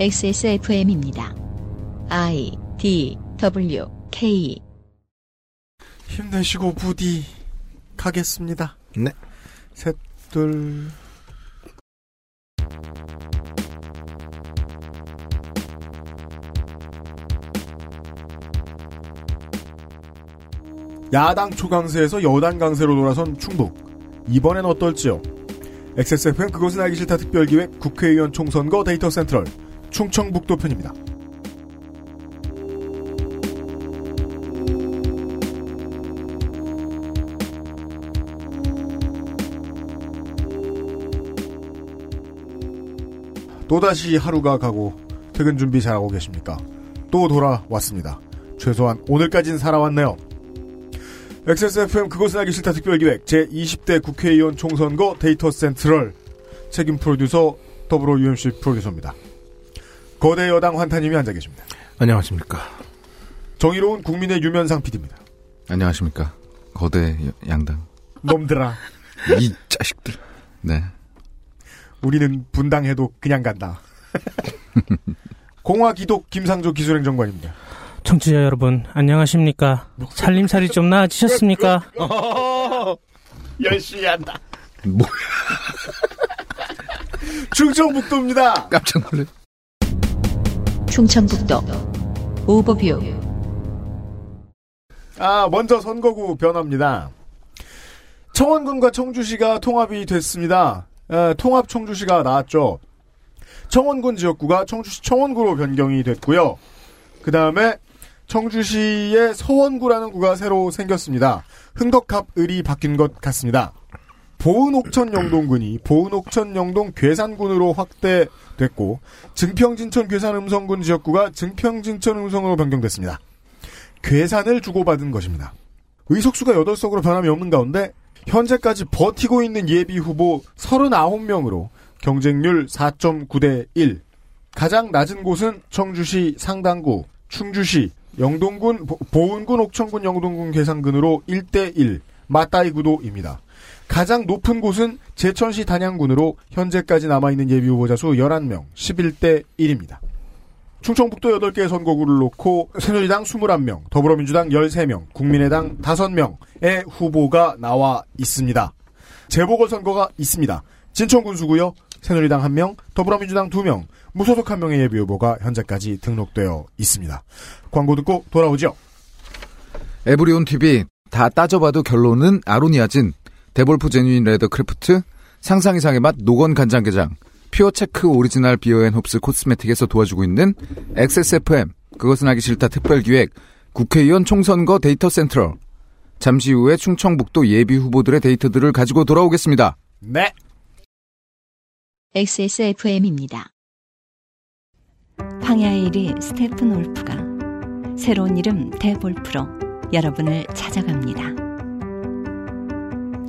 XSFM입니다. I D W K 힘내시고 부디 가겠습니다. 네. 셋 둘 야당 초강세에서 여당 강세로 돌아선 충북. 이번엔 어떨지요? XSFM 그것은 알기 싫다 특별기획 국회의원 총선거 데이터 센트럴 충청북도 편입니다. 또다시 하루가 가고 퇴근 준비 잘하고 계십니까? 또 돌아왔습니다. 최소한 오늘까진 살아왔네요. XSFM 그것은 알기 싫다 특별기획 제20대 국회의원 총선거 데이터 센트럴 책임 프로듀서 더불어 UMC 프로듀서입니다. 거대 여당 환타님이 앉아 계십니다. 안녕하십니까. 정의로운 국민의 유면상 PD입니다. 안녕하십니까. 거대 여- 양당. 놈들아, 이 자식들. 네. 우리는 분당해도 그냥 간다. 공화기독 김상조 기술행정관입니다. 청취자 여러분 안녕하십니까? 살림살이 좀 나아지셨습니까? 열심히 한다. 뭐, 충청북도입니다. 깜짝 놀래. 충청북도 오버뷰 아, 먼저 선거구 변화입니다. 청원군과 청주시가 통합이 됐습니다. 에, 통합 청주시가 나왔죠. 청원군 지역구가 청주시 청원구로 변경이 됐고요. 그 다음에 청주시의 서원구라는 구가 새로 생겼습니다. 흥덕합 을이 바뀐 것 같습니다. 보은 옥천 영동군이 보은 옥천 영동 괴산군으로 확대됐고 증평 진천 괴산 음성군 지역구가 증평 진천 음성으로 변경됐습니다. 괴산을 주고받은 것입니다. 의석수가 8석으로 변함이 없는 가운데 현재까지 버티고 있는 예비 후보 39명으로 경쟁률 4.9대 1. 가장 낮은 곳은 청주시 상당구, 충주시, 영동군, 보- 보은군, 옥천군, 영동군, 괴산군으로 1대 1. 맞다이 구도입니다. 가장 높은 곳은 제천시 단양군으로 현재까지 남아있는 예비 후보자 수 11명, 11대 1입니다. 충청북도 8개 선거구를 놓고 새누리당 21명, 더불어민주당 13명, 국민의당 5명의 후보가 나와 있습니다. 재보궐선거가 있습니다. 진천군수고요. 새누리당 1명, 더불어민주당 2명, 무소속 1명의 예비 후보가 현재까지 등록되어 있습니다. 광고 듣고 돌아오죠. 에브리온 TV. 다 따져봐도 결론은 아로니아진. 데볼프 genuine leather craft. 상상 이상의 맛 노건 간장게장. pure Czech original beer and hops cosmetic에서 도와주고 있는 XSFM. 그것은 알기 싫다 특별기획. 국회의원 총선거 데이터 central. 잠시 후에 충청북도 예비 후보들의 데이터들을 가지고 돌아오겠습니다. 네. XSFM입니다. 황야의 이리 스테픈 울프가 새로운 이름 데볼프로 여러분을 찾아갑니다.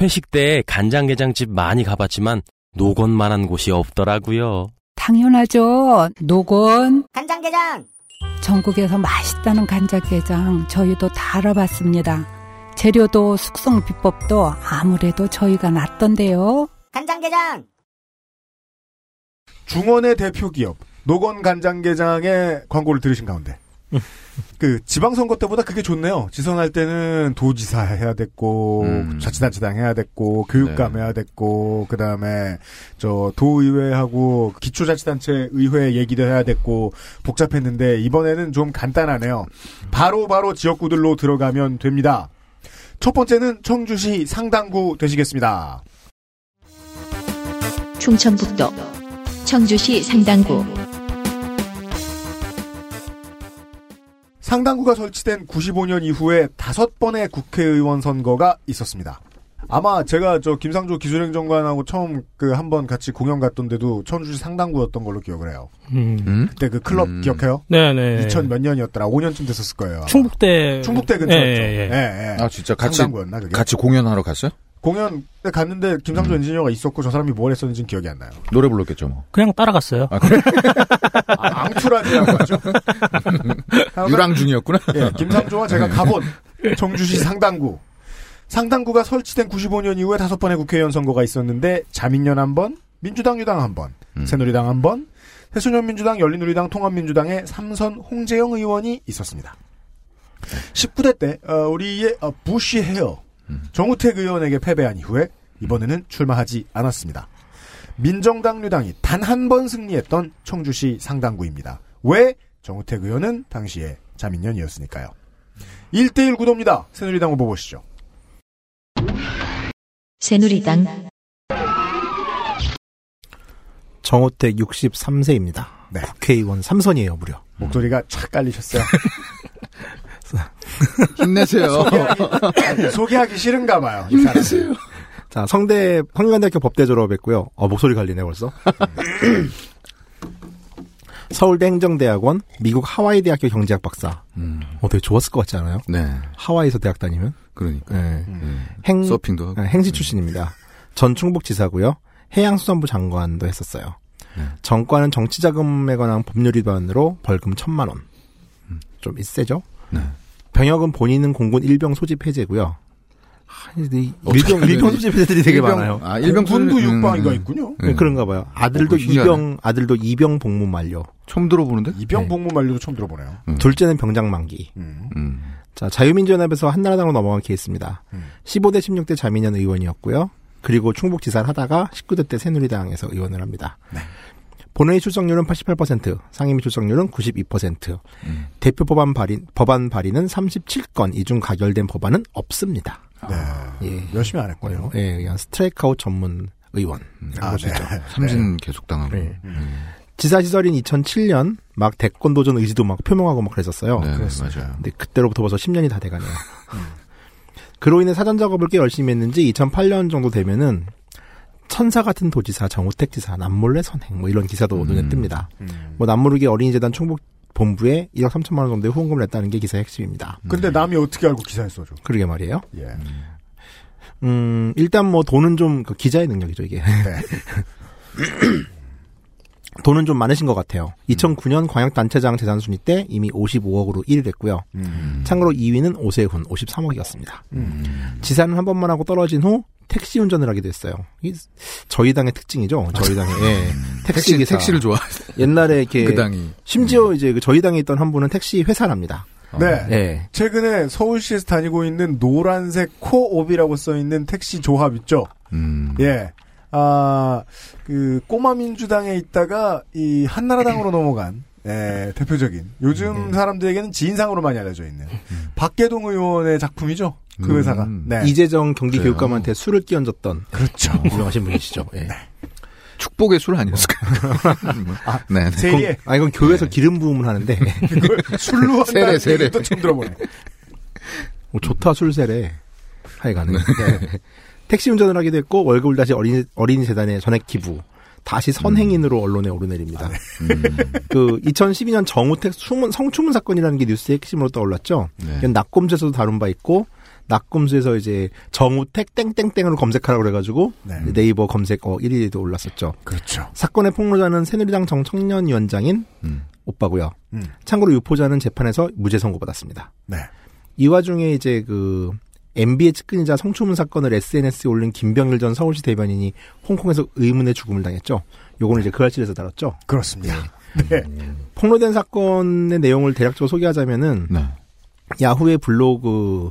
회식 때 간장게장집 많이 가봤지만 노건만한 곳이 없더라고요. 당연하죠. 노건. 간장게장 전국에서 맛있다는 간장게장 저희도 다 알아봤습니다. 재료도 숙성 비법도 아무래도 저희가 낫던데요. 간장게장 중원의 대표 기업 노건 간장게장의 광고를 들으신 가운데 그 지방선거 때보다 그게 좋네요. 지선할 때는 도지사 해야 됐고 음. 자치단체장 해야 됐고 교육감 네. 해야 됐고 그 다음에 저 도의회하고 기초자치단체 의회 얘기도 해야 됐고 복잡했는데 이번에는 좀 간단하네요. 바로 바로 지역구들로 들어가면 됩니다. 첫 번째는 청주시 상당구 되시겠습니다. 충청북도 청주시 상당구 상당구가 설치된 95년 이후에 다섯 번의 국회의원 선거가 있었습니다. 아마 제가 저 김상조 기술행정관하고 처음 그 한 번 같이 공연 갔던데도 청주시 상당구였던 걸로 기억을 해요. 음. 음? 그때 그 클럽 음. 기억해요? 네네. 2000 몇 년이었더라. 5년쯤 됐었을 거예요. 아마. 충북대. 충북대 근처였죠. 예, 예, 예, 예. 아 진짜 같이 상당구였나 그게? 같이 공연하러 갔어요? 공연 때 갔는데 김상조 엔지니어가 있었고 저 사람이 뭘 했었는지는 기억이 안 나요. 노래 불렀겠죠 뭐. 그냥 따라갔어요. 아 그래? 아, 앙투라지라고 하죠. 유랑 중이었구나. 예, 김상조와 제가 가본 청주시 상당구. 상당구가 설치된 95년 이후에 다섯 번의 국회의원 선거가 있었는데 자민련 한 번, 민주당 유당 한 번, 음. 새누리당 한 번, 새소년민주당, 열린우리당, 통합민주당의 삼선 홍재영 의원이 있었습니다. 19대 때 어, 우리의 어, 부시 헤어 정우택 의원에게 패배한 이후에 이번에는 출마하지 않았습니다. 민정당 유당이 단 한 번 승리했던 청주시 상당구입니다. 왜? 정우택 의원은 당시에 자민련이었으니까요. 1대1 구도입니다. 새누리당 후보 보시죠. 새누리당 정호택 63세입니다. 네. 국회의원 3선이에요, 무려. 목소리가 촥 깔리셨어요. 힘내세요. 소개하기, 소개하기 싫은가 봐요. 이 사람. 자, 성대, 성균관대학교 법대 졸업했고요. 어, 목소리 갈리네, 벌써. 서울대 행정대학원, 미국 하와이 대학교 경제학 박사. 음, 어, 되게 좋았을 것 같지 않아요? 네. 하와이에서 대학 다니면? 그러니까 네. 음. 행, 서핑도 하고. 아, 행시 출신입니다. 전 충북지사고요. 해양수산부 장관도 했었어요. 네. 전과는 정치자금에 관한 법률 위반으로 벌금 천만 원. 좀 세죠? 네. 병역은 본인은 공군 일병 소집 해제고요. 아, 이 어떻게 일병, 일병? 소집 해제들이 되게 일병- 많아요. 아, 일병 군도 음, 육방이가 음. 있군요. 네, 그런가 봐요. 아들도 어. 이병, 아들도 이병 복무 만료. 처음 들어보는데? 이병 네. 복무 만료도 처음 들어보네요. 음. 둘째는 병장 만기. 음. 음. 자, 자유민주연합에서 한나라당으로 넘어간 케이스입니다. 음. 15대 16대 자민련 의원이었고요. 그리고 충북지사를 하다가 19대 때 새누리당에서 의원을 합니다. 네. 본회의 출석률은 88%, 상임위 출석률은 92%, 음. 대표 법안 발의, 법안 발의는 37건, 이 중 가결된 법안은 없습니다. 네. 예. 열심히 안 했군요. 예, 그냥 스트라이크아웃 전문 의원. 아, 네. 삼진 계속 당하고. 네. 음. 지사 시절인 2007년 막 대권 도전 의지도 막 표명하고 막 그랬었어요. 네, 그렇습니다. 맞아요. 근데 그때로부터 벌써 10년이 다 돼가네요. 그로 인해 사전 작업을 꽤 열심히 했는지 2008년 정도 되면은 천사 같은 도지사 정우택 지사 남몰래 선행 뭐 이런 기사도 음. 눈에 뜹니다. 음. 뭐 남모르게 어린이재단 충북 본부에 1억 3천만 원 정도의 후원금을 냈다는 게 기사의 핵심입니다. 근데 남이 어떻게 알고 기사에 써줘? 그러게 말이에요. 예. 음, 일단 뭐 돈은 좀 그 기자의 능력이죠, 이게. 네. 돈은 좀 많으신 것 같아요. 2009년 광역단체장 재산 순위 때 이미 55억으로 1위를 했고요. 음. 참고로 2위는 오세훈 53억이었습니다. 음. 지사는 한 번만 하고 떨어진 후 택시 운전을 하기도 했어요. 이 저희 당의 특징이죠. 저희 당의 예. 택시 택시, 기사. 택시를 좋아. 옛날에 이렇게 그 당이. 심지어 이제 그 저희 당에 있던 한 분은 택시 회사랍니다. 네. 예. 최근에 서울시에서 다니고 있는 노란색 코옵이라고 써 있는 택시 조합 있죠? 음. 예. 아, 그, 꼬마 민주당에 있다가 이 한나라당으로 넘어간, 예, 대표적인, 요즘 네. 사람들에게는 지인상으로 많이 알려져 있는, 박계동 의원의 작품이죠? 그 음. 회사가. 네. 이재정 경기 그래요. 교육감한테 술을 끼얹었던 그렇죠. 유명하신 분이시죠. 예. 축복의 술 아니었을까요? 아, 네. 네. 세리에 아 이건 교회에서 기름 부음을 하는데 술로 세례, 한다는 세례. 얘기도 처음 들어보네. 어, 좋다 술세래 하여간에 네. 택시 운전을 하기도 했고 월급을 다시 어린이 어린이 재단에 전액 기부 다시 선행인으로 언론에 오르내립니다. 음. 그 2012년 정우택 수문, 성추문 사건이라는 게 뉴스의 핵심으로 떠올랐죠. 네. 이건 낙검수에서도 다룬 바 있고 낙검수에서 이제 정우택 땡땡땡으로 검색하라고 그래가지고 네. 네이버 검색 어 1위에도 올랐었죠. 그렇죠. 사건의 폭로자는 새누리당 정청년위원장인 음. 오빠고요. 음. 참고로 유포자는 재판에서 무죄 선고받았습니다. 네. 이 와중에 이제 그 MB의 측근이자 성추문 사건을 SNS에 올린 김병일 전 서울시 대변인이 홍콩에서 의문의 죽음을 당했죠. 요거는 이제 그 알실에서 다뤘죠. 그렇습니다. 네. 폭로된 사건의 내용을 대략적으로 소개하자면은 네. 야후의 블로그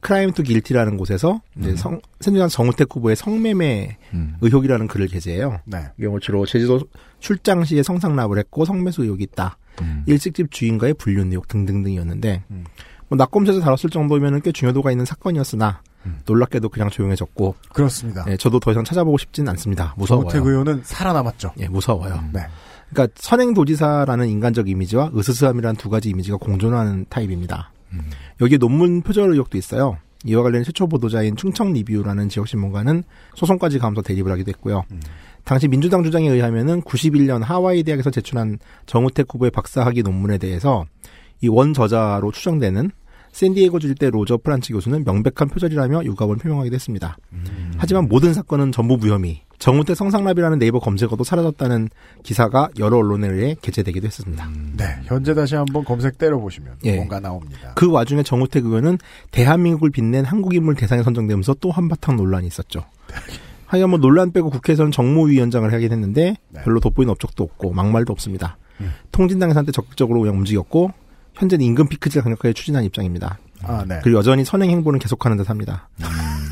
Crime to Guilty라는 곳에서 이제 성, 새누리당 정우택 후보의 성매매 음. 의혹이라는 글을 게재해요. 네. 이 경우 주로 제주도 출장 시에 성상납을 했고 성매수 의혹이 있다. 음. 일식집 주인과의 불륜 의혹 등등등이었는데 음. 뭐 나꼼수에서 다뤘을 정도면 꽤 중요도가 있는 사건이었으나 음. 놀랍게도 그냥 조용해졌고 그렇습니다. 예, 저도 더 이상 찾아보고 싶진 않습니다. 무서워요. 정우택 의원은 살아남았죠. 예, 무서워요. 네. 그러니까 선행 도지사라는 인간적 이미지와 으스스함이라는 두 가지 이미지가 공존하는 타입입니다. 음. 여기에 논문 표절 의혹도 있어요. 이와 관련 최초 보도자인 충청 리뷰라는 지역 신문과는 소송까지 가면서 대립을 하기도 했고요. 음. 당시 민주당 주장에 의하면은 91년 하와이 대학에서 제출한 정우택 후보의 박사학위 논문에 대해서 이 원 저자로 추정되는 샌디에고 주일대 로저 프란치 교수는 명백한 표절이라며 유감을 표명하기도 했습니다. 하지만 모든 사건은 전부 무혐의. 정우택 성상납이라는 네이버 검색어도 사라졌다는 기사가 여러 언론에 의해 게재되기도 했습니다. 네, 현재 다시 한번 검색 때려보시면 예. 뭔가 나옵니다. 그 와중에 정우택 의원은 대한민국을 빛낸 한국인물 대상에 선정되면서 또 한바탕 논란이 있었죠. 하여간 뭐 논란 빼고 국회에서는 정무위원장을 하긴 했는데 네. 별로 돋보이는 업적도 없고 막말도 없습니다. 음. 통진당에서 한때 적극적으로 그냥 움직였고 현재는 임금 피크제를 강력하게 추진한 입장입니다. 아, 네. 그리고 여전히 선행 행보는 계속하는 듯합니다.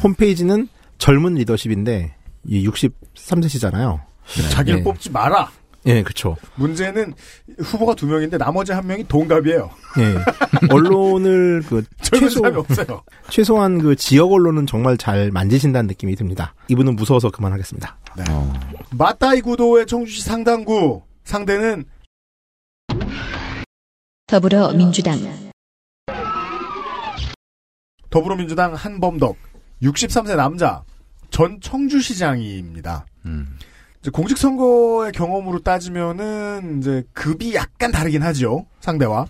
홈페이지는 젊은 리더십인데 이 63세시잖아요. 자기를 네. 뽑지 마라. 예, 그렇죠. 문제는 후보가 두 명인데 나머지 한 명이 동갑이에요. 예. 언론을 그 최소 없어요. 최소한 그 지역 언론은 정말 잘 만지신다는 느낌이 듭니다. 이분은 무서워서 그만하겠습니다. 네. 어. 마따이 구도의 청주시 상당구 상대는 더불어민주당 더불어민주당 한범덕 63세 남자 전 청주시장입니다. 음. 이제 공직선거의 경험으로 따지면은 이제 급이 약간 다르긴 하죠 상대와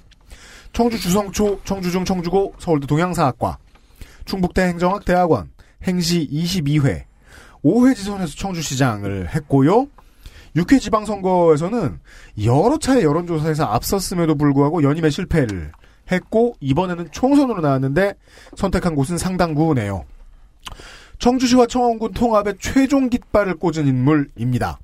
청주 주성초, 청주중, 청주고, 서울대 동양사학과, 충북대 행정학대학원, 행시 22회, 5회 지선에서 청주시장을 했고요. 6회 지방선거에서는 여러 차례 여론조사에서 앞섰음에도 불구하고 연임에 실패를 했고 이번에는 총선으로 나왔는데 선택한 곳은 상당구네요. 청주시와 청원군 통합의 최종 깃발을 꽂은 인물입니다.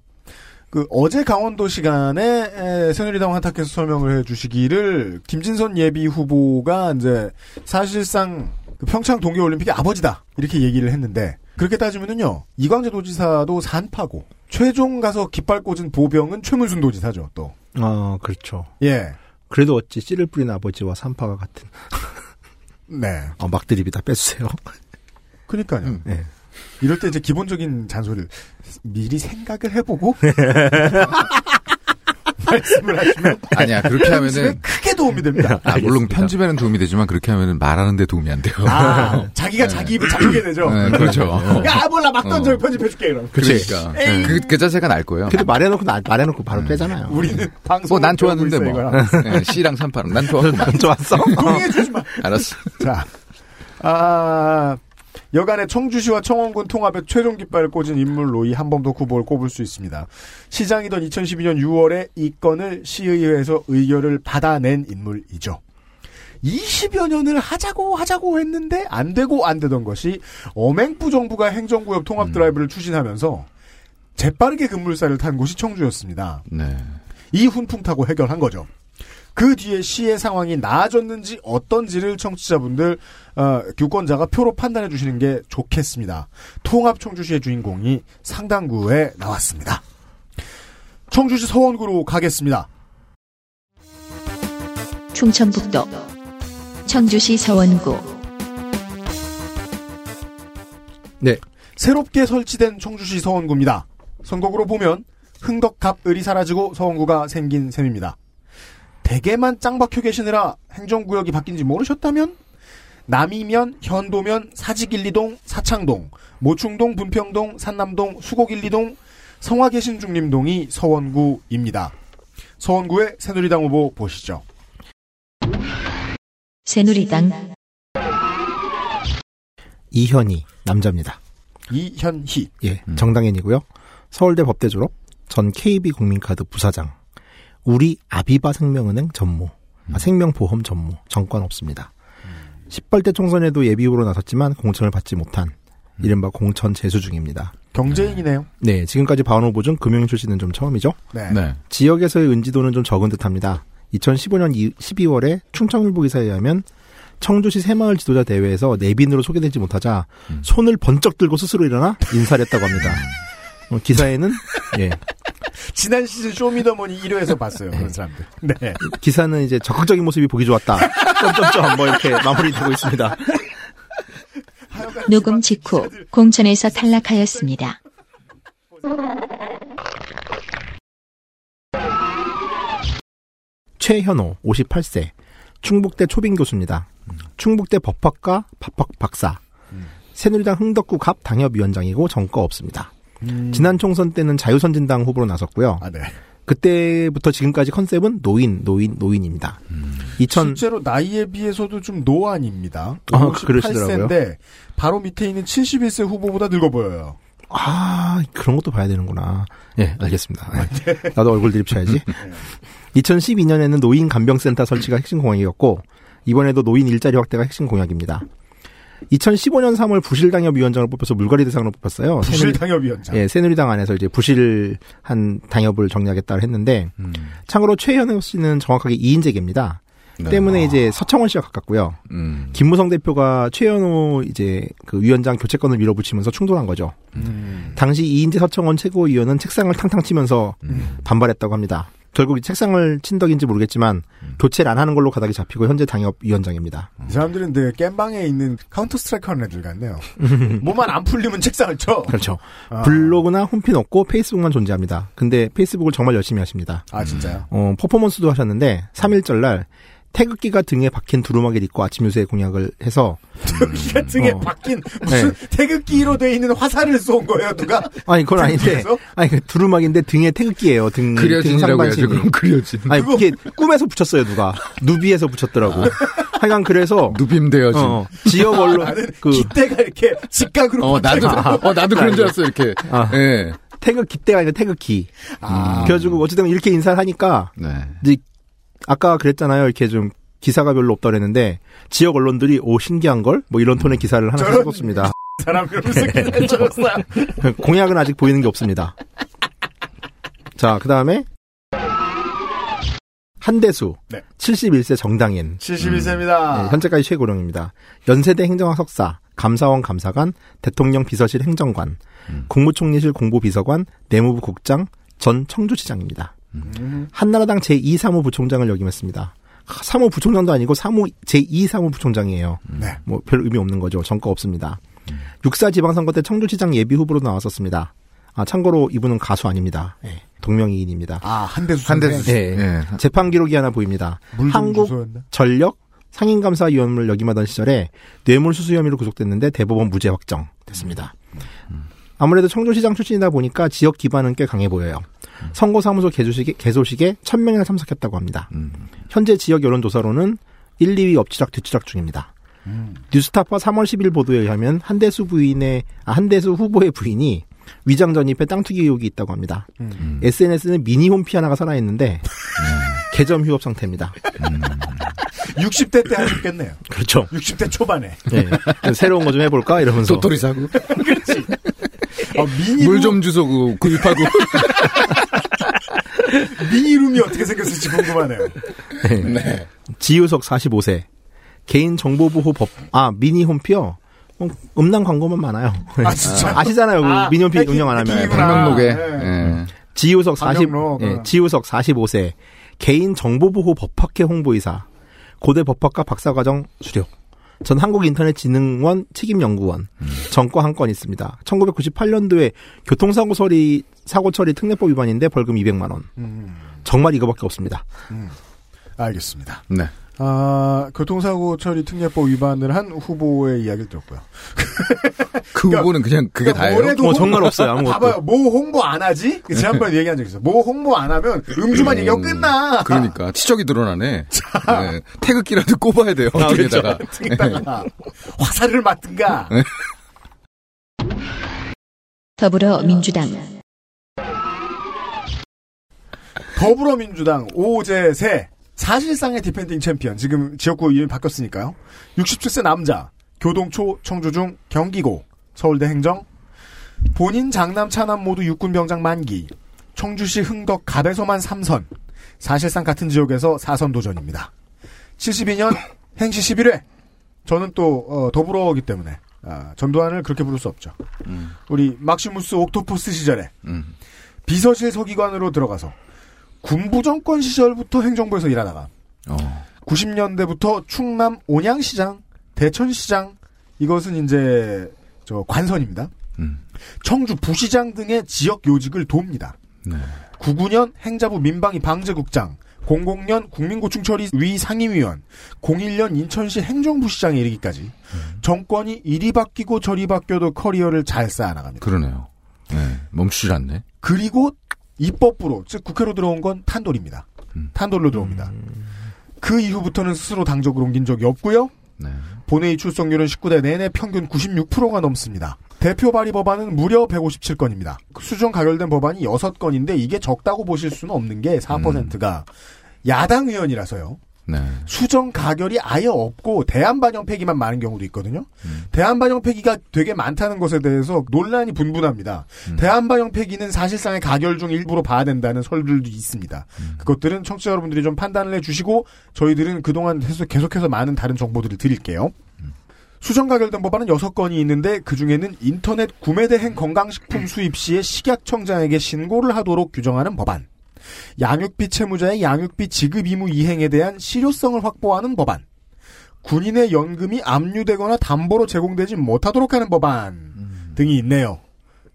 그 어제 강원도 시간에 에, 새누리당 한탁께서 설명을 해주시기를 김진선 예비 후보가 이제 사실상 그 평창 동계올림픽의 아버지다 이렇게 얘기를 했는데 그렇게 따지면은요 이광재 도지사도 산파고 최종 가서 깃발 꽂은 보병은 최문순 도지사죠 또 어, 그렇죠. 예. 그래도 어찌 씨를 뿌린 아버지와 산파가 같은 네. 어, 막 드립이다 빼주세요. 그러니까요. 음. 네. 이럴 때 이제 기본적인 잔소리를 미리 생각을 해보고 말씀을 하시면 아니야 그렇게 하면은 크게 도움이 됩니다. 아, 물론 편집에는 도움이 되지만 그렇게 하면은 말하는데 도움이 안 돼요. 아, 자기가 자기 입을 잡게 되죠. 네, 그렇죠. 야, 몰라, 막 던져, 어. 편집해줄게, 이런. 그러니까 에이. 그, 그 자세가 날 거예요. 그래도 말해놓고 나- 말해놓고 바로 빼잖아요. 우리는 방송. 뭐난 좋았는데 뭐 네, C랑 38은 난 좋았구만. 좋았어. 동의해 주지 마. 알았어. 자, 아, 여간의 청주시와 청원군 통합의 최종 깃발을 꽂은 인물로 이 한범도 후보를 꼽을 수 있습니다. 시장이던 2012년 6월에 이 건을 시의회에서 의결을 받아낸 인물이죠. 20여 년을 하자고 하자고 했는데 안 되고 안 되던 것이 어맹부 정부가 행정구역 통합 드라이브를 추진하면서 재빠르게 급물살을 탄 곳이 청주였습니다. 네. 이 훈풍 타고 해결한 거죠. 그 뒤에 시의 상황이 나아졌는지 어떤지를 청취자분들 어, 유권자가 표로 판단해 주시는 게 좋겠습니다. 통합 청주시의 주인공이 상당구에 나왔습니다. 청주시 서원구로 가겠습니다. 충청북도 청주시 서원구 새롭게 설치된 청주시 서원구입니다. 선거구로 보면 흥덕갑을이 사라지고 서원구가 생긴 셈입니다. 대개만 짱 박혀 계시느라 행정구역이 바뀐지 모르셨다면 남이면, 현도면, 사직일리동, 사창동, 모충동, 분평동, 산남동, 수곡일리동, 성화계신중림동이 서원구입니다. 서원구의 새누리당 후보 보시죠. 새누리당 이현희 남자입니다. 이현희. 예, 정당인이고요. 서울대 법대 졸업, 전 KB 국민카드 부사장, 우리 아비바 생명은행 전무, 아, 생명보험 전무, 정권 없습니다. 18대 총선에도 예비 후보로 나섰지만 공천을 받지 못한 이른바 공천 재수 중입니다. 경제인이네요. 네, 지금까지 봐온 후보 중 금융 출신은 좀 처음이죠. 네. 네. 지역에서의 은지도는 좀 적은 듯합니다. 2015년 12월에 충청일보 기사에 의하면 청주시 새마을 지도자 대회에서 내빈으로 소개되지 못하자 음. 손을 번쩍 들고 스스로 일어나 인사를 했다고 합니다. 어, 기사에는 예 지난 시즌 쇼미더머니 1회에서 봤어요. 그런 사람들. 네. 기사는 이제 적극적인 모습이 보기 좋았다. 점점점 뭐 이렇게 마무리되고 있습니다. 녹음 직후 공천에서 탈락하였습니다. 최현호 58세 충북대 초빙 교수입니다. 충북대 법학과 법학 박사 새누리당 흥덕구 갑 당협위원장이고 정거 없습니다. 음. 지난 총선 때는 자유선진당 후보로 나섰고요. 아, 네. 그때부터 지금까지 컨셉은 노인, 노인, 노인입니다. 2000 실제로 나이에 비해서도 좀 노안입니다. 아, 그러시더라고요. 58세인데 바로 밑에 있는 71세 후보보다 늙어 보여요. 아, 그런 것도 봐야 되는구나. 예, 알겠습니다. 예. 나도 얼굴 드립쳐야지. 2012년에는 노인 간병센터 설치가 핵심 공약이었고, 이번에도 노인 일자리 확대가 핵심 공약입니다. 2015년 3월 부실당협위원장을 뽑혀서 물갈이 대상으로 뽑혔어요. 부실 새누리- 당협위원장. 예, 새누리당 안에서 이제 부실한 당협을 정리하겠다고 했는데, 음. 참고로 최현우 씨는 정확하게 2인재계입니다. 네. 때문에 이제 서청원 씨와 가깝고요. 음. 김무성 대표가 최현우 이제 그 위원장 교체권을 밀어붙이면서 충돌한 거죠. 음. 당시 이인재 서청원 최고위원은 책상을 탕탕 치면서 반발했다고 합니다. 결국 이 책상을 친 덕인지 모르겠지만 교체를 안 하는 걸로 가닥이 잡히고 현재 당협위원장입니다. 이 사람들은 늘 겜방에 있는 카운터 스트라이커 하는 애들 같네요. 뭐만 안 풀리면 책상을 쳐. 그렇죠. 아. 블로그나 홈피 없고 페이스북만 존재합니다. 근데 페이스북을 정말 열심히 하십니다. 아, 진짜요? 어, 퍼포먼스도 하셨는데 3일절 날 태극기가 등에 박힌 두루마기를 입고 아침 유세 공약을 해서 태극기가 등에 어. 박힌 무슨 태극기로 돼 있는 화살을 쏜 거예요, 누가? 아니 그건 아닌데? 아니 그 두루마기인데 등에 태극기예요. 등, 등 그려진이라고. 상반신이. 그럼 그려진. 아니 이게 꿈에서 붙였어요 누가 누비에서 붙였더라고. 하여간 그래서 누빔되어진. 어, 지역 언론 나는 그 기대가 이렇게 직각으로. 어, 나도, 어, 나도 그런 줄 알았어, 이렇게. 아. 예. 태극 기대가 아니라 태극기. 아. 그래가지고 어쨌든 이렇게 인사를 하니까 네. 이제 아까 그랬잖아요. 이렇게 좀 기사가 별로 없다 그랬는데 지역 언론들이 오 신기한 걸 뭐 이런 톤의 기사를 하나 써줬습니다. 사람 그러면서 줬어요. 공약은 아직 보이는 게 없습니다. 자, 그 다음에 한대수 네. 71세 정당인 71세입니다. 네, 현재까지 최고령입니다. 연세대 행정학 석사, 감사원 감사관, 대통령 비서실 행정관, 국무총리실 공보비서관, 내무부 국장, 전 청주시장입니다. 한나라당 제2 사무부총장을 역임했습니다. 사무부총장도 아니고 사무 제2 사무부총장이에요. 네. 뭐 별 의미 없는 거죠. 전과 없습니다. 육사 지방선거 때 청주시장 예비 후보로 나왔었습니다. 아 참고로 이분은 가수 아닙니다. 예, 동명이인입니다. 아, 한대수. 한대수 씨. 예. 예. 재판 기록이 하나 보입니다. 한국 주소였나? 전력 상임감사위원을 역임하던 시절에 뇌물수수 혐의로 구속됐는데 대법원 무죄 확정됐습니다. 아무래도 청주시장 출신이다 보니까 지역 기반은 꽤 강해 보여요. 선거사무소 개소식에, 개소식에 1000명이나 참석했다고 합니다. 음. 현재 지역 여론조사로는 1, 2위 엎치락 뒤치락 중입니다. 음. 뉴스타파 3월 10일 보도에 의하면 한대수 부인의 아, 한대수 후보의 부인이 위장 전입에 땅 투기 의혹이 있다고 합니다. 음. SNS는 미니 홈피 하나가 살아있는데 개점 휴업 상태입니다. 60대 때 하셨겠네요. 그렇죠. 60대 초반에. 네. 새로운 거 좀 해볼까 이러면서 도토리 사고. 그렇지. 아, 미니 물좀 주소 그 구입하고. 미니룸이 어떻게 생겼을지 궁금하네요. 네. 지유석 45세 개인 정보보호 법 아 미니 홈피요. 어, 음란 광고만 많아요. 아, 진짜? 아시잖아요. 그 아, 미니 홈피 해킹, 운영 안 하면. 해킹이구나. 방명록에. 네. 예. 지우석 40, 방명록, 예, 어. 지우석 45세 개인 정보보호 법학회 홍보이사 고대 법학과 박사과정 수료 전 한국인터넷진흥원 책임연구원 전과 한 건 있습니다. 1998년도에 교통사고 처리 사고 처리 특례법 위반인데 벌금 200만 원. 음, 정말 이거밖에 없습니다. 알겠습니다. 네. 아, 교통사고 처리 특례법 위반을 한 후보의 이야기를 들었고요. 그 그러니까- 후보는 그냥 그게 그러니까 다예요. 어, 홍보- 정말 없어요. 아무것도. 봐봐요. 뭐 홍보 안 하지? 지난번에 얘기한 적 있어. 뭐 홍보 안 하면 음주만 얘기하고 끝나. 그러니까 치적이 드러나네. 네. 태극기라도 꼽아야 돼요. 아, 뒤에다가. 등에다가 화살을 맞든가. 더불어민주당 더불어민주당 오제세 사실상의 디펜딩 챔피언 지금 지역구 이름이 바뀌었으니까요. 67세 남자 교동초 청주중 경기고 서울대 행정 본인 장남 차남 모두 육군병장 만기 청주시 흥덕 갑에서만 3선 사실상 같은 지역에서 4선 도전입니다. 72년 행시 11회 저는 또 어, 더불어기 때문에 아, 전두환을 그렇게 부를 수 없죠. 음. 우리 막시무스 옥토퍼스 시절에 음. 비서실 서기관으로 들어가서 군부 정권 시절부터 행정부에서 일하다가 어. 90년대부터 충남 온양시장, 대천시장 이것은 이제 저 관선입니다. 음. 청주 부시장 등의 지역 요직을 돕니다. 네. 99년 행자부 민방위 방재국장, 00년 국민고충처리 위 상임위원, 01년 인천시 행정부시장에 이르기까지 정권이 이리 바뀌고 저리 바뀌어도 커리어를 잘 쌓아나갑니다. 그러네요. 네, 멈추질 않네. 그리고 입법부로 즉 국회로 들어온 건 탄돌입니다. 음. 탄돌로 들어옵니다. 그 이후부터는 스스로 당적을 옮긴 적이 없고요. 네. 본회의 출석률은 19대 내내 평균 96%가 넘습니다. 대표 발의 법안은 무려 157건입니다. 수정 가결된 법안이 6건인데 이게 적다고 보실 수는 없는 게 4%가 야당 의원이라서요. 네. 수정 가결이 아예 없고 대안 반영 폐기만 많은 경우도 있거든요. 대안 반영 폐기가 되게 많다는 것에 대해서 논란이 분분합니다. 대안 반영 폐기는 사실상의 가결 중 일부로 봐야 된다는 설들도 있습니다. 그것들은 청취자 여러분들이 좀 판단을 해주시고 저희들은 그동안 계속- 계속해서 많은 다른 정보들을 드릴게요. 수정 가결된 법안은 6건이 있는데 그중에는 인터넷 구매 대행 건강식품 수입 시에 식약청장에게 신고를 하도록 규정하는 법안. 양육비 채무자의 양육비 지급 의무 이행에 대한 실효성을 확보하는 법안. 군인의 연금이 압류되거나 담보로 제공되지 못하도록 하는 법안 등이 있네요.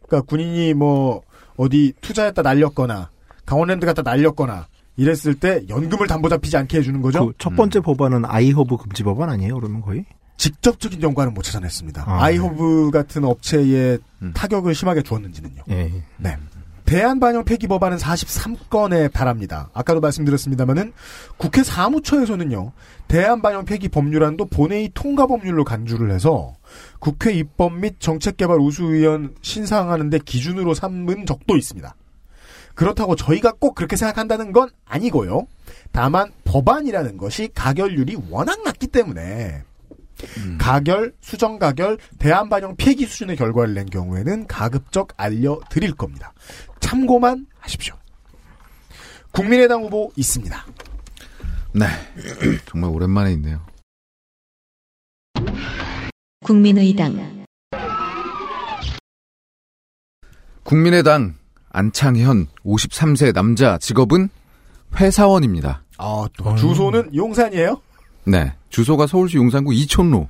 그러니까 군인이 뭐 어디 투자했다 날렸거나 강원랜드 갔다 날렸거나 이랬을 때 연금을 담보 잡히지 않게 해주는 거죠. 그 첫 번째 법안은 아이허브 금지 법안 아니에요? 그러면 거의? 직접적인 연관은 못 찾아냈습니다. 아, 아이허브 같은 업체에 음. 타격을 심하게 주었는지는요. 예. 네. 대한 반영 폐기 법안은 43건에 달합니다. 아까도 말씀드렸습니다만은 국회 사무처에서는요. 대한 반영 폐기 법률안도 본회의 통과 법률로 간주를 해서 국회 입법 및 정책개발 우수위원 신상하는데 기준으로 삼은 적도 있습니다. 그렇다고 저희가 꼭 그렇게 생각한다는 건 아니고요. 다만 법안이라는 것이 가결률이 워낙 낮기 때문에 가결, 수정 가결, 대안 반영 폐기 수준의 결과를 낸 경우에는 가급적 알려드릴 겁니다. 참고만 하십시오. 국민의당 후보 있습니다. 네. 정말 오랜만에 있네요. 국민의당 국민의당 안창현 53세 남자 직업은 회사원입니다. 아, 또 주소는 용산이에요? 네. 주소가 서울시 용산구 이촌로.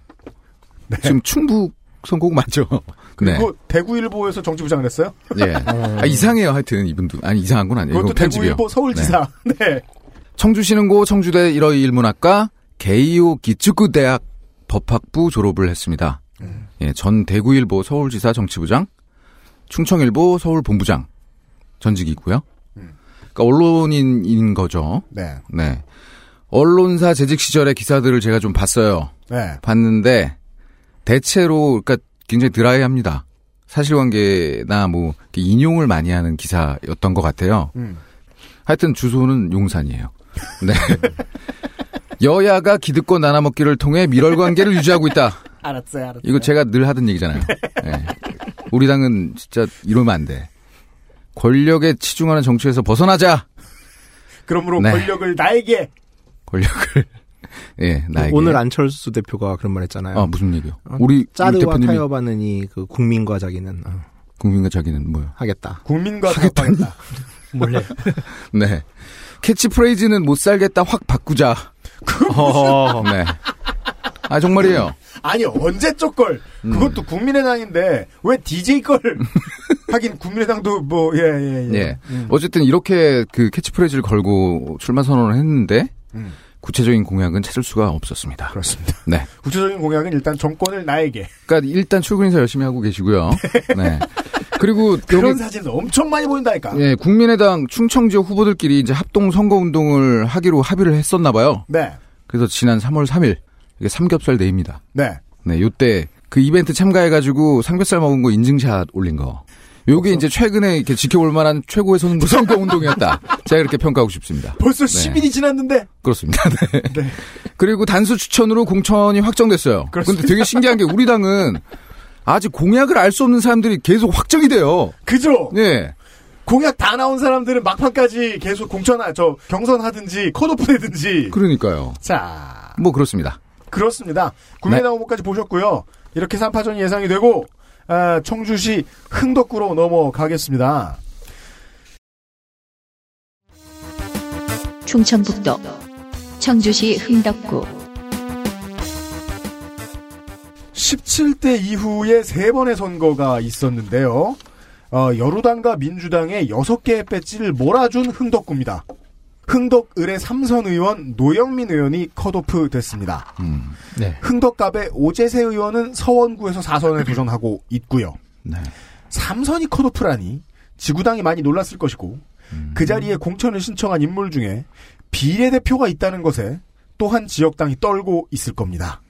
지금 충북 선곡 맞죠? 네. 그리고 대구일보에서 정치부장을 했어요? 예. 아, 이상해요, 하여튼, 이분도. 아니, 이상한 건 아니에요. 그것도. 대구일보 서울지사. 네. 청주시는고 청주대 1호 일문학과 게이오 기츠쿠 대학 법학부 졸업을 했습니다. 예, 전 대구일보 서울지사 정치부장, 충청일보 서울본부장 전직이고요. 그러니까 언론인인 거죠. 네. 네. 언론사 재직 시절의 기사들을 제가 좀 봤어요. 네. 봤는데 대체로 그러니까 굉장히 드라이합니다. 사실관계나 뭐 인용을 많이 하는 기사였던 것 같아요. 음. 하여튼 주소는 용산이에요. 네. 여야가 기득권 나눠먹기를 통해 밀월 관계를 유지하고 있다. 알았어요, 알았어요. 이거 제가 늘 하던 얘기잖아요. 네. 우리 당은 진짜 이러면 안 돼. 권력에 치중하는 정치에서 벗어나자. 그러므로 네. 권력을 나에게 권력을 예 나에게 오늘 안철수 대표가 그런 말 했잖아요. 아 무슨 얘기요? 어, 우리 우리 짜르와 타협하느니 그 국민과 자기는 어, 국민과 자기는 뭐요? 하겠다. 국민과 타협하겠다. 몰래. 네. 캐치프레이즈는 못 살겠다 확 바꾸자. 어, 네. 아 정말이에요. 아니 언제 쪽걸 음. 그것도 국민의당인데 왜 DJ 걸 하긴 국민의당도 뭐예예 예. 예. 어쨌든 이렇게 그 캐치프레이즈를 걸고 출마 선언을 했는데 음. 구체적인 공약은 찾을 수가 없었습니다. 그렇습니다. 네. 구체적인 공약은 일단 정권을 나에게 그러니까 일단 출근 인사 열심히 하고 계시고요. 네. 그리고 그런 사진 엄청 많이 보인다니까. 예, 국민의당 충청 지역 후보들끼리 이제 합동 선거 운동을 하기로 합의를 했었나 봐요. 네, 그래서 지난 3월 3일 이게 삼겹살 데이입니다. 네. 네, 요때 그 이벤트 참가해가지고 삼겹살 먹은 거 인증샷 올린 거. 요게 이제 최근에 이렇게 지켜볼 만한 최고의 선거 운동이었다. 제가 이렇게 평가하고 싶습니다. 벌써 네. 10일이 지났는데 그렇습니다. 네. 네. 그리고 단수 추천으로 공천이 확정됐어요. 그렇습니다. 근데 되게 신기한 게 우리 당은 아직 공약을 알 수 없는 사람들이 계속 확정이 돼요. 그죠? 네. 공약 다 나온 사람들은 막판까지 계속 공천, 저 경선하든지 컷오프 되든지. 그러니까요. 자, 뭐 그렇습니다. 그렇습니다. 국민의당 후보까지 보셨고요. 이렇게 3파전이 예상이 되고 아, 청주시 흥덕구로 넘어가겠습니다. 충청북도 청주시 흥덕구 17대 이후에 세 번의 선거가 있었는데요. 어, 여루당과 민주당의 6개의 배지를 몰아준 흥덕구입니다. 흥덕 을의 삼선 의원 노영민 의원이 컷오프 됐습니다. 음. 네. 흥덕갑의 오재세 의원은 서원구에서 4선에 도전하고 있고요. 네. 삼선이 컷오프라니 지구당이 많이 놀랐을 것이고 그 자리에 공천을 신청한 인물 중에 비례대표가 있다는 것에 또한 지역당이 떨고 있을 겁니다.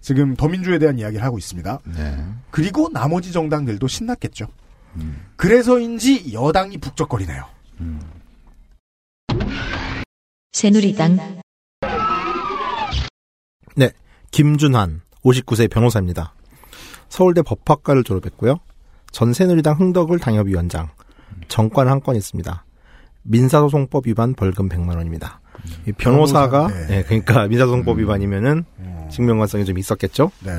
지금 더민주에 대한 이야기를 하고 있습니다. 네. 그리고 나머지 정당들도 신났겠죠. 그래서인지 여당이 북적거리네요. 새누리당 네. 김준환, 59세 변호사입니다. 서울대 법학과를 졸업했고요. 전 새누리당 흥덕을 당협위원장. 정관 한건 있습니다. 민사소송법 위반 벌금 100만 원입니다. 이 변호사가 변호사, 네. 네, 그러니까 민사소송법 위반이면은 증명관성이 좀 있었겠죠. 네.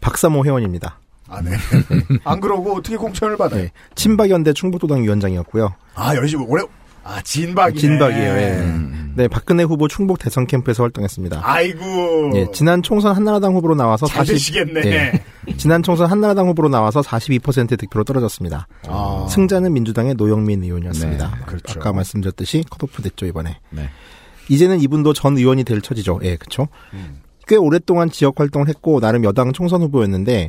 박사모 회원입니다. 아, 네. 안 그러고 어떻게 공천을 받아요? 네. 친박연대 충북도당 위원장이었고요. 아, 열심히 오래, 아, 진박이네. 진박이에요. 예. 음. 네, 박근혜 후보 충북 대선 캠프에서 활동했습니다. 아이고. 예, 지난 총선 한나라당 후보로 나와서 잘40 되시겠네. 예, 지난 총선 한나라당 후보로 나와서 42% 득표로 떨어졌습니다. 아. 승자는 민주당의 노영민 의원이었습니다. 네, 그렇죠. 아까 말씀드렸듯이 컷오프 됐죠 이번에. 네. 이제는 이분도 전 의원이 될 처지죠. 예, 그렇죠. 음. 꽤 오랫동안 지역 활동을 했고 나름 여당 총선 후보였는데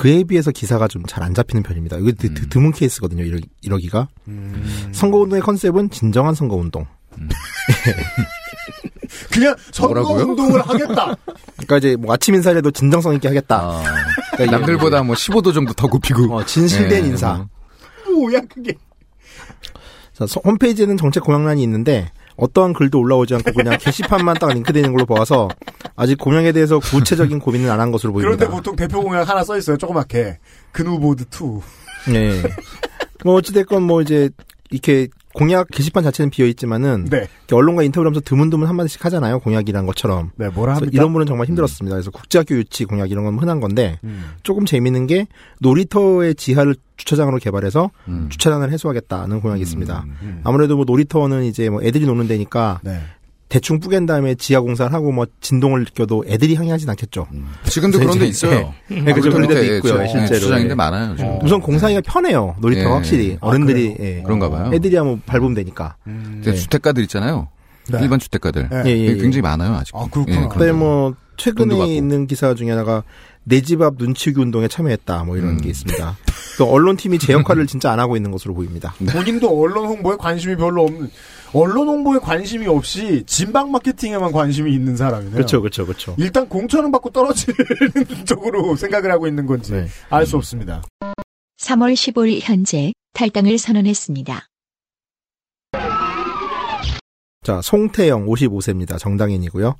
그에 비해서 기사가 좀 잘 안 잡히는 편입니다. 이거 드, 드, 드문 케이스거든요. 이러, 이러기가. 음. 선거운동의 컨셉은 진정한 선거운동. 그냥 뭐라고요? 선거운동을 하겠다. 그러니까 이제 뭐 아침 인사라도 진정성 있게 하겠다. 아, 그러니까 남들보다 뭐 15도 정도 더 굽히고. 어, 진실된 예, 인사. 뭐. 뭐야, 그게. 자, 서- 홈페이지에는 정책 공약란이 있는데 어떠한 글도 올라오지 않고 그냥 게시판만 딱 링크되는 걸로 보아서 아직 공약에 대해서 구체적인 고민은 안 한 것으로 보입니다. 그런데 보통 대표 공약 하나 써 있어요. 조그맣게. 근후보드 2. 네. 뭐 어찌됐건 뭐 이제 이렇게 공약 게시판 자체는 비어 있지만은 네. 언론과 인터뷰를 하면서 드문드문 한 마디씩 하잖아요. 공약이란 것처럼. 네, 뭐라 합니까? 이런 분은 정말 힘들었습니다. 그래서 국제학교 유치 공약 이런 건 흔한 건데 음. 조금 재미있는 게 놀이터의 지하를 주차장으로 개발해서 음. 주차장을 해소하겠다는 공약이 있습니다. 음. 아무래도 뭐 놀이터는 이제 뭐 애들이 노는 데니까 네. 대충 뿌갠 다음에 지하 공사를 하고 뭐 진동을 느껴도 애들이 항의하진 않겠죠. 지금도 그런 데 있어요. 네, 그죠. 그런 데도 있고요, 실제로. 주장인데 예. 많아요. 지금. 우선 공사하기가 편해요. 놀이터가 예. 확실히 아, 어른들이 그래요? 예. 그런가 봐요. 애들이야 뭐 밟으면 되니까. 음. 근데 주택가들 있잖아요. 네. 일반 주택가들. 네. 예, 예, 예. 굉장히 많아요, 아직. 아, 그렇구나. 예, 그다음에 뭐 최근에. 있는 기사 중에 하나가 내 집 앞 눈치기 운동에 참여했다 뭐 이런 음. 게 있습니다. 또 언론팀이 제 역할을 진짜 안 하고 있는 것으로 보입니다. 본인도 언론 홍보에 관심이 별로 없는, 언론 홍보에 관심이 없이 진방 마케팅에만 관심이 있는 사람이네요. 그렇죠, 그렇죠, 그렇죠. 일단 공천은 받고 떨어지는 쪽으로 생각을 하고 있는 건지 네. 알수 없습니다. 3월 15일 현재 탈당을 선언했습니다. 자, 송태영 55세입니다. 정당인이고요.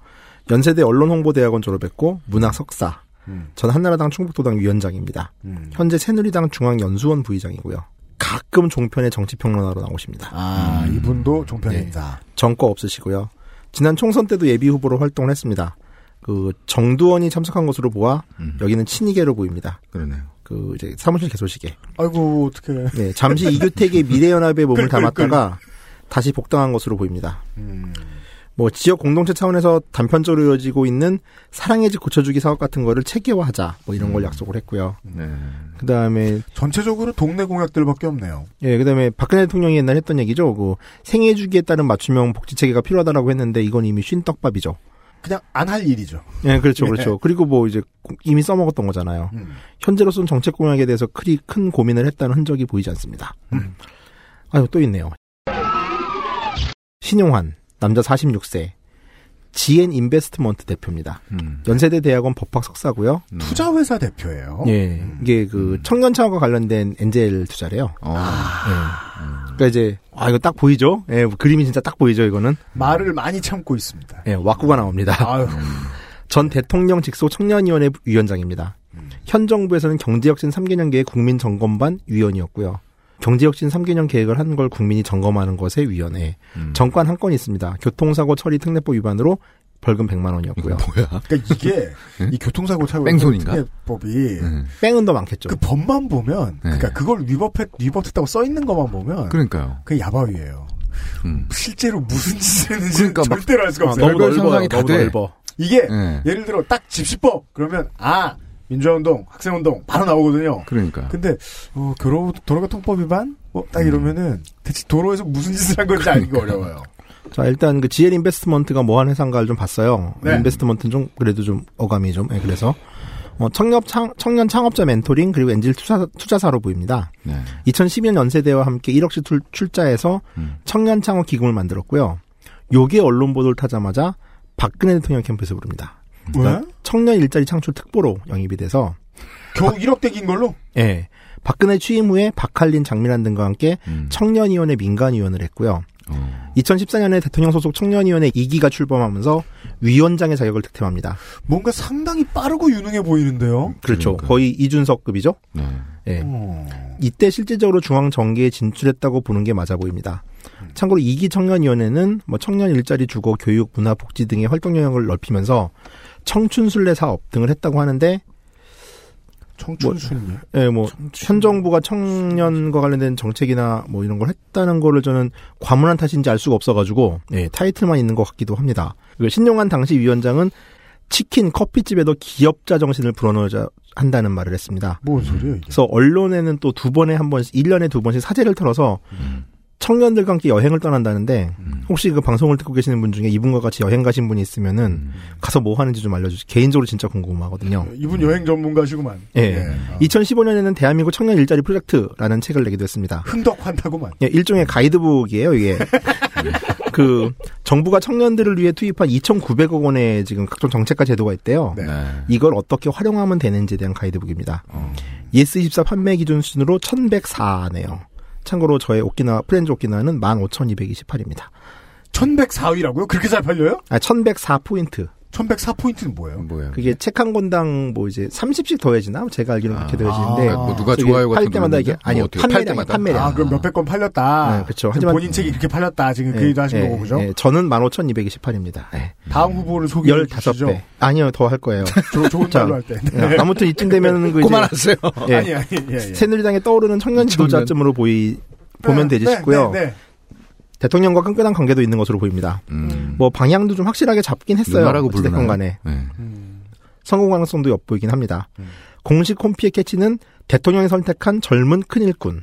연세대 언론홍보대학원 졸업했고 문학 석사. 음. 전 한나라당 충북도당 위원장입니다. 음. 현재 새누리당 중앙연수원 부의장이고요. 가끔 종편의 정치평론가로 나오십니다. 아, 음. 이분도 종편입니다. 정거 없으시고요. 지난 총선 때도 예비 후보로 활동을 했습니다. 그 정두원이 참석한 것으로 보아 음. 여기는 친이계로 보입니다. 그러네요. 그 이제 사무실 개소식에 아이고, 어떡해. 네, 잠시 이규택의 미래연합에 몸을. 담았다가 다시 복당한 것으로 보입니다. 음. 뭐 지역 공동체 차원에서 단편적으로 이어지고 있는 사랑의 집 고쳐주기 사업 같은 거를 체계화하자 뭐 이런 걸 약속을 했고요. 네. 그 다음에 전체적으로 동네 공약들밖에 없네요. 예, 그 다음에 박근혜 대통령이 옛날 했던 얘기죠. 그 생애 주기에 따른 맞춤형 복지 체계가 필요하다라고 했는데 이건 이미 쉰 떡밥이죠. 그냥 안 할 일이죠. 예, 그렇죠, 예. 그렇죠. 그리고 뭐 이제 이미 써먹었던 거잖아요. 음. 현재로서는 정책 공약에 대해서 그리 큰 고민을 했다는 흔적이 보이지 않습니다. 음. 아유, 또 있네요. 신용한, 남자 46세. 지엔 인베스트먼트 대표입니다. 음. 연세대 대학원 법학 석사고요. 음. 투자회사 대표예요. 예, 이게 그 청년 창업과 관련된 엔젤 투자래요. 어. 예. 그러니까 이제 아 이거 딱 보이죠? 예, 그림이 진짜 딱 보이죠, 이거는. 말을 많이 참고 있습니다. 예, 왁구가 나옵니다. 아유, 전 대통령 직속 청년위원회 위원장입니다. 현 정부에서는 경제혁신 3개년 계획 국민점검반 위원이었고요. 경제혁신 3개년 계획을 한 걸 국민이 점검하는 것의 위원회. 음. 정관 한 건이 있습니다. 교통사고 처리 특례법 위반으로 벌금 100만 원이었고요. 뭐야? 그러니까 이게 예? 이 교통사고 차고 뺑소니인가? 법이 음. 뺑은 더 많겠죠. 그 법만 보면 네. 그러니까 그걸 위법했 위법했다고 써 있는 것만 보면 그러니까요. 그게 야바위예요. 음. 실제로 무슨 짓을 했는지 그러니까 막- 절대로 알 수가 아, 없어요. 너무 넓어요. 상상이 다 너무 돼. 넓어. 이게 예. 예를 들어 딱 집시법 그러면 아 민주화운동, 학생운동 바로 나오거든요. 그러니까. 근데 어, 도로 도로교통법 위반 뭐 딱 이러면은 대체 도로에서 무슨 짓을 한 건지 알기가 어려워요. 자, 일단 그 GL 인베스트먼트가 뭐 하는 회사인가를 좀 봤어요. 네. 인베스트먼트는 좀 그래도 좀 어감이 좀 예, 그래서 어, 청년 창 청년 창업자 멘토링 그리고 엔젤 투자 투자 사로 보입니다. 네. 2012년 연세대와 함께 1억씩 출, 출자해서 음. 청년 창업 기금을 만들었고요. 요게 언론 보도를 타자마자 박근혜 대통령 캠프에서 부릅니다. 왜? 청년 일자리 창출 특보로 영입이 돼서 겨우 1억 대긴 걸로? 예. 박근혜 취임 후에 박할린, 장미란 등과 함께 음. 청년위원회 민간위원을 했고요. 어. 2014년에 대통령 소속 청년위원회 2기가 출범하면서 위원장의 자격을 득템합니다. 뭔가 상당히 빠르고 유능해 보이는데요. 그렇죠. 그러니까요. 거의 이준석급이죠. 네. 예. 어. 이때 실질적으로 중앙 정계에 진출했다고 보는 게 맞아 보입니다. 참고로 2기 청년위원회는 뭐 청년 일자리 주거, 교육, 문화, 복지 등의 활동 영역을 넓히면서 청춘순례 사업 등을 했다고 하는데 청춘순이요. 예, 뭐, 현 정부가 청년과 관련된 정책이나 뭐 이런 걸 했다는 거를 저는 과문한 탓인지 알 수가 없어가지고, 예, 타이틀만 있는 것 같기도 합니다. 그리고 신용한 당시 위원장은 치킨, 커피집에도 기업자 정신을 불어넣어야 한다는 말을 했습니다. 뭔 소리예요, 이게? 그래서 언론에는 또 두 번에 한 번씩, 1년에 두 번씩 사제를 털어서 음. 청년들과 함께 여행을 떠난다는데, 음. 혹시 그 방송을 듣고 계시는 분 중에 이분과 같이 여행 가신 분이 있으면은, 음. 가서 뭐 하는지 좀 알려주세요. 개인적으로 진짜 궁금하거든요. 이분 여행 전문가시구만. 예. 어. 2015년에는 대한민국 청년 일자리 프로젝트라는 책을 내기도 했습니다. 흥덕환다구만. 예, 일종의 가이드북이에요, 이게. 그 정부가 청년들을 위해 투입한 2,900억 원의 지금 각종 정책과 제도가 있대요. 네. 네. 이걸 어떻게 활용하면 되는지에 대한 가이드북입니다. 어. 예스24 판매 기준 수준으로 1,104네요. 참고로 저의 오키나와 프렌즈 오키나와는 15,228입니다. 1104위라고요? 그렇게 잘 팔려요? 아, 1,104포인트. 1104포인트는 뭐예요? 뭐야? 그게 책 한 권당 뭐 이제 30씩 더해지나? 제가 알기로는 아, 그렇게 더해지는데. 아, 뭐 누가 좋아요 같은 팔 때마다 이게 아니요 팔 판매량 때마다 판매량 아, 그럼 몇백 건 팔렸다. 네, 그쵸. 지금 하지만- 본인 책이 이렇게 팔렸다. 지금 그 얘기도 하신 거고, 그죠? 예, 저는 15,228입니다. 네. 다음 후보를 소개해 주시죠. 15배. 아니요, 더 할 거예요. 조, 좋은 자, 날로 할 때. 예, 아무튼 이쯤 되면 그 이제 그만하세요. 예, 아니, 아니, 예, 예. 새누리당에 떠오르는 청년 지도자쯤으로 보이 보면 네, 되지 네, 싶고요. 대통령과 끈끈한 관계도 있는 것으로 보입니다. 음. 뭐 방향도 좀 확실하게 잡긴 했어요. 누나라고 어찌됐건 부르나요? 간에 네. 음. 성공 가능성도 엿보이긴 합니다. 음. 공식 홈피의 캐치는 대통령이 선택한 젊은 큰일꾼.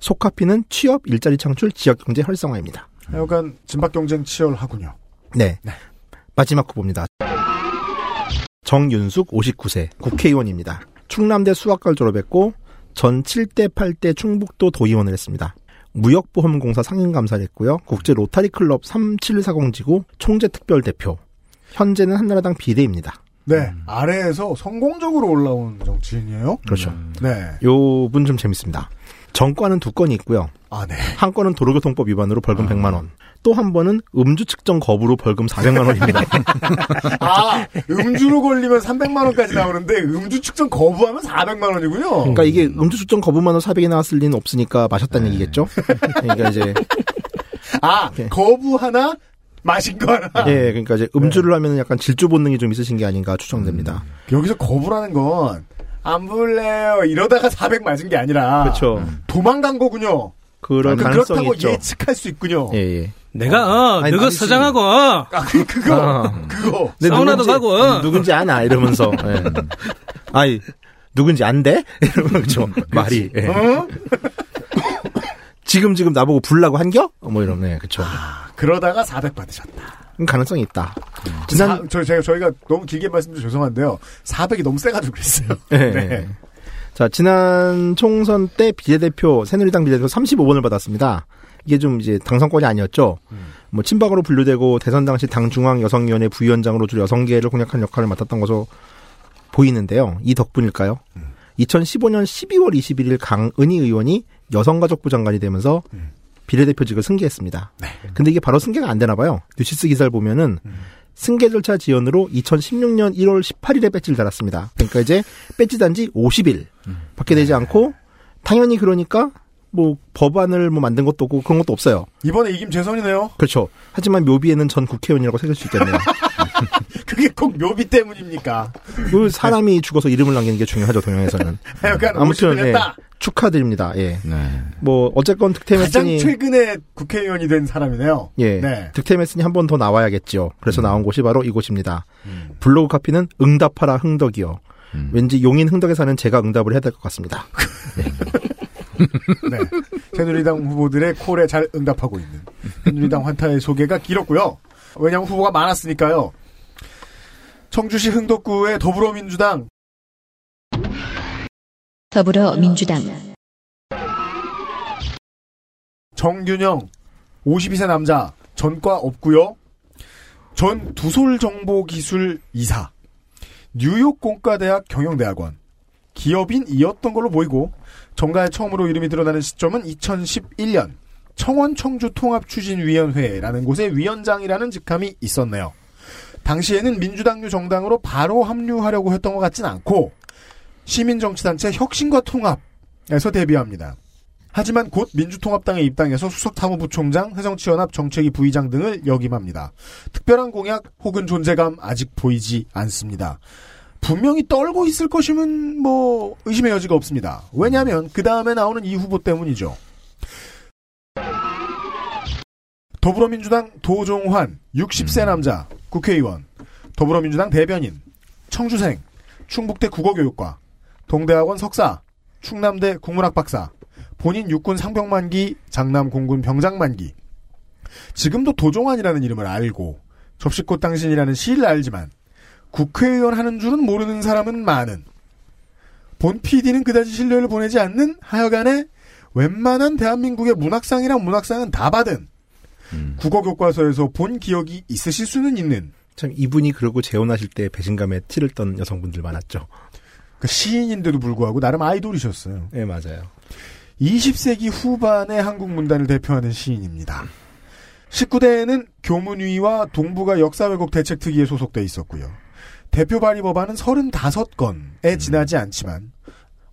속카피는 취업, 일자리 창출, 지역 경제 활성화입니다. 약간 진박 경쟁 치열하군요. 네. 네. 마지막 후보입니다. 정윤숙 59세 국회의원입니다. 충남대 수학과를 졸업했고 전 7대 8대 충북도 도의원을 했습니다. 무역보험공사 상임감사를 했고요. 국제 로타리 클럽 3740지구 총재특별대표. 현재는 한나라당 비대입니다. 네. 아래에서 성공적으로 올라온 정치인이에요. 그렇죠. 네. 요 분 좀 재밌습니다. 전과는 두 건이 있고요. 아, 네. 한 건은 도로교통법 위반으로 벌금 100만 원. 또 한 번은 음주 측정 거부로 벌금 400만 원입니다. 아, 음주로 걸리면 300만 원까지 나오는데, 음주 측정 거부하면 400만 원이군요. 그러니까 이게 음주 측정 거부만으로 400이 나왔을 리는 없으니까 마셨다는 얘기겠죠? 그러니까 이제 아, 네. 거부 하나, 마신 거 하나. 예, 그러니까 이제 음주를 하면 약간 질주 본능이 좀 있으신 게 아닌가 추정됩니다. 여기서 거부라는 건, 안 불래요. 이러다가 400 맞은 게 아니라. 그렇죠. 도망간 거군요. 그런 그- 가능성이 그렇다고 있죠. 예측할 수 있군요. 예, 예. 내가 어 아니, 너가 아니지. 서장하고 아, 그, 그거, 아. 그거. 근데 사우나도 누군지- 가고, 어. 누군지 아나 이러면서. 예. 아니 누군지 안 돼? 이러면 그렇죠. 말이. 예. 어? 지금 지금 나보고 불라고 한겨? 어, 뭐 이러면 네, 그렇죠. 그러다가 400 받으셨다. 가능성이 있다. 지난 사, 저, 제가, 저희가 너무 길게 말씀드려 죄송한데요. 400이 너무 세가지고 그랬어요. 예, 네. 예. 자, 지난 총선 때 비례대표, 새누리당 비례대표 35번을 받았습니다. 이게 좀 이제 당선권이 아니었죠. 뭐 친박으로 분류되고 대선 당시 당 중앙 여성위원회 부위원장으로 주로 여성계를 공략한 역할을 맡았던 것으로 보이는데요. 이 덕분일까요? 2015년 12월 21일 강은희 의원이 여성가족부 장관이 되면서 비례대표직을 승계했습니다. 근데 이게 바로 승계가 안 되나 봐요. 뉴시스 기사를 보면은 승계 절차 지연으로 2016년 1월 18일에 배지를 달았습니다. 그러니까 이제 배지 단지 50일 밖에 되지 않고 당연히 그러니까 뭐 법안을 뭐 만든 것도 없고 그런 것도 없어요. 이번에 이김 재선이네요. 그렇죠. 하지만 묘비에는 전 국회의원이라고 새길 수 있겠네요. 그게 꼭 묘비 때문입니까? 그 사람이 죽어서 이름을 남기는 게 중요하죠 동양에서는. 아무튼 50을 예. 축하드립니다. 예. 네. 뭐 어쨌건 가장 득템했으니 최근에 국회의원이 된 사람이네요. 예. 네. 득템했으니 한 번 더 나와야겠죠. 그래서 나온 곳이 바로 이곳입니다. 블로그 카피는 응답하라 흥덕이요. 음. 왠지 용인 흥덕에 사는 제가 응답을 해야 될 것 같습니다. 네. 새누리당 후보들의 콜에 잘 응답하고 있는 새누리당 환타의 소개가 길었고요. 왜냐하면 후보가 많았으니까요. 청주시 흥덕구의 더불어민주당 더불어민주당 정균영 52세 남자 전과 없고요. 전 두솔정보기술 이사 뉴욕 공과대학 경영대학원 기업인이었던 걸로 보이고 정가에 처음으로 이름이 드러나는 시점은 2011년 청원 청주 통합 추진위원회라는 곳의 위원장이라는 직함이 있었네요. 당시에는 민주당류 정당으로 바로 합류하려고 했던 것 같진 않고 시민정치단체 혁신과 통합에서 데뷔합니다. 하지만 곧 민주통합당에 입당해서 수석사무부총장, 새정치연합 정책위 부의장 등을 역임합니다. 특별한 공약 혹은 존재감 아직 보이지 않습니다. 분명히 떨고 있을 것이면 뭐 의심의 여지가 없습니다. 왜냐하면 그 다음에 나오는 이 후보 때문이죠. 더불어민주당 도종환 60세 남자 국회의원 더불어민주당 대변인 청주생 충북대 국어교육과 동대학원 석사 충남대 국문학 박사 본인 육군 상병만기 장남 공군 병장만기. 지금도 도종환이라는 이름을 알고 접시꽃 당신이라는 시를 알지만 국회의원 하는 줄은 모르는 사람은 많은. 본 PD는 그다지 신뢰를 보내지 않는 하여간에 웬만한 대한민국의 문학상이랑 문학상은 다 받은 국어 교과서에서 본 기억이 있으실 수는 있는 참 이분이 그러고 재혼하실 때 배신감에 티를 떤 여성분들 많았죠. 그 시인인데도 불구하고 나름 아이돌이셨어요. 네, 맞아요. 20세기 후반의 한국 문단을 대표하는 시인입니다. 19대에는 교문위와 동북아 역사 왜곡 대책 특위에 소속돼 있었고요. 대표 발의 법안은 35건에 지나지 않지만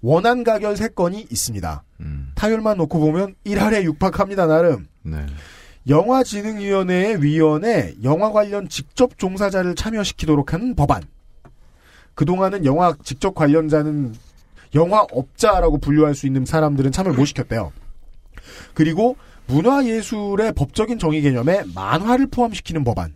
원안 가결 3건이 있습니다. 음. 타율만 놓고 보면 1할에 육박합니다, 나름. 네. 영화진흥위원회의 위원회 영화 관련 직접 종사자를 참여시키도록 하는 법안. 그동안은 영화 직접 관련자는 영화업자라고 분류할 수 있는 사람들은 참여를 못 시켰대요. 그리고 문화예술의 법적인 정의 개념에 만화를 포함시키는 법안.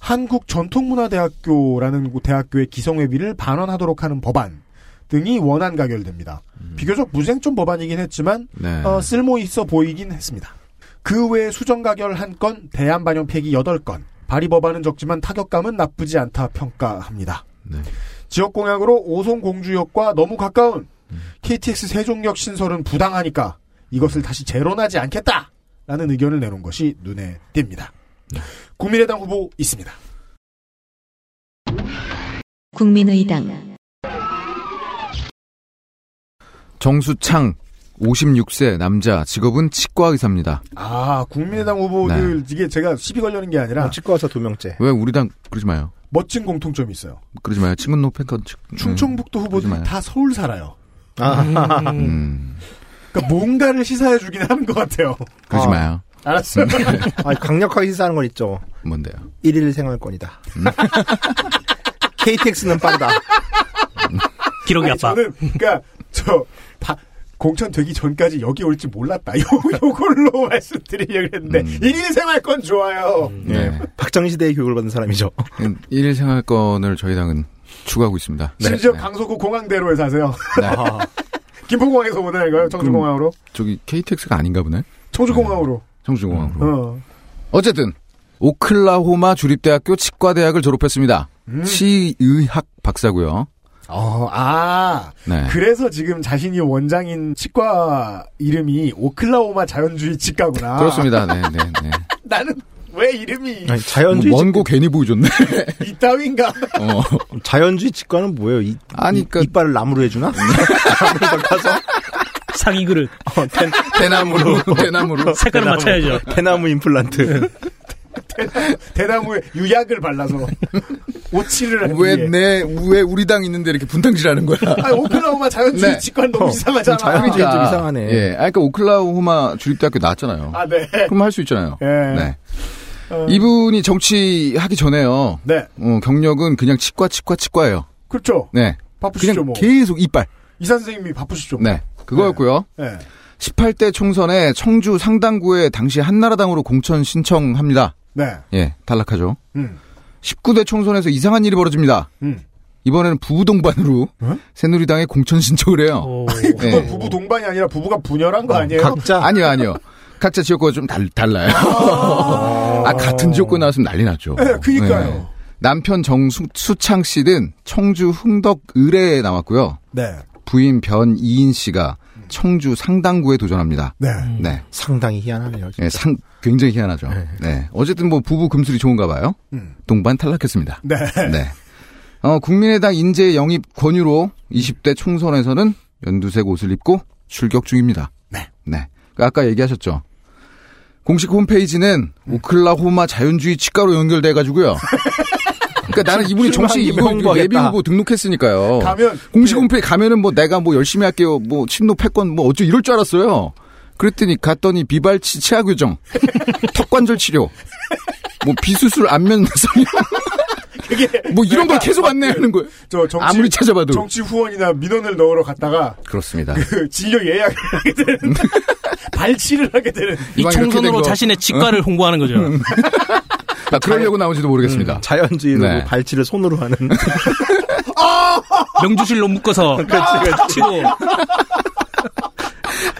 한국전통문화대학교라는 대학교의 기성회비를 반환하도록 하는 법안 등이 원안 가결됩니다. 비교적 무쟁점 법안이긴 했지만 네. 어, 쓸모 있어 보이긴 했습니다. 그 외에 수정 가결 한 건, 대안 반영 폐기 8건, 발의 법안은 적지만 타격감은 나쁘지 않다 평가합니다. 네. 지역 공약으로 오송 공주역과 너무 가까운 KTX 세종역 신설은 부당하니까 이것을 다시 재론하지 않겠다! 라는 의견을 내놓은 것이 눈에 띕니다. 국민의당 후보 있습니다. 국민의당 정수창 56세 남자 직업은 치과 의사입니다. 아, 국민의당 후보들, 네. 이게 제가 시비 걸려는 게 아니라 치과 의사 두 명째. 왜 우리 당 그러지 마요. 멋진 공통점이 있어요. 그러지 마요. 친근노 팬컨 충청북도 후보들 그러지 마요. 다 서울 살아요. 음, 음, 그러니까 뭔가를 시사해 주긴 하는 것 같아요. 그러지 아. 마요. 알았어요. 아, 강력하게 시사하는 건 있죠. 뭔데요? 일일 생활권이다. KTX는 빠르다. 기록이 아니, 아빠. 저는 그러니까 저 바- 공천 되기 전까지 여기 올지 몰랐다. 요 요걸로 말씀드리려고 했는데 음. 일일 생활권 좋아요. 네. 박정희시대의 교육을 받은 사람이죠. 일일 생활권을 저희 당은 추구하고 있습니다. 심지어 네. 강서구 공항대로에 사세요. 네. 김포공항에서 오는 거예요. 청주공항으로. 저기 KTX가 아닌가 보네. 청주공항으로. 청주공항으로. 어. 어쨌든 오클라호마 주립대학교 치과대학을 졸업했습니다. 음. 치의학 박사고요. 어, 아. 네. 그래서 지금 자신이 원장인 치과 이름이 오클라호마 자연주의 치과구나. 그렇습니다. 네, 네, 네. 나는 왜 이름이 아니, 자연주의, 치- 원고 괜히 보여줬네. 이따윈가? 어. 자연주의 치과는 뭐예요? 이, 아니, 이, 그- 이빨을 나무로 해주나? 나무로 깎아서 상이 그릇. 어, 대, 대나무로, 대나무로. 색깔을 맞춰야죠. 대나무 임플란트. 대나무에 유약을 발라서 오치를 한왜 뒤에. 내, 왜 우리 당 있는데 이렇게 분탕질하는 거야? 아니, 오클라호마 자연주의 네. 치과는 너무 어, 이상하잖아. 자연주의 좀 이상하네. 예. 아, 그러니까 오클라호마 주립대학교 나왔잖아요. 아, 네. 그럼 할 수 있잖아요. 예. 네. 어, 이분이 정치하기 전에요. 네. 어, 경력은 그냥 치과, 치과, 치과예요. 그렇죠. 네. 바쁘시죠, 그냥 뭐. 계속 이빨. 이사 선생님이 바쁘시죠. 네. 그거였고요. 네. 18대 총선에 청주 상당구에 당시 한나라당으로 공천 신청합니다. 네. 예, 탈락하죠. 음. 19대 총선에서 이상한 일이 벌어집니다. 음. 이번에는 부부 동반으로 어? 새누리당에 공천 신청을 해요. 오. 그건 네. 부부 동반이 아니라 부부가 분열한 거 아니에요? 각자 아니요, 아니요. 각자 지역구가 좀 달, 달라요. 아, 같은 지역구 나왔으면 난리 났죠. 네, 그니까요. 네. 남편 정수창 씨는 청주 흥덕 의뢰에 나왔고요. 네. 부인 변이인 씨가 청주 상당구에 도전합니다. 네. 네. 상당히 희한하네요. 진짜. 네, 상, 굉장히 희한하죠. 네. 네. 어쨌든 뭐 부부 금슬이 좋은가 봐요. 음. 동반 탈락했습니다. 네. 네. 어, 국민의당 인재 영입 권유로 20대 총선에서는 연두색 옷을 입고 출격 중입니다. 네. 네. 그 아까 얘기하셨죠. 공식 홈페이지는 오클라호마 자연주의 치과로 연결돼가지고요. 그러니까 나는 이분이 정치 홍보하겠다. 예비 후보 등록했으니까요. 가면 공식 네. 홈페이지 가면은 뭐 내가 뭐 열심히 할게요. 뭐 친노 패권 뭐 어쩌 이럴 줄 알았어요. 그랬더니 갔더니 비발치 치아 교정, 턱 관절 치료, 뭐 비수술 안면 성형, 그게 뭐 이런 걸 계속 안내하는 거예요. 저 정치 아무리 찾아봐도 정치 후원이나 민원을 넣으러 갔다가 그렇습니다. 그 진료 예약을 하게 되는 발치를 하게 되는 이 총선으로. 자신의 치과를 홍보하는 거죠. 아, 그러려고 나온지도 모르겠습니다. 자연주의로 네. 발치를 손으로 하는. 명주실로 묶어서. 치고.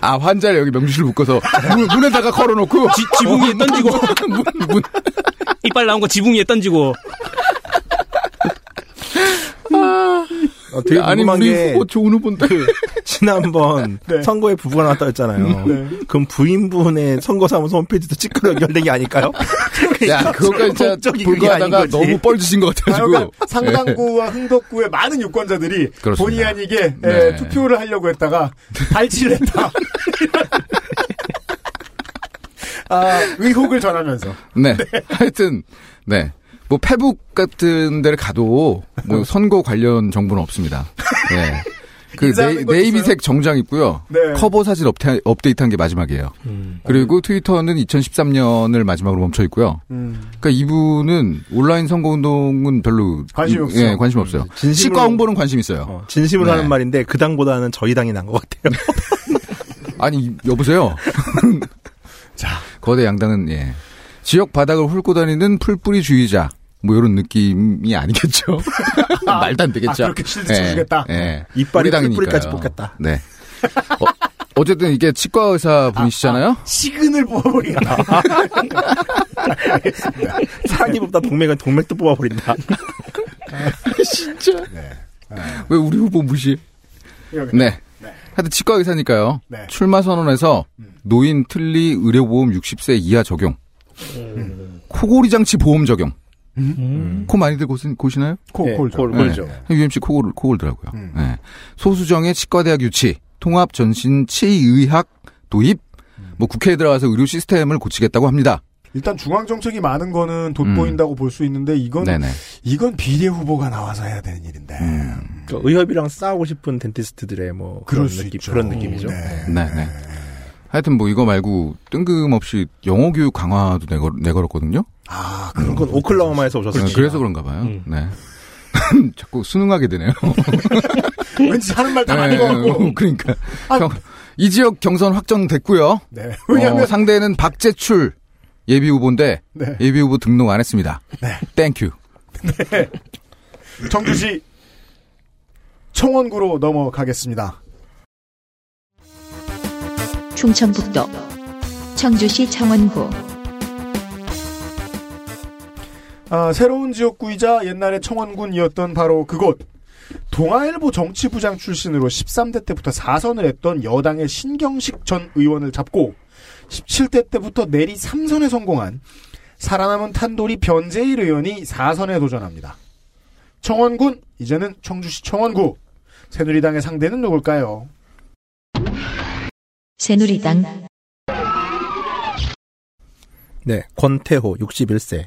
아 환자를 여기 명주실 묶어서 문, 문에다가 걸어놓고. 지, 지붕 위에 던지고. 문, 문, 이빨 나온 거 지붕 위에 던지고 어, 되게 아니 궁금한 우리 게 후보 좋은 후보인데 지난번 네. 선거에 부부가 나왔다 했잖아요. 네. 그럼 부인분의 선거사무소 홈페이지도 치과로 연결된 게 아닐까요? 야 그거까지 진짜 불과하다가 거지. 너무 뻘짓인 것 같아가지고 하여간 상당구와 흥덕구의 많은 유권자들이 그렇습니다. 본의 아니게 네. 에, 투표를 하려고 했다가 발치를 했다. 아, 의혹을 전하면서. 네. 하여튼, 네. 뭐, 페북 같은 데를 가도, 뭐, 선거 관련 정보는 없습니다. 네. 그, 네이, 건 네이비색 정장 입고요. 네. 커버 사진 업데, 업데이트 한 게 마지막이에요. 음. 그리고 트위터는 2013년을 마지막으로 멈춰 있고요. 음. 그러니까 이분은 온라인 선거운동은 별로 관심이 이- 없어. 예, 관심 없어요. 진심으로- 치과 홍보는 관심 있어요. 어, 진심으로 네. 하는 말인데 그 당보다는 저희 당이 난 것 같아요. 아니 여보세요. 자. 거대 양당은 예 지역 바닥을 훑고 다니는 풀뿌리주의자 뭐 이런 느낌이 아니겠죠. 말도 안 되겠죠. 아, 그렇게 실드 쳐주겠다? 예. 이빨에 우리 당이니까요. 풀뿌리까지 뽑겠다. 네. 어, 어쨌든 이게 치과 의사 분이시잖아요. 시근을 뽑아버리겠다. 사랑니 뽑다 동맥은 동맥도 뽑아버린다. 진짜. 네. 왜 우리 후보 무시? 네. 네. 하여튼 치과 의사니까요. 네. 출마 선언에서 노인 틀리 의료보험 60세 이하 적용. 코골이 장치 보험 적용. 음. 코 많이들 고시, 고시나요? 코, 네, 콜죠. 콜, 네. 콜죠. UMC 코골, 코골더라고요. 음. 네. 소수정의 치과대학 유치, 통합 전신 치의학 도입, 뭐 국회에 들어가서 의료 시스템을 고치겠다고 합니다. 일단 중앙 정책이 많은 거는 음. 돋보인다고 볼수 있는데 이건 네네. 이건 비례 후보가 나와서 해야 되는 일인데. 음. 그 의협이랑 싸우고 싶은 덴티스트들의 뭐 그런 수 느낌, 있죠. 그런 느낌이죠. 네. 네 네. 하여튼 뭐 이거 말고 뜬금없이 영어 교육 강화도 내걸, 내걸었거든요. 아, 그건 그런 거. 오클라호마에서 오셨어요. 그래서 그런가 봐요. 음. 네. 자꾸 순응하게 되네요. 왠지 하는 말다 아닌 네, 것 같고. 그러니까. 아. 경- 이 지역 경선 확정됐고요. 네. 왜냐면 어, 상대는 박재출 예비 후보인데 네. 예비 후보 등록 안 했습니다. 네. Thank you. 청주시 청원구로 넘어가겠습니다. 충청북도 청주시 청원구 아, 새로운 지역구이자 옛날에 청원군이었던 바로 그곳. 동아일보 정치부장 출신으로 13대 때부터 4선을 했던 여당의 신경식 전 의원을 잡고 17대 때부터 내리 3선에 성공한 살아남은 탄돌이 변재일 의원이 4선에 도전합니다. 청원군, 이제는 청주시 청원구. 새누리당의 상대는 누굴까요? 새누리당 네, 권태호 61세.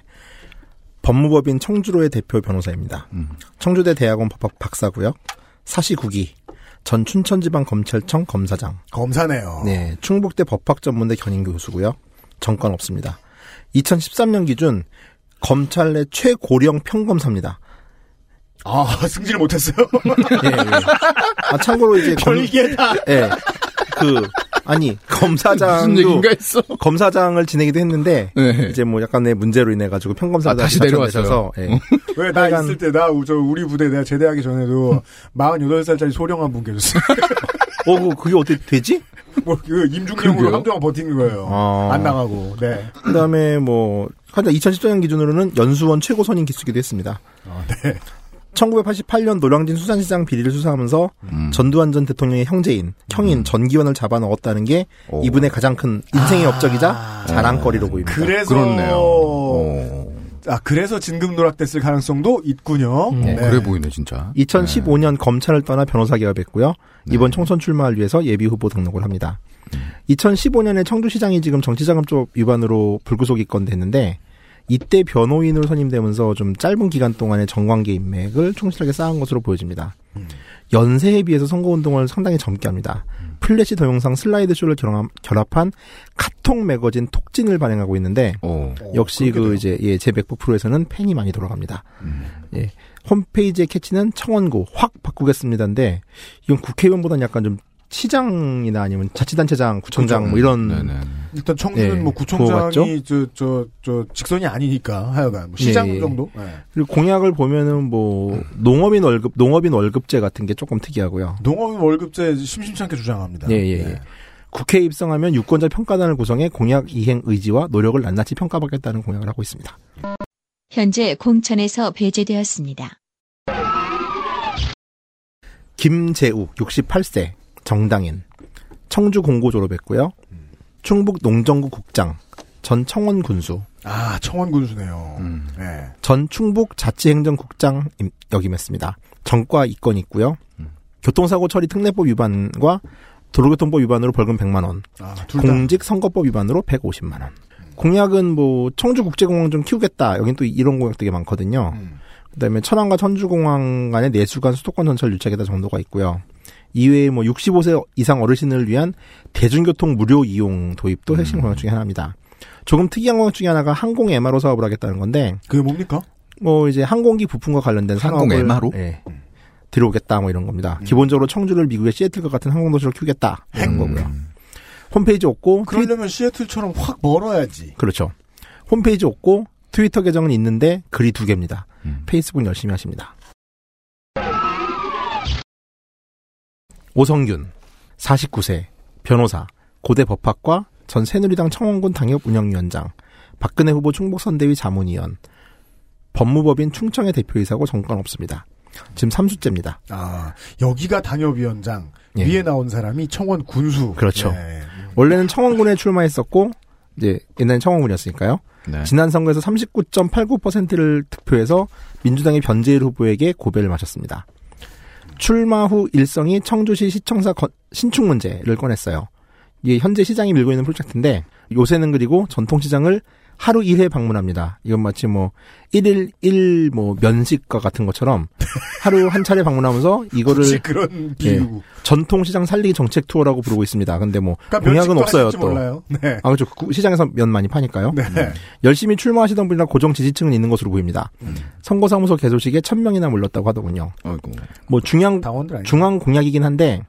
법무법인 청주로의 대표 변호사입니다. 음. 청주대 대학원 법학 박사고요. 사시국이 전 춘천지방검찰청 검사장. 검사네요. 네, 충북대 법학전문대 견인 교수고요. 정권 없습니다. 2013년 기준 검찰 내 최고령 평검사입니다. 아, 승질 못했어요. 예, 예. 아, 참고로 이제 검, 별개다. 예. 그 아니 검사장도. 검사장을 지내기도 했는데 네. 이제 뭐 약간의 문제로 인해 가지고 평검사가 아, 다시 내려왔어요. 예. 왜나 빨간- 있을 때나저 우리 부대 내가 제대하기 전에도 48살짜리 소령 한 분 계셨어요. 어, 그- 그게 어떻게 되지? 뭐 그 임중령으로 그러게요. 한동안 버틴 거예요. 어. 안 나가고. 네. 그 다음에 뭐 하여튼 2014년 기준으로는 연수원 최고 선임 기수기도 했습니다. 어, 네. 1988년 노량진 수산시장 비리를 수사하면서 음. 전두환 전 대통령의 형제인 형인 전기원을 잡아 넣었다는 게 오. 이분의 가장 큰 인생의 업적이자 자랑거리로 보입니다. 그래서 그렇네요. 오. 아 그래서 진급 누락됐을 가능성도 있군요. 음. 어, 네. 그래 보이네 진짜. 2015년 검찰을 떠나 변호사 개업했고요. 이번 총선 출마를 위해서 예비 후보 등록을 합니다. 2015년에 청주시장이 지금 정치자금법 위반으로 불구속 입건됐는데 이때 변호인으로 선임되면서 좀 짧은 기간 동안의 정관계 인맥을 충실하게 쌓은 것으로 보여집니다. 연세에 비해서 선거운동을 상당히 젊게 합니다. 플래시 동영상 슬라이드 쇼를 결합- 결합 한 카톡 매거진 톡진을 발행하고 있는데 오. 역시 그렇게 그. 이제 예, 제 맥북 프로에서는 팬이 많이 돌아갑니다. 음. 예. 홈페이지의 캐치는 청원구 확 바꾸겠습니다인데 이건 국회의원보다는 약간 좀 시장이나 아니면 자치단체장, 구청장 뭐 이런 네네. 일단 청주는 네, 뭐? 구청장이 저저저 직선이 아니니까 하여간 뭐 시장 예, 예. 정도. 네. 그리고 공약을 보면은 뭐 농업인 월급 농업인 월급제 같은 게 조금 특이하고요. 농업인 월급제 심심찮게 주장합니다. 예, 예, 네. 예. 국회에 입성하면 유권자 평가단을 구성해 공약 이행 의지와 노력을 낱낱이 평가받겠다는 공약을 하고 있습니다. 현재 공천에서 배제되었습니다. 김재욱 68세 정당인 청주 공고 졸업했고요. 충북 농정구 국장 전 청원 군수 아 청원 군수네요. 음. 네. 전 충북 자치행정국장 임- 역임했습니다. 전과 이건 있고요. 음. 교통사고 처리 특례법 위반과 도로교통법 위반으로 벌금 100만 원, 아둘 다. 공직 선거법 위반으로 150만 원. 공약은 뭐 청주 국제공항 좀 키우겠다. 여긴 또 이런 공약 되게 많거든요. 음. 그다음에 천안과 천주공항 간의 내수간 수도권 전철 유착에다 정도가 있고요. 이외에 뭐 65세 이상 어르신을 위한 대중교통 무료 이용 도입도 음. 핵심 공약 중에 하나입니다. 조금 특이한 공약 중에 하나가 항공 MRO 사업을 하겠다는 건데 그게 뭡니까? 뭐 이제 항공기 부품과 관련된 항공 산업을 MRO? 예, 들어오겠다 뭐 이런 겁니다. 음. 기본적으로 청주를 미국의 시애틀과 같은 항공 도시로 키우겠다 이런 거고요. 음. 홈페이지 없고 그러려면 시애틀처럼 확 멀어야지. 그렇죠. 홈페이지 없고 트위터 계정은 있는데 글이 두 개입니다. 음. 페이스북 열심히 하십니다. 오성균 49세 변호사 고대 법학과 전 새누리당 청원군 당협 운영위원장 박근혜 후보 충북선대위 자문위원 법무법인 충청의 대표이사고 정권 없습니다. 지금 3수째입니다. 아 여기가 당협위원장 예. 위에 나온 사람이 청원 군수. 그렇죠. 네. 원래는 청원군에 출마했었고 이제 옛날엔 청원군이었으니까요. 네. 지난 선거에서 39.89%를 득표해서 민주당의 변재일 후보에게 고배를 마셨습니다. 출마 후 일성이 청주시 시청사 건- 신축 문제를 꺼냈어요. 이게 현재 시장이 밀고 있는 프로젝트인데 요새는 그리고 전통시장을 하루 1회 방문합니다. 이건 마치 뭐 1일 1 뭐 면식과 같은 것처럼 하루 한 차례 방문하면서 이거를 그런 비유. 전통 시장 살리기 정책 투어라고 부르고 있습니다. 근데 뭐 그러니까 공약은 없어요 또. 네. 아 그렇죠. 그 시장에서 면 많이 파니까요. 네. 열심히 출마하시던 분이나 고정 지지층은 있는 것으로 보입니다. 음. 선거사무소 개소식에 천 명이나 몰렸다고 하더군요. 아이고. 뭐 중앙. 중앙 공약이긴 한데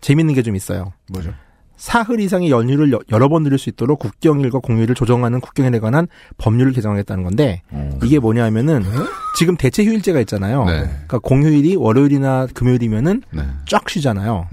재밌는 게 좀 있어요. 뭐죠? 사흘 이상의 연휴를 여, 여러 번 누릴 수 있도록 국경일과 공휴일을 조정하는 국경일에 관한 법률을 개정하겠다는 건데 어. 이게 뭐냐면은 지금 대체 휴일제가 있잖아요. 네. 그러니까 공휴일이 월요일이나 금요일이면은 네. 쫙 쉬잖아요.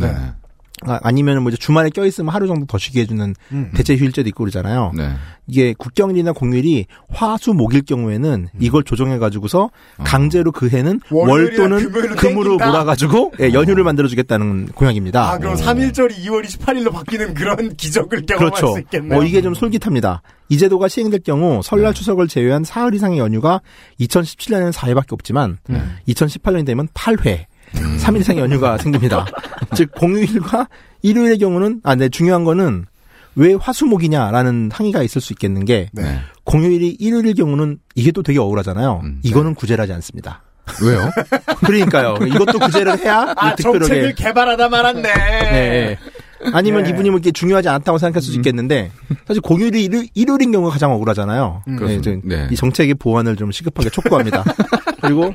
네. 아, 아니면 뭐 이제 주말에 껴 있으면 하루 정도 더 쉬게 해주는 음. 대체 휴일제도 있고 그러잖아요. 네. 이게 국경일이나 공휴일이 화수 목일 경우에는 이걸 조정해 가지고서 강제로 그 해는 월 또는 금으로 땡긴다? 몰아가지고 예, 연휴를 만들어주겠다는 공약입니다. 아, 그럼 3일절이 2월 28일로 바뀌는 그런 기적을 경험할 그렇죠. 수 있겠네요. 어, 이게 좀 솔깃합니다. 이 제도가 시행될 경우 설날 추석을 제외한 사흘 이상의 연휴가 2017년에는 4회밖에 없지만 네. 2018년이 되면 8회, 음. 3일 이상의 연휴가 생깁니다. 즉 공휴일과 일요일의 경우는 아, 네 중요한 거는 왜 화수목이냐라는 항의가 있을 수 있겠는 게 네. 공휴일이 일요일의 경우는 이게 또 되게 억울하잖아요. 음, 이거는 구제를 하지 않습니다. 왜요? 그러니까요. 이것도 구제를 해야 아, 이 득표력에 정책을 개발하다 말았네. 네. 아니면 네. 이분이 뭐 이게 중요하지 않다고 생각할 수도 있겠는데 사실 공휴일이 일요, 일요일인 경우가 가장 억울하잖아요. 음. 네, 저- 네. 이 정책의 보완을 좀 시급하게 촉구합니다. 그리고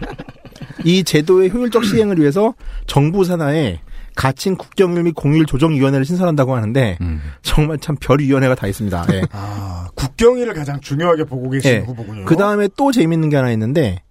이 제도의 효율적 시행을 위해서 정부 산하에 가칭 국경일 및 공일 조정위원회를 신설한다고 하는데 음. 정말 참 별 위원회가 다 있습니다. 예. 아, 국경일을 가장 중요하게 보고 계시는 예. 후보군요. 그 다음에 또 재밌는 게 하나 있는데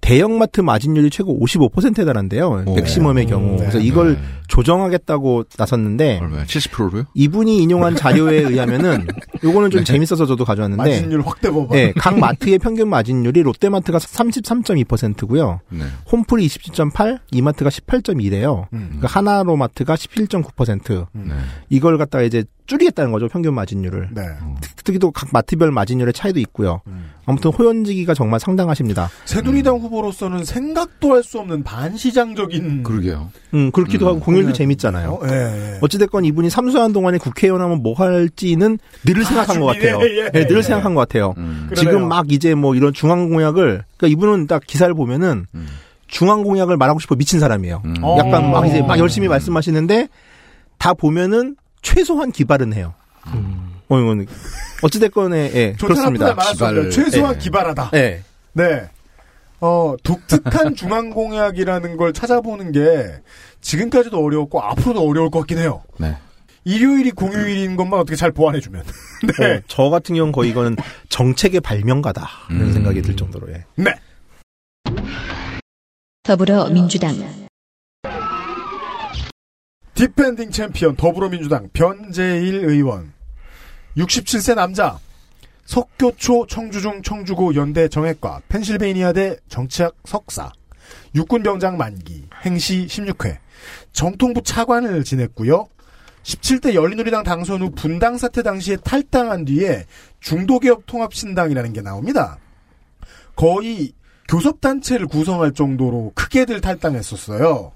대형마트 마진율이 최고 55%에 달한대요. 오. 맥시멈의 네. 경우. 네. 그래서 이걸 네. 조정하겠다고 나섰는데 얼마야? 70%로요? 이분이 인용한 자료에 의하면은 요거는 좀 재밌어서 저도 가져왔는데 마진율 확대 법안. 네, 각 마트의 평균 마진율이 롯데마트가 33.2%고요. 네. 홈플이 27.8, 이마트가 18.2래요. 음. 그러니까 하나로마트가 11.9%. 네. 이걸 갖다가 이제 줄이겠다는 거죠, 평균 마진율을. 네. 특히 또 각 마트별 마진율의 차이도 있고요. 음. 아무튼 호연지기가 정말 상당하십니다. 새누리당 후보로서는 생각도 할 수 없는 반시장적인 그러게요. 음, 그렇기도 음, 하고 공일 도 공연- 재밌잖아요. 어, 예, 예. 어찌됐건 이분이 삼수한 동안에 국회의원 하면 뭐 할지는 늘 생각한 것 준비네. 같아요. 예, 예, 네, 늘 예. 생각한 것 같아요. 음. 지금 막 이제 뭐 이런 중앙 공약을 그러니까 이분은 딱 기사를 보면은 음. 중앙 공약을 말하고 싶어 미친 사람이에요. 음. 어. 약간 막 이제 막 열심히 음. 말씀하시는데 다 보면은 최소한 기발은 해요. 어, 이거는 어찌됐건에 예, 그렇습니다. 기발. 최소한 예. 기발하다. 예. 네. 어, 독특한 중앙 공약이라는 걸 찾아보는 게 지금까지도 어려웠고 앞으로도 어려울 것 같긴 해요. 네. 일요일이 공휴일인 것만 어떻게 잘 보완해주면. 네. 어, 저 같은 경우는 거의 이거는 정책의 발명가다 이런 음. 생각이 들 정도로 예. 네. 더불어민주당 디펜딩 챔피언 더불어민주당 변재일 의원 67세 남자 석교초 청주중 청주고 연대 정외과 펜실베이니아대 정치학 석사 육군병장 만기 행시 16회 정통부 차관을 지냈고요. 17대 열린우리당 당선 후 분당 사태 당시에 탈당한 뒤에 중도개혁 통합신당이라는 게 나옵니다. 거의 교섭단체를 구성할 정도로 크게들 탈당했었어요.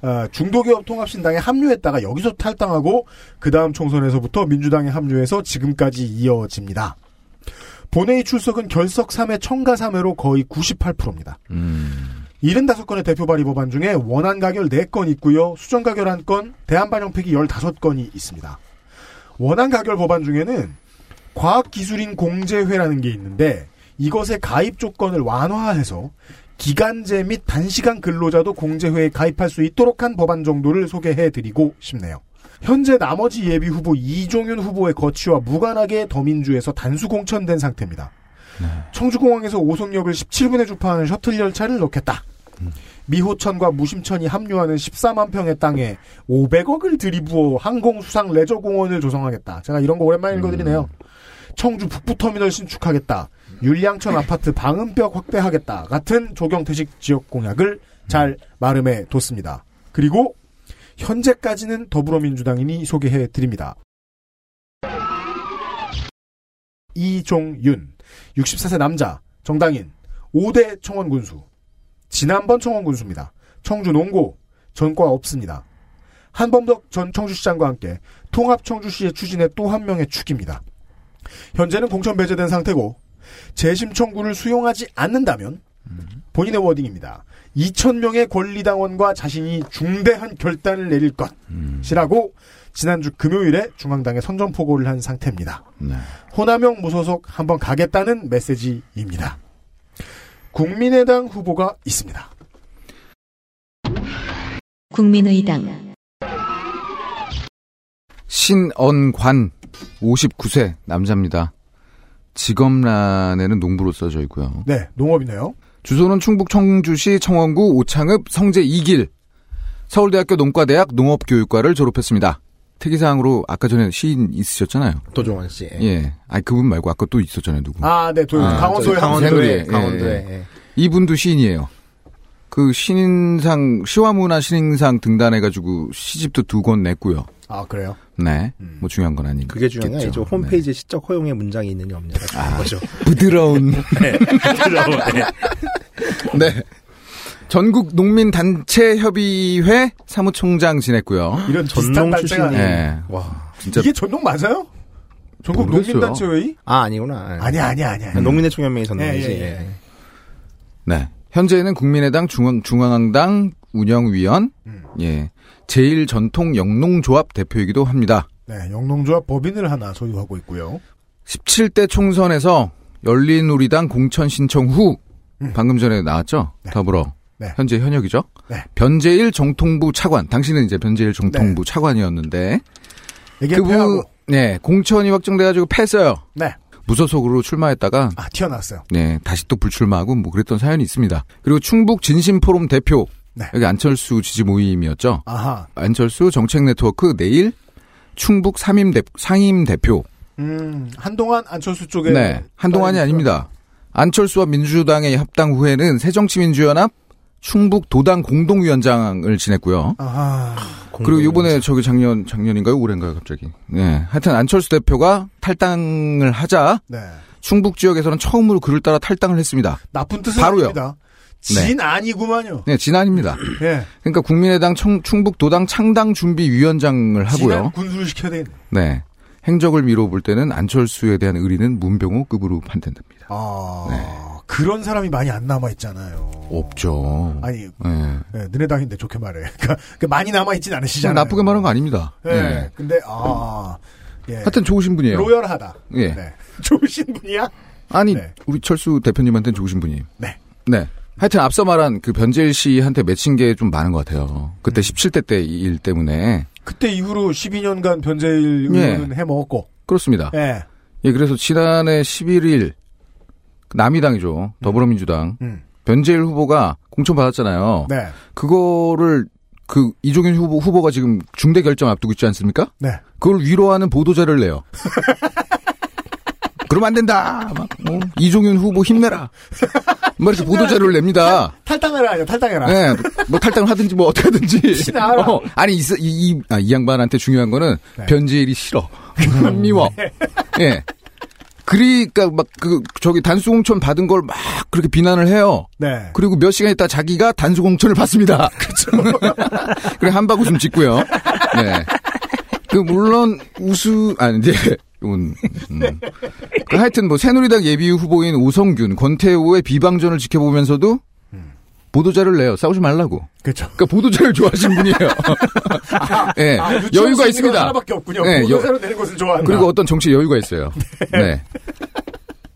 어, 중도개혁 통합신당에 합류했다가 여기서 탈당하고 그 다음 총선에서부터 민주당에 합류해서 지금까지 이어집니다. 본회의 출석은 결석 3회 청가 3회로 거의 98%입니다. 음. 75건의 대표 발의 법안 중에 원안 가결 4건 있고요. 수정 가결 1건, 대안 반영 폐기 15건이 있습니다. 원안 가결 법안 중에는 과학기술인 공제회라는 게 있는데 이것의 가입 조건을 완화해서 기간제 및 단시간 근로자도 공제회에 가입할 수 있도록 한 법안 정도를 소개해드리고 싶네요. 현재 나머지 예비 후보 이종윤 후보의 거취와 무관하게 더민주에서 단수 공천된 상태입니다. 청주공항에서 오송역을 17분에 주파하는 셔틀 열차를 놓겠다. 미호천과 무심천이 합류하는 14만 평의 땅에 500억을 들이부어 항공수상 레저공원을 조성하겠다. 제가 이런 거 오랜만에 읽어드리네요. 청주 북부터미널 신축하겠다. 율량천 아파트 방음벽 확대하겠다. 같은 조경태식 지역 공약을 잘 마름해 뒀습니다. 그리고 현재까지는 더불어민주당인이 소개해 드립니다. 이종윤, 64세 남자, 정당인, 5대 청원 군수. 지난번 청원 군수입니다. 청주 농고, 전과 없습니다. 한범덕 전 청주시장과 함께 통합 청주시의 추진의 또한 명의 축입니다. 현재는 공천 배제된 상태고 재심 청구를 수용하지 않는다면 본인의 워딩입니다. 2천명의 권리당원과 자신이 중대한 결단을 내릴 것이라고 지난주 금요일에 중앙당에 선전포고를 한 상태입니다. 네. 호남형 무소속 한번 가겠다는 메시지입니다. 국민의당 후보가 있습니다. 국민의당 신언관 59세 남자입니다. 직업란에는 농부로 써져 있고요. 네, 농업이네요. 주소는 충북 청주시 청원구 오창읍 성제 2길 서울대학교 농과대학 농업교육과를 졸업했습니다. 특이사항으로 아까 전에 시인 있으셨잖아요. 도종환 씨. 예. 아니 그분 말고 아까 또 있었잖아요. 누구? 아, 네, 도, 아, 강원도에 강원도. 강원도에, 강원도에. 예, 예. 이분도 시인이에요. 그 신인상 시화문화 신인상 등단해 가지고 시집도 두 권 냈고요. 아, 그래요? 네. 음. 뭐 중요한 건 아니겠죠. 그게 중요한 게. 네. 홈페이지에 시적 허용의 문장이 있느냐 없느냐가 중요한 거죠. 부드러운. 네. 전국 농민 단체 협의회 사무총장 지냈고요. 이런 전농 출신이. 예. 와. 진짜 이게 전농 맞아요? 전국 모르겠어요. 농민단체 회의? 아, 아니구나. 아니야, 아니야, 아니야. 농민의 총연맹이 전농이지. 예, 예, 예. 예. 네. 현재는 국민의당 중앙 중앙당 운영위원, 음. 예, 제일 전통 영농조합 대표이기도 합니다. 네, 영농조합 법인을 하나 소유하고 있고요. 17대 총선에서 열린우리당 공천 신청 후 음. 방금 전에 나왔죠. 네. 더불어 네. 현재 현역이죠. 네. 변재일 정통부 차관. 당신은 이제 변재일 정통부 차관이었는데 이게 그분 패하고 네 공천이 확정돼가지고 패했어요. 네. 무소속으로 출마했다가 아 튀어나왔어요. 네 다시 또 불출마하고 뭐 그랬던 사연이 있습니다. 그리고 충북 진심포럼 대표 네. 여기 안철수 지지 모임이었죠. 아하. 안철수 정책 네트워크 내일 충북 상임 대, 상임 대표. 음 한동안 안철수 쪽에 네 한동안이 아닙니다. 안철수와 민주당의 합당 후에는 새정치민주연합 충북 도당 공동위원장을 지냈고요. 아하. 그리고 요번에 저기 작년 작년인가요 올해인가요 갑자기. 네 하여튼 안철수 대표가 탈당을 하자 네. 충북 지역에서는 처음으로 그를 따라 탈당을 했습니다. 나쁜 뜻은 바로요. 아닙니다. 진 아니구만요. 네 진안입니다. 예. 그러니까 국민의당 청- 충북 도당 창당 준비 위원장을 하고요. 군수를 시켜야 되겠네. 네. 행적을 미뤄볼 때는 안철수에 대한 의리는 문병호급으로 판단됩니다. 아 네. 그런 사람이 많이 안 남아 있잖아요. 없죠. 아니 네. 네, 너네 당인데 좋게 말해. 그러니까 그 많이 남아 있진 않으시잖아요. 나쁘게 말한 거 아닙니다. 네. 네. 근데 아 예. 하여튼 좋으신 분이에요. 로열하다. 예. 네. 좋으신 분이야? 아니 네. 우리 철수 대표님한테는 좋으신 분이. 네. 네. 하여튼 앞서 말한 그 변재일 씨한테 맺힌 게 좀 많은 것 같아요. 음. 그때 17대 때 일 때문에 그때 이후로 12년간 변재일 예. 의원은 해 먹었고. 그렇습니다. 예. 예, 그래서 지난해 11일 남이당이죠. 더불어민주당 음. 변재일 후보가 공천 받았잖아요. 네. 그거를 그 이종윤 후보 후보가 지금 중대 결정 앞두고 있지 않습니까? 네. 그걸 위로하는 보도자를 내요. 그러면 안 된다. 막, 어, 이종윤 후보 힘내라. 뭐 이렇게 보도자료를 냅니다. 탈당해라, 아니야, 탈당해라. 네, 뭐 탈당을 하든지 뭐 어떻게 하든지. 어, 아니 이, 이, 이, 아, 이 양반한테 중요한 거는 네. 변제일이 싫어. 미워. 예. 그러니까 막 그 저기 단수공천 받은 걸 막 그렇게 비난을 해요. 네. 그리고 몇 시간 있다 자기가 단수공천을 받습니다. 그렇죠. 그래 한박 웃음 짓고요. 네. 그 물론 우수 아니 이제 음, 음. 그 하여튼 뭐 새누리당 예비 후보인 오성균, 권태호의 비방전을 지켜보면서도 보도자를 내요. 싸우지 말라고. 그렇죠. 그러니까 보도자를 좋아하시는 분이에요. 예. 아, 유치원 여유가 수 있는 건 있습니다. 하나밖에 없군요. 네, 여- 보도자료 내는 것을 좋아한다. 그리고 어떤 정치 여유가 있어요. 네.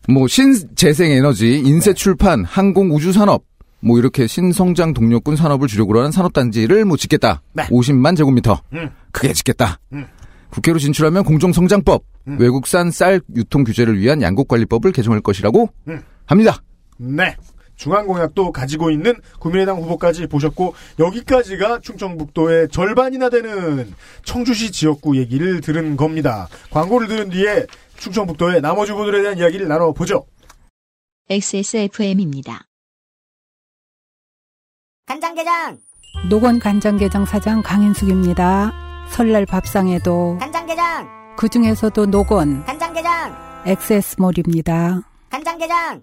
뭐 신재생 에너지, 인쇄 출판, 항공 우주 산업, 뭐 이렇게 신성장 동력군 산업을 주력으로 하는 산업단지를 뭐 짓겠다. 네. 50만 제곱미터. 음. 크게 짓겠다. 음. 국회로 진출하면 공정성장법, 외국산 쌀 유통 규제를 위한 양국관리법을 개정할 것이라고 음. 합니다. 네. 중앙공약도 가지고 있는 국민의당 후보까지 보셨고 여기까지가 충청북도의 절반이나 되는 청주시 지역구 얘기를 들은 겁니다. 광고를 들은 뒤에 충청북도의 나머지 후보들에 대한 이야기를 나눠보죠. XSFM입니다. 간장게장 노건 간장게장 사장 강인숙입니다. 설날 밥상에도 간장게장 그 중에서도 노건 간장게장 엑세스몰입니다. 간장게장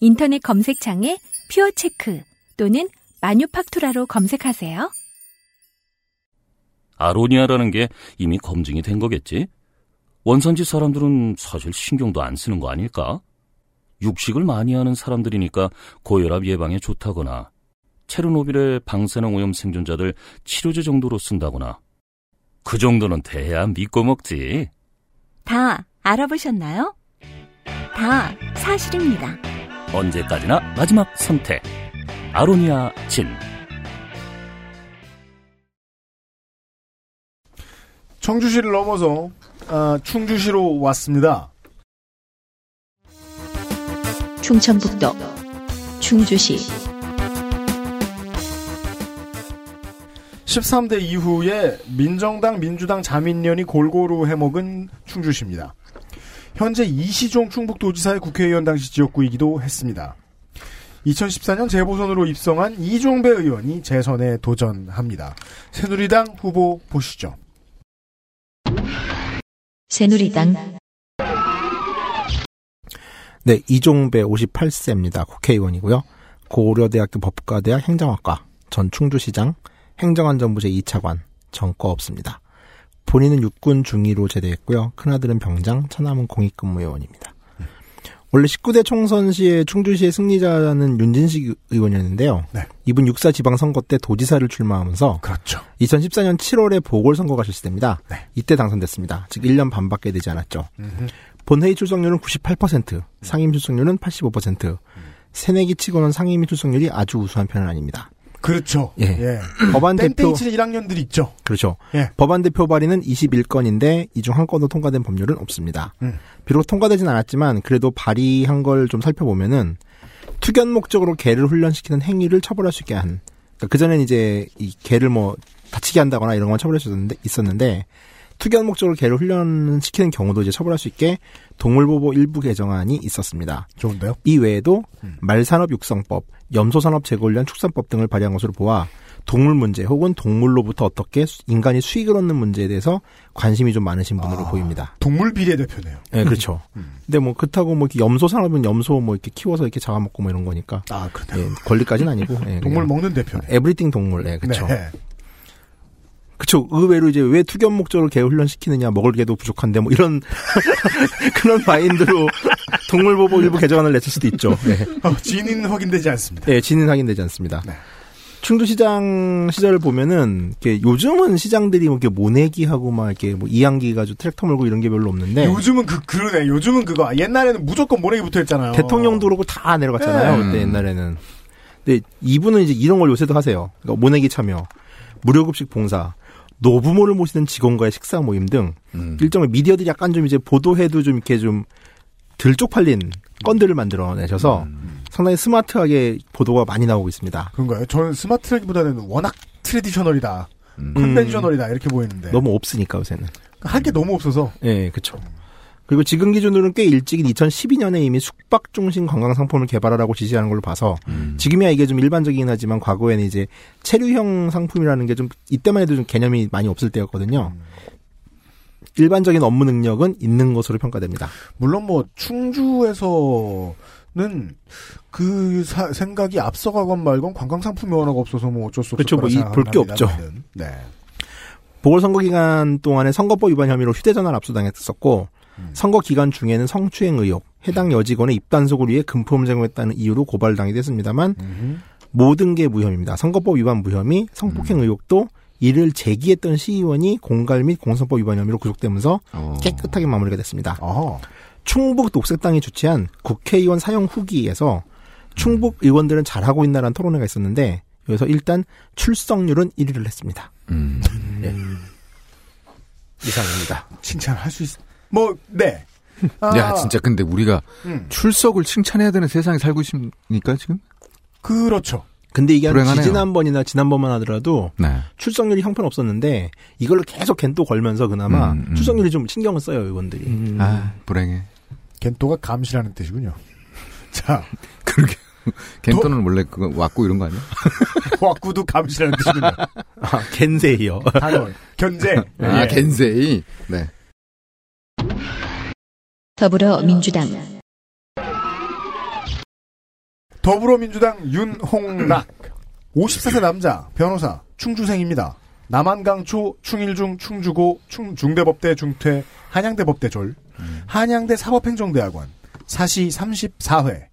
인터넷 검색창에 퓨어체크 또는 마뉴팍투라로 검색하세요. 아로니아라는 게 이미 검증이 된 거겠지? 원산지 사람들은 사실 신경도 안 쓰는 거 아닐까? 육식을 많이 하는 사람들이니까 고혈압 예방에 좋다거나 체르노빌의 방사능 오염 생존자들 치료제 정도로 쓴다거나 그 정도는 돼야 믿고 먹지. 다 알아보셨나요? 다 사실입니다. 언제까지나 마지막 선택. 아로니아 진. 청주시를 넘어서 아, 충주시로 왔습니다. 충청북도 충주시 13대 이후에 민정당 민주당 자민련이 골고루 해먹은 충주시입니다. 현재 이시종 충북도지사의 국회의원 당시 지역구이기도 했습니다. 2014년 재보선으로 입성한 이종배 의원이 재선에 도전합니다. 새누리당 후보 보시죠. 새누리당 네, 이종배 58세입니다. 국회의원이고요. 고려대학교 법과대학 행정학과, 전 충주시장, 행정안전부 제 2차관, 전과 없습니다. 본인은 육군 중위로 제대했고요. 큰아들은 병장, 차남은 공익근무요원입니다. 원래 19대 총선 시에 충주시의 승리자는 윤진식 의원이었는데요. 네. 이분 육사 지방선거 때 도지사를 출마하면서 그렇죠. 2014년 7월에 보궐선거가 실시됩니다. 네. 이때 당선됐습니다. 즉 1년 반밖에 되지 않았죠. 음흠. 본회의 출석률은 98%, 상임 출석률은 85%. 새내기 치고는 상임위 출석률이 아주 우수한 편은 아닙니다. 그렇죠. 예. 법안 대표 땡땡이 치는 1학년들이 있죠. 그렇죠. 예. 법안 대표 발의는 21건인데 이 중 한 건도 통과된 법률은 없습니다. 음. 비록 통과되진 않았지만 그래도 발의한 걸 좀 살펴보면은 투견 목적으로 개를 훈련시키는 행위를 처벌할 수 있게 한. 그러니까 그전엔 이제 이 개를 뭐 다치게 한다거나 이런 건 처벌할 수 있었는데, 있었는데 투견 목적으로 개를 훈련시키는 경우도 이제 처벌할 수 있게 동물보호 일부 개정안이 있었습니다. 좋은데요? 이 외에도 음. 말산업 육성법, 염소산업 재고 관련 축산법 등을 발의한 것으로 보아 동물 문제 혹은 동물로부터 어떻게 수- 인간이 수익을 얻는 문제에 대해서 관심이 좀 많으신 분으로 아. 보입니다. 동물 비례대표네요. 네, 그렇죠. 음. 근데 뭐 그렇다고 뭐 염소 산업은 염소 뭐 이렇게 키워서 이렇게 잡아먹고 뭐 이런 거니까 아, 그렇네요. 예, 권리까지는 아니고 예, 동물 먹는 대표네. 에브리띵 동물, 예, 그렇죠. 네. 그쵸. 의외로 이제 왜 투견 목적으로 개 훈련시키느냐, 먹을 개도 부족한데, 뭐 이런, 그런 마인드로 동물보호 일부 개정안을 냈을 수도 있죠. 네. 어, 진인 확인되지 않습니다. 예, 진은 확인되지 않습니다. 네. 충주시장 시절을 보면은, 이렇게 요즘은 시장들이 뭐 이렇게 모내기하고 막 이렇게 뭐 이양기 가지고 트랙터 몰고 이런 게 별로 없는데, 요즘은 그, 그러네. 요즘은 그거. 옛날에는 무조건 모래기 붙어 있잖아요. 대통령도 그렇고 다 내려갔잖아요. 네. 그때 옛날에는. 근데 이분은 이제 이런 걸 요새도 하세요. 그러니까 모내기 참여, 무료급식 봉사, 노부모를 모시는 직원과의 식사 모임 등 음. 일정의 미디어들이 약간 좀 이제 보도해도 좀 이렇게 좀 덜 쪽팔린 건들을 만들어내셔서 음. 상당히 스마트하게 보도가 많이 나오고 있습니다. 그런가요? 저는 스마트라기보다는 워낙 트레디셔널이다. 음. 컨벤셔널이다. 이렇게 보이는데. 너무 없으니까 요새는. 할 게 너무 없어서. 예, 그쵸. 그리고 지금 기준으로는 꽤 일찍인 2012년에 이미 숙박 중심 관광 상품을 개발하라고 지시하는 걸로 봐서 음. 지금이야 이게 좀 일반적이긴 하지만 과거에는 이제 체류형 상품이라는 게 좀 이때만 해도 좀 개념이 많이 없을 때였거든요. 일반적인 업무 능력은 있는 것으로 평가됩니다. 물론 뭐 충주에서는 그 사- 생각이 앞서가건 말건 관광 상품이 워낙 없어서 뭐 어쩔 수 없을 그렇죠. 뭐이 볼게 없죠. 네. 보궐선거 기간 동안에 선거법 위반 혐의로 휴대전화를 압수당했었고 음. 선거 기간 중에는 성추행 의혹, 해당 여직원의 입단속을 위해 금품 제공했다는 이유로 고발당이 됐습니다만 음흠. 모든 게 무혐의입니다. 선거법 위반 무혐의, 성폭행 음. 의혹도 이를 제기했던 시의원이 공갈 및 공선법 위반 혐의로 구속되면서 어. 깨끗하게 마무리가 됐습니다. 어허. 충북 녹색당이 주최한 국회의원 사용 후기에서 충북 의원들은 잘하고 있나라는 토론회가 있었는데 여기서 일단 출석률은 1위를 했습니다. 음. 예. 이상입니다. 칭찬할 수 있, 뭐, 네. 아, 야, 진짜 근데 우리가 음, 출석을 칭찬해야 되는 세상에 살고 있습니까, 지금? 그렇죠. 근데 이게 한 불행하네요. 지지난번이나 지난번만 하더라도 네. 출석률이 형편없었는데 이걸로 계속 겐또 걸면서 그나마 음, 음. 출석률이 좀 신경을 써요 의원들이. 아, 불행해. 겐토가 감시라는 뜻이군요. 자, 그러게. 겐토는 원래 그거 왔고 이런 거 아니야? 와꾸도 감시라는 뜻이군요. 아, 겐세이요. 단어. 견제. 아, 예. 겐세이. 네. 더불어민주당 더불어민주당 윤홍락. 54세 남자, 변호사, 충주생입니다. 남한강초, 충일중, 충주고, 충, 중대법대 중퇴, 한양대법대 졸, 한양대 사법행정대학원, 사시 34회,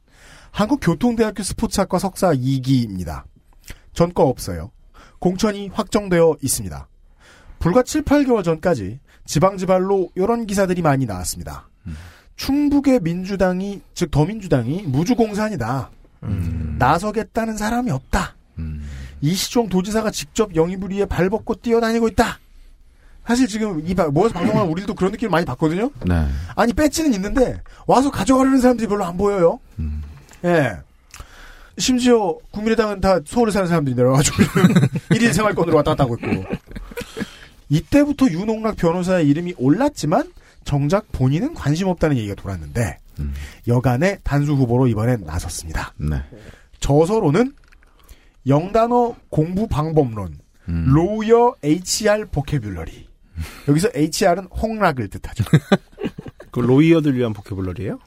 한국교통대학교 스포츠학과 석사 2기입니다. 전과 없어요. 공천이 확정되어 있습니다. 불과 7, 8개월 전까지 지방지발로 이런 기사들이 많이 나왔습니다. 충북의 민주당이, 즉 더민주당이 무주공산이다. 나서겠다는 사람이 없다. 음. 이시종 도지사가 직접 영입을 위해 발벗고 뛰어다니고 있다. 사실 지금 이 바- 모여서 방송하는 우리도 그런 느낌을 많이 받거든요. 네. 아니 배지는 있는데 와서 가져가려는 사람들이 별로 안 보여요. 음. 예. 심지어 국민의당은 다 서울에 사는 사람들이 내려와가지고 일일 생활권으로 왔다 갔다 하고 있고. 이때부터 윤홍락 변호사의 이름이 올랐지만 정작 본인은 관심 없다는 얘기가 돌았는데 음. 여간의 단수 후보로 이번엔 나섰습니다. 네. 저서로는 영단어 공부 방법론, 음. 로이어 HR 보케뷸러리. 여기서 HR은 홍락을 뜻하죠. 그 lawyer들 위한 vocabulary예요?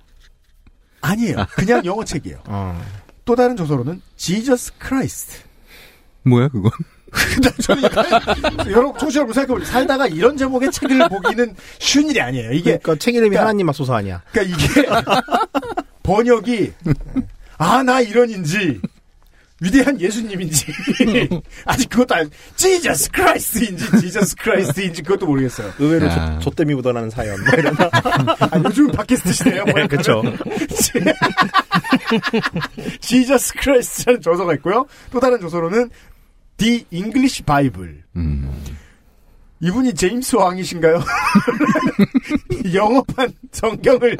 아니에요. 그냥 영어 책이에요. 어. 또 다른 저서로는 Jesus Christ. 뭐야 그건? 저는 이거- 여러분 청취자 여러분 생각해보세요. 살다가 이런 제목의 책을 보기는 쉬운 일이 아니에요. 이게 그러니까 책 이름이 그러니까- 하나님 맙소사 아니야. 그러니까 이게 번역이 아 나 이런인지 위대한 예수님인지 아직 그것도 안 Jesus Christ인지 Jesus Christ인지 그것도 모르겠어요. 의외로 야. 조, 좆땜이 묻어나는 사연. 뭐 이런. 아, 요즘 팟캐스트 시대예요. 네, 그쵸. Jesus Christ라는 저서가 있고요. 또 다른 저서로는 The English Bible. 음. 이분이 제임스 왕이신가요? 영어판 성경을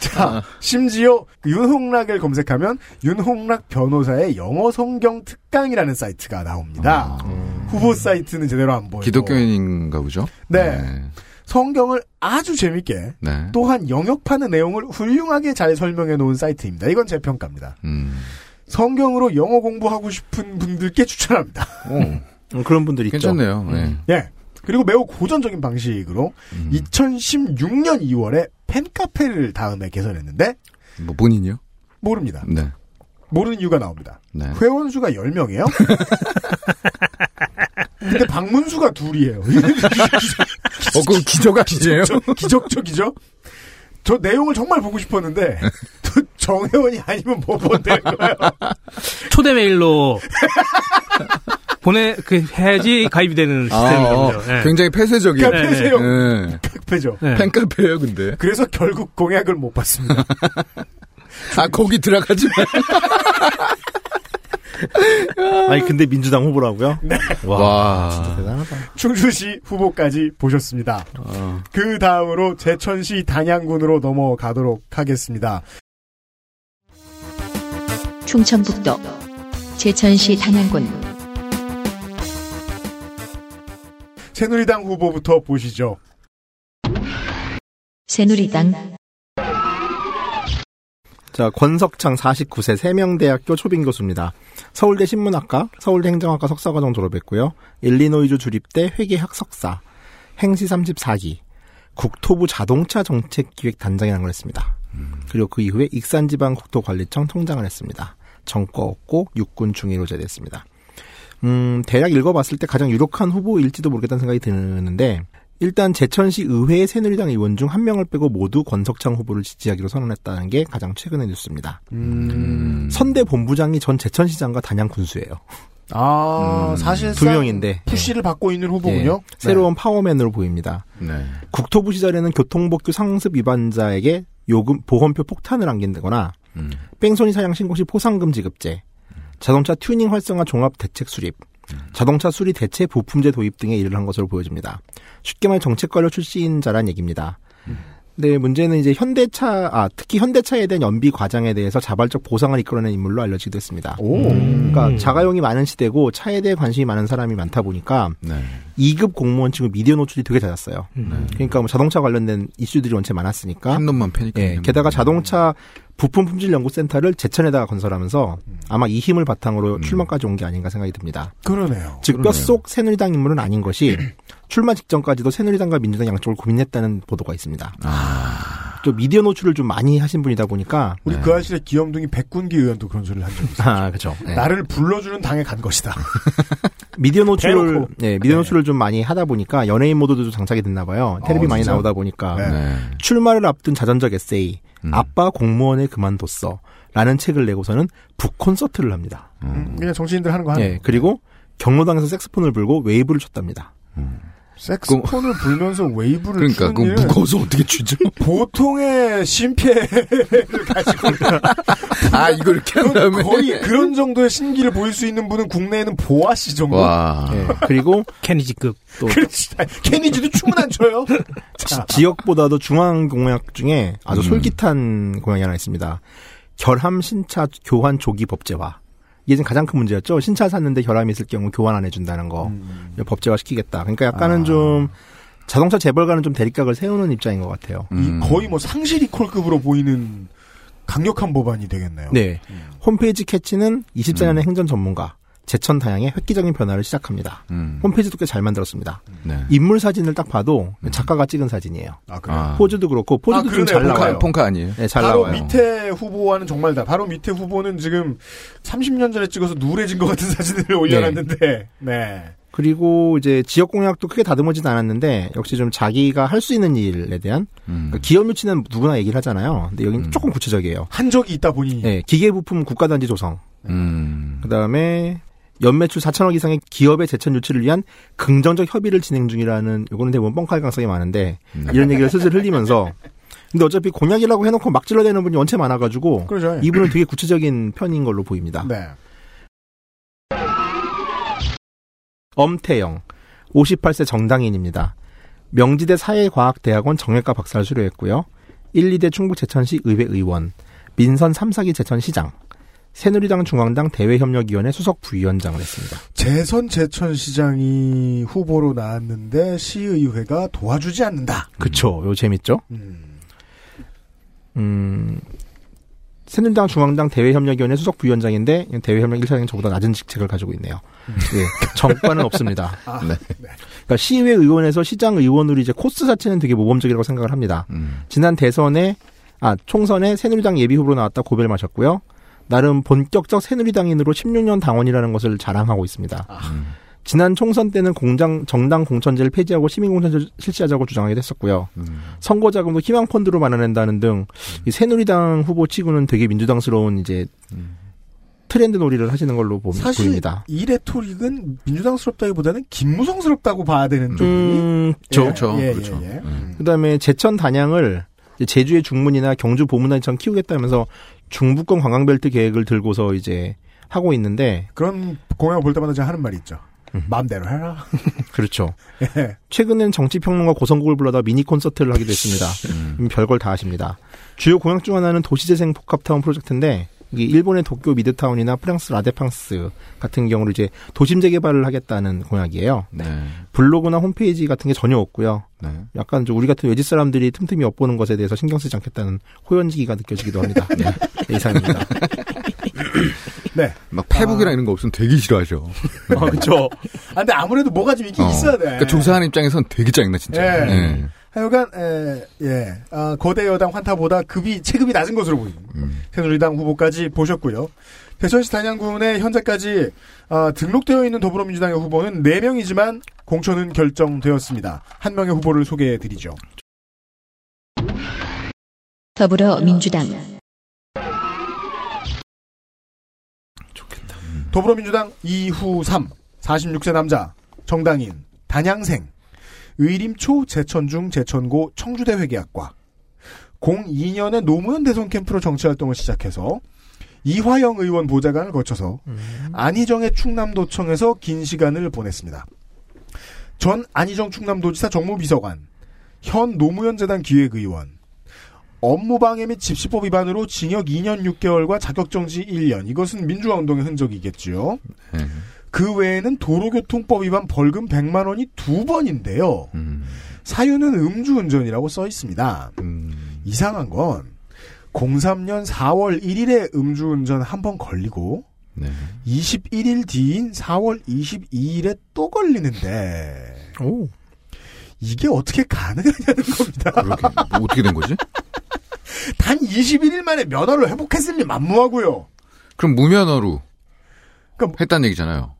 자 심지어 그 윤홍락을 검색하면 윤홍락 변호사의 영어 성경 특강이라는 사이트가 나옵니다. 후보 사이트는 제대로 안 보여요. 기독교인인가 보죠? 네. 성경을 아주 재밌게 네. 또한 영역판의 내용을 훌륭하게 잘 설명해 놓은 사이트입니다. 이건 제 평가입니다. 음. 성경으로 영어 공부하고 싶은 분들께 추천합니다. 오, 음, 그런 분들 있죠. 괜찮네요. 네. 예. 그리고 매우 고전적인 방식으로 음. 2016년 2월에 팬카페를 다음에 개설했는데 뭐 본인이요? 모릅니다. 네. 모르는 이유가 나옵니다. 네. 회원 수가 10명이에요. 근데 방문수가 둘이에요. 어, 그건 기적 아니에요? 기적적이죠? 저 내용을 정말 보고 싶었는데 또 정회원이 아니면 못 본다는 거예요. 초대 메일로 보내 그 해야지 가입이 되는 아, 어, 거죠. 네. 굉장히 폐쇄적이에요. 그러니까 네, 폐쇄형 네. 팩페죠. 네. 팬카페예요, 근데. 그래서 결국 공약을 못 받습니다. 아, 거기 들어가지 마. 아니 근데 민주당 후보라고요? 네. 와, 와. 진짜 대단하다. 충주시 후보까지 보셨습니다. 어. 그 다음으로 제천시 단양군으로 넘어가도록 하겠습니다. 충청북도 제천시 단양군 새누리당 후보부터 보시죠. 새누리당 자, 권석창 49세 세명대학교 초빙 교수입니다. 서울대 신문학과, 서울대 행정학과 석사과정 졸업했고요. 일리노이주 주립대 회계학 석사, 행시 34기, 국토부 자동차 정책기획 단장이라는 걸 했습니다. 그리고 그 이후에 익산지방 국토관리청 통장을 했습니다. 정과 없고 육군 중위로 제대했습니다. 음, 대략 읽어봤을 때 가장 유력한 후보일지도 모르겠다는 생각이 드는데, 일단 제천시 의회 새누리당 의원 중 한 명을 빼고 모두 권석창 후보를 지지하기로 선언했다는 게 가장 최근의 뉴스입니다. 음. 선대 본부장이 전 제천시장과 단양 군수예요. 아, 음, 사실상 두 명인데 푸시를 받고 있는 후보군요. 예, 새로운 파워맨으로 보입니다. 네. 국토부 시절에는 교통법규 상습 위반자에게 요금 보험표 폭탄을 안긴다거나 음. 뺑소니 차량 신고 시 포상금 지급제, 자동차 튜닝 활성화 종합 대책 수립, 자동차 수리 대체 부품제 도입 등의 일을 한 것으로 보여집니다. 쉽게 말해 정책 관료 출신자란 얘기입니다. 근 데 문제는 이제 현대차, 아, 특히 현대차에 대한 연비 과장에 대해서 자발적 보상을 이끌어낸 인물로 알려지기도 했습니다. 오. 그러니까 자가용이 많은 시대고 차에 대해 관심이 많은 사람이 많다 보니까 네. 2급 공무원 치고 미디어 노출이 되게 잦았어요. 그러니까 뭐 자동차 관련된 이슈들이 원체 많았으니까. 한 놈만 패니까. 예, 게다가 자동차 부품 품질 연구센터를 제천에다가 건설하면서 아마 이 힘을 바탕으로 출마까지 온 게 아닌가 생각이 듭니다. 그러네요. 즉 뼛속 새누리당 인물은 아닌 것이 출마 직전까지도 새누리당과 민주당 양쪽을 고민했다는 보도가 있습니다. 또 미디어 노출을 좀 많이 하신 분이다 보니까 우리 네. 그 아실의 기염둥이 백군기 의원도 그런 소리를 한 적이 있어요. 아 그렇죠. 예. 나를 불러주는 당에 간 것이다. 미디어 노출을. 예, 미디어 네. 노출을 좀 많이 하다 보니까 연예인 모드도 좀 장착이 됐나 봐요. 텔레비 어, 많이? 나오다 보니까 네. 네. 출마를 앞둔 자전적 에세이 음. 아빠 공무원에 그만뒀어 라는 책을 내고서는 북 콘서트를 합니다. 음, 그냥 정치인들 하는 거 하네. 예, 그리고 경로당에서 색소폰을 불고 웨이브를 췄답니다. 색소폰을 불면서 웨이브를 그러니까 그 무거워서 어떻게 추죠? 보통의 심폐를 가지고 아 이거 이렇게 한 다음에 거의 그런 정도의 신기를 보일 수 있는 분은 국내에는 보아 씨 정도. 와. 예, 그리고 케니지급. 또 그렇지. 케니지도 춤은 안 춰요. 자, 지역보다도 중앙 공약 중에 아주 음. 솔깃한 공약이 하나 있습니다. 결함 신차 교환 조기 법제화. 이게 지금 가장 큰 문제였죠. 신차 샀는데 결함이 있을 경우 교환 안 해준다는 거. 음. 법제화 시키겠다. 그러니까 약간은 아. 좀 자동차 재벌가는 좀 대립각을 세우는 입장인 것 같아요. 음. 이 거의 뭐 상시 리콜급으로 보이는 강력한 법안이 되겠네요. 네. 홈페이지 캐치는 24년의 음. 행전 전문가, 제천 다양의 획기적인 변화를 시작합니다. 음. 홈페이지도 꽤 잘 만들었습니다. 네. 인물 사진을 딱 봐도 작가가 찍은 사진이에요. 아, 그래요? 아. 포즈도 그렇고 포즈도 아, 좀잘 그러네요. 나와요. 폰카, 폰카 아니에요? 네, 잘 바로 나와요. 밑에 후보와는 정말 다. 바로 밑에 후보는 지금 30년 전에 찍어서 누래진 것 같은 사진을 올려놨는데, 네. 그리고 이제 지역 공약도 크게 다듬어지진 않았는데 역시 좀 자기가 할 수 있는 일에 대한 음. 그러니까 기업 유치는 누구나 얘기를 하잖아요. 근데 여기는 음. 조금 구체적이에요. 한 적이 있다 보니. 네, 기계 부품 국가단지 조성. 음. 그다음에 연매출 4천억 이상의 기업의 재천 유치를 위한 긍정적 협의를 진행 중이라는 요거는 대부분 뻥칼 가능성이 많은데 네. 이런 얘기를 슬슬 흘리면서 근데 어차피 공약이라고 해놓고 막 찔러대는 분이 원체 많아가지고 그러죠. 이분은 되게 구체적인 편인 걸로 보입니다. 네. 엄태영, 58세 정당인입니다. 명지대 사회과학대학원 정외과 박사를 수료했고요. 1, 2대 충북 제천시 의회 의원, 민선 3, 4기 제천시장, 새누리당 중앙당 대외협력위원회 수석 부위원장을 했습니다. 재선 제천시장이 후보로 나왔는데 시의회가 도와주지 않는다. 그쵸, 요 재밌죠? 음. 음, 새누리당 중앙당 대외협력위원회 수석 부위원장인데 대외협력 1차장이 저보다 낮은 직책을 가지고 있네요. 예, 정과는 없습니다. 아, 네. 그러니까 시의회 의원에서 시장 의원으로 이제 코스 자체는 되게 모범적이라고 생각을 합니다. 음. 지난 대선에 아 총선에 새누리당 예비 후보로 나왔다 고배를 마셨고요. 나름 본격적 새누리당인으로 16년 당원이라는 것을 자랑하고 있습니다. 음. 지난 총선 때는 공장 정당 공천제를 폐지하고 시민 공천제 실시하자고 주장하기도 했었고요. 음. 선거 자금도 희망 펀드로 마련한다는 등이 새누리당 후보 치고는 되게 민주당스러운 이제 음. 트렌드 놀이를 하시는 걸로 보, 사실 보입니다. 이 레토릭은 민주당스럽다기보다는 김무성스럽다고 봐야 되는 쪽이. 음, 저, 그렇죠. 예, 그렇죠. 예, 예. 음. 그다음에 제천 단양을 제주의 중문이나 경주 보문단처럼 키우겠다면서 중부권 관광벨트 계획을 들고서 이제 하고 있는데 그런 공약을 볼 때마다 제가 하는 말이 있죠. 음. 마음대로 해라. 그렇죠. 예. 최근엔 정치평론가 고성국을 불러다 미니 콘서트를 하기도 했습니다. 음. 음, 별걸 다 하십니다. 주요 공약 중 하나는 도시재생 복합타운 프로젝트인데 일본의 도쿄 미드타운이나 프랑스 라데팡스 같은 경우를 이제 도심 재개발을 하겠다는 공약이에요. 네. 블로그나 홈페이지 같은 게 전혀 없고요. 네. 약간 좀 우리 같은 외지 사람들이 틈틈이 엿보는 것에 대해서 신경 쓰지 않겠다는 호연지기가 느껴지기도 합니다. 네, 이상입니다. 네. 막 페북이나 이런 거 없으면 되게 싫어하죠. 아, 그렇죠. 아, 근데 아무래도 뭐가 좀 있긴 어. 있어야 돼. 그러니까 조사하는 입장에선 되게 짜증나 진짜. 예. 예. 하여간, 에, 예, 아, 거대 여당 환타보다 급이, 체급이 낮은 것으로 보입니다. 음. 새누리당 후보까지 보셨고요. 대천시 단양군에 현재까지 아, 등록되어 있는 더불어민주당의 후보는 4명이지만 공천은 결정되었습니다. 한 명의 후보를 소개해드리죠. 더불어민주당 더불어민주당 이후삼 46세 남자 정당인 단양생 의림초 제천중 제천고 청주대 회계학과 02년에 노무현 대선 캠프로 정치활동을 시작해서 이화영 의원 보좌관을 거쳐서 안희정의 충남도청에서 긴 시간을 보냈습니다. 전 안희정 충남도지사 정무비서관, 현 노무현 재단 기획의원, 업무방해 및 집시법 위반으로 징역 2년 6개월과 자격정지 1년. 이것은 민주화 운동의 흔적이겠지요. 예. 그 외에는 도로교통법 위반 벌금 100만 원이 두 번인데요. 음. 사유는 음주운전이라고 써 있습니다. 음. 이상한 건 03년 4월 1일에 음주운전 한 번 걸리고 네. 21일 뒤인 4월 22일에 또 걸리는데 오. 이게 어떻게 가능하냐는 겁니다. 그렇게 뭐 어떻게 된 거지? 단 21일 만에 면허를 회복했으니 만무하고요. 그럼 무면허로 그러니까 했다는 얘기잖아요.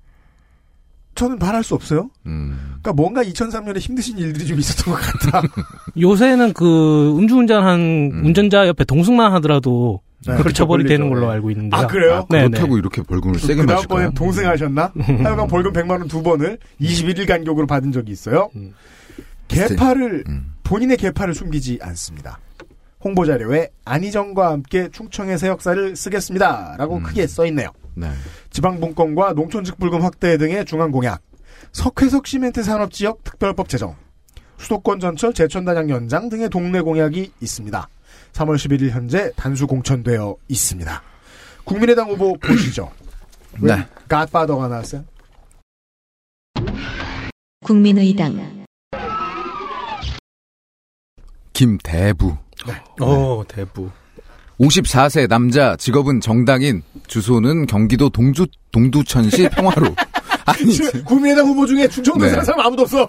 저는 말할 수 없어요. 음. 그러니까 뭔가 2003년에 힘드신 일들이 좀 있었던 것 같다. 요새는 그 음주운전한 음. 운전자 옆에 동승만 하더라도 네. 그렇게 처벌이 걸리죠. 되는 걸로 알고 있는데요. 아 그래요? 아, 네, 그렇다고 이렇게 벌금을 세게 그 맞을까요? 다음번에 동승하셨나? 하여간 벌금 100만 원 두 번을 21일 간격으로 받은 적이 있어요. 음. 개파를 음. 본인의 개파를 숨기지 않습니다. 홍보 자료에 안희정과 함께 충청의 새 역사를 쓰겠습니다 라고 음. 크게 써 있네요. 네. 지방분권과 농촌직불금 확대 등의 중앙 공약, 석회석 시멘트 산업지역 특별법 제정, 수도권 전철 제천단양 연장 등의 동네 공약이 있습니다. 3월 11일 현재 단수 공천되어 있습니다. 국민의당 후보 보시죠. 왜 네. 갓바더가 나왔어요? 국민의당 김대부. 어, 대부. 54세 남자 직업은 정당인 주소는 경기도 동주 동두천시 평화로. 아니 국민의당 후보 중에 충청도 네. 사는 사람 아무도 없어.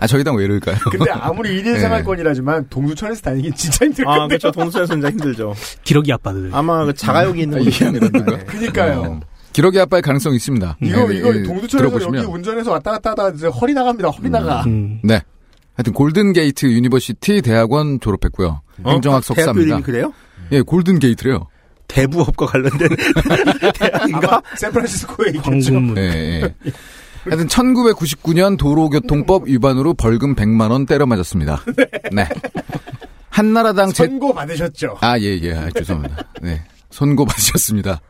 아 저희 당 왜 이럴까요? 근데 아무리 일일 네. 생활권이라지만 동두천에서 다니긴 진짜 힘들 아, 건데. 그렇죠. 동수에서 진짜 힘들죠. 기러기 아빠들. 아마 그 자가용이 있는 아, 분이 이게 안 되는 힘들다. 거야? 그니까요. 어, 기러기 아빠의 가능성이 있습니다. 이거 네, 이거 네, 동두천에서 들어보시면. 여기 운전해서 왔다 갔다 하다 이제 허리 나갑니다. 허리 나가. 음. 네. 하여튼 Golden Gate University 대학원 졸업했고요. 어? 행정학 대학교 석사입니다. 이름이 그래요? 예, Golden Gate래요. 대부업과 관련된 대학인가? 샌프란시스코에 있겠죠. 황금문. 예, 예. 하여튼 1999년 도로교통법 위반으로 벌금 100만 원 때려 맞았습니다. 네. 한나라당 제 선고 받으셨죠. 아, 예, 예. 아, 죄송합니다. 네. 선고 받으셨습니다.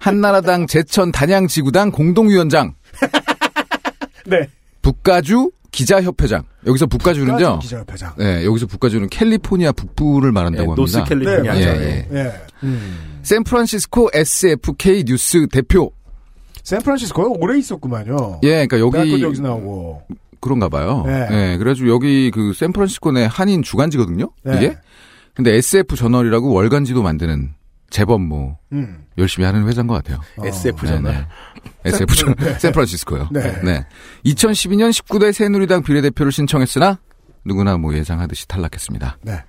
한나라당 제천 단양 지구당 공동위원장, 네. 북가주 기자협회장. 여기서 북가주는요. 기자협회장. 네, 여기서 북가주는 캘리포니아 북부를 말한다고 예, 합니다. 노스 캘리포니아. 네, 예. 예. 예. 샌프란시스코 SFK 뉴스 대표. 샌프란시스코에 오래 있었구만요. 예, 그러니까 여기 여기서 나오고. 그런가 봐요. 네. 예, 그래가지고 여기 그 샌프란시스코 내 한인 주간지거든요. 네. 이게. 근데 SF 저널이라고 월간지도 만드는 제법 뭐 음. 열심히 하는 회사인 것 같아요. SF 네, 저널. 네. SF 저널 샌프란시스코요. 네. 2012년 19대 새누리당 비례대표를 신청했으나 누구나 뭐 예상하듯이 탈락했습니다. 네.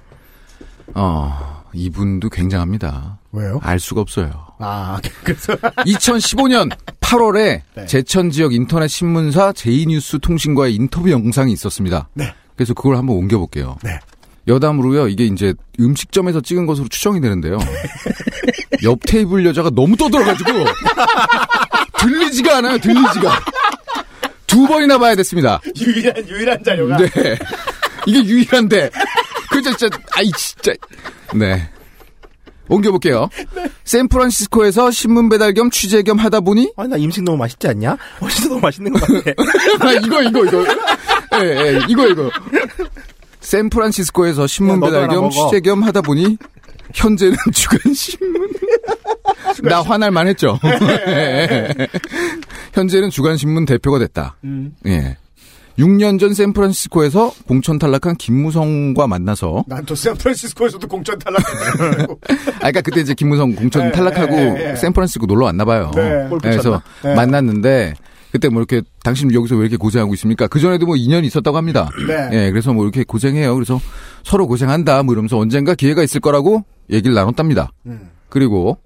어, 이분도 굉장합니다. 왜요? 알 수가 없어요. 아, 그래서 2015년 8월에 네. 제천 지역 인터넷 신문사 제이뉴스 통신과의 인터뷰 영상이 있었습니다. 네. 그래서 그걸 한번 옮겨 볼게요. 네. 여담으로요, 이게 이제 음식점에서 찍은 것으로 추정이 되는데요. 옆 테이블 여자가 너무 떠들어 가지고, 들리지가 않아요, 들리지가. 두 번이나 봐야 됐습니다. 유일한 유일한 자료가 네. 이게 유일한데. 그 진짜 아이 진짜. 네. 옮겨볼게요. 샌프란시스코에서 신문 배달 겸 취재 겸 하다 보니 아니, 나 임식 너무 맛있지 않냐? 훨씬 더 맛있는 것 같아. 아, 이거 이거 이거. 예, 예, 이거 이거. 샌프란시스코에서 신문 배달 겸 먹어. 취재 겸 하다 보니 현재는 주간 신문. 나 화날 만했죠. 예. 현재는 주간 신문 대표가 됐다. 음. 예. 6년 전 샌프란시스코에서 공천 탈락한 김무성과 만나서 난 또 샌프란시스코에서도 공천 탈락했네. 아 그러니까 그때 이제 김무성 공천 네, 탈락하고 네, 네. 샌프란시스코 놀러 왔나 봐요. 네. 골 그래서 네. 만났는데 그때 뭐 이렇게 당신 여기서 왜 이렇게 고생하고 있습니까? 그 전에도 뭐 인연이 있었다고 합니다. 네. 예, 그래서 뭐 이렇게 고생해요. 그래서 서로 고생한다 뭐 이러면서 언젠가 기회가 있을 거라고 얘기를 나눴답니다. 음. 그리고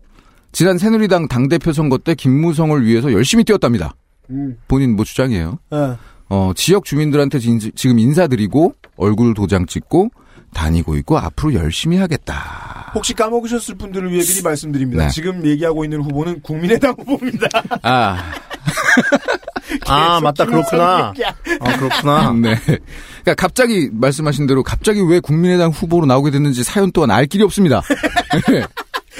지난 새누리당 당대표 선거 때 김무성을 위해서 열심히 뛰었답니다. 음. 본인 뭐 주장이에요. 어. 어, 지역 주민들한테 진- 지금 인사드리고 얼굴 도장 찍고 다니고 있고 앞으로 열심히 하겠다. 혹시 까먹으셨을 분들을 위해 미리 말씀드립니다. 네. 지금 얘기하고 있는 후보는 국민의당 후보입니다. 아, 아, 맞다. 그렇구나. 아, 그렇구나. 네. 그러니까 갑자기 말씀하신 대로 갑자기 왜 국민의당 후보로 나오게 됐는지 사연 또한 알 길이 없습니다.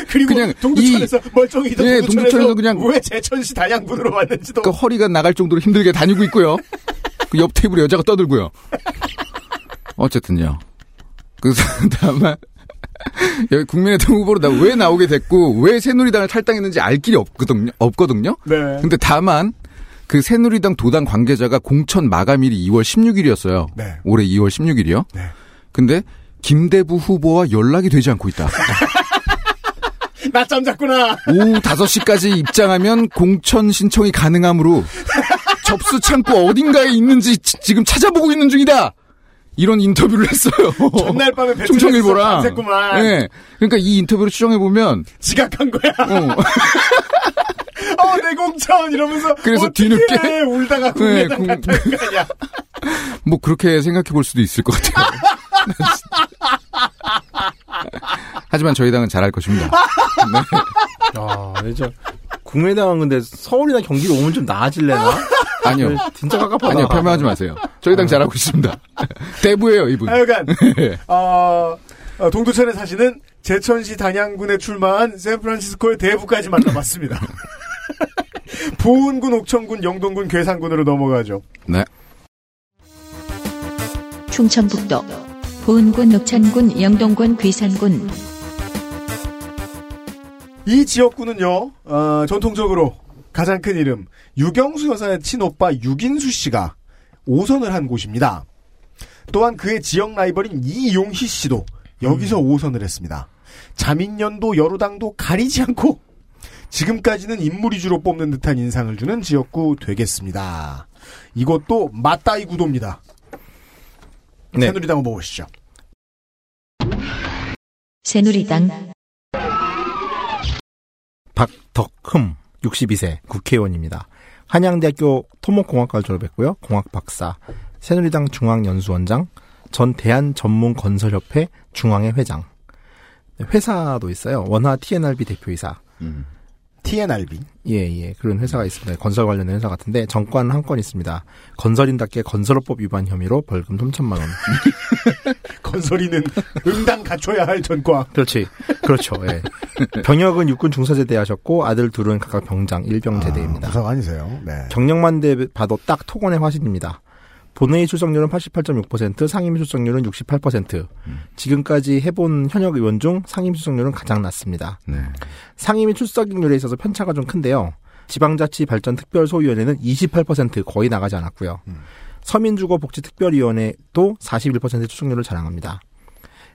그리고 그냥 동두천에서 멀쩡히도 예, 동두천에서, 동두천에서 그냥- 왜 제천시 단양군으로 왔는지도 그 허리가 나갈 정도로 힘들게 다니고 있고요. 그 옆 테이블에 여자가 떠들고요. 어쨌든요. 그 다만 여기 국민의당 후보로 나 왜 나오게 됐고 왜 새누리당을 탈당했는지 알 길이 없거든요. 없거든요. 네. 근데 다만 그 새누리당 도당 관계자가 공천 마감일이 2월 16일이었어요. 네. 올해 2월 16일이요. 네. 근데 김대부 후보와 연락이 되지 않고 있다. 낮잠 잤구나. 오후 5시까지 입장하면 공천 신청이 가능하므로 접수 창구 어딘가에 있는지 지- 지금 찾아보고 있는 중이다. 이런 인터뷰를 했어요. 전날 밤에 충청일보랑. 예. 그러니까 이 인터뷰를 추정해 보면 지각한 거야. 어, 어, 내 공천 이러면서 그래서 뒤늦게? 해? 울다가 국민의당 네, 공-. 뭐 그렇게 생각해 볼 수도 있을 것 같아요. 하지만 저희 당은 잘할 것입니다. 네. 아, 진짜. 국민의당은 근데 서울이나 경기로 오면 좀 나아질래나? 아니요. 진짜 깝깝하다. 아니요, 편명하지 마세요. 저희 당 잘하고 있습니다. 대부예요, 이분. 하여간 어, 어, 동두천에 사시는 제천시 단양군에 출마한 샌프란시스코의 대부까지 만나봤습니다. 보은군, 옥천군, 영동군, 괴산군으로 넘어가죠. 네. 충청북도 보은군, 녹천군, 영동군, 괴산군 이 지역구는요, 어, 전통적으로 가장 큰 이름 유경수 여사의 친오빠 유긴수 씨가 5선을 한 곳입니다. 또한 그의 지역 라이벌인 이용희 씨도 여기서 5선을 했습니다. 자민련도 여루당도 가리지 않고 지금까지는 인물 위주로 뽑는 듯한 인상을 주는 지역구 되겠습니다. 이것도 맞다이 구도입니다. 네. 새누리당 보시죠. 새누리당 박덕흠 62세 국회의원입니다. 한양대학교 토목공학과를 졸업했고요. 공학 박사, 새누리당 중앙연수원장, 전 대한전문건설협회 중앙회 회장. 네, 회사도 있어요. 원화 TNRB 대표이사. 음. TNRB. 예, 예. 그런 회사가 있습니다. 건설 관련된 회사 같은데 정관 한 건 있습니다. 건설인답게 건설업법 위반 혐의로 벌금 3천만 원. 건설이는 응당 갖춰야 할 전과. 그렇지. 그렇죠. 예. 병역은 육군 중사제대 하셨고 아들 둘은 각각 병장 일병 제대입니다. 부상 아니세요? 네. 경력만 대 봐도 딱 토건의 화신입니다. 본회의 출석률은 88.6%, 상임 출석률은 68%. 지금까지 해본 현역 의원 중 상임 출석률은 가장 낮습니다. 네. 상임위 출석률에 있어서 편차가 좀 큰데요. 지방자치발전특별소위원회는 28% 거의 나가지 않았고요. 서민주거복지특별위원회도 41% 출석률을 자랑합니다.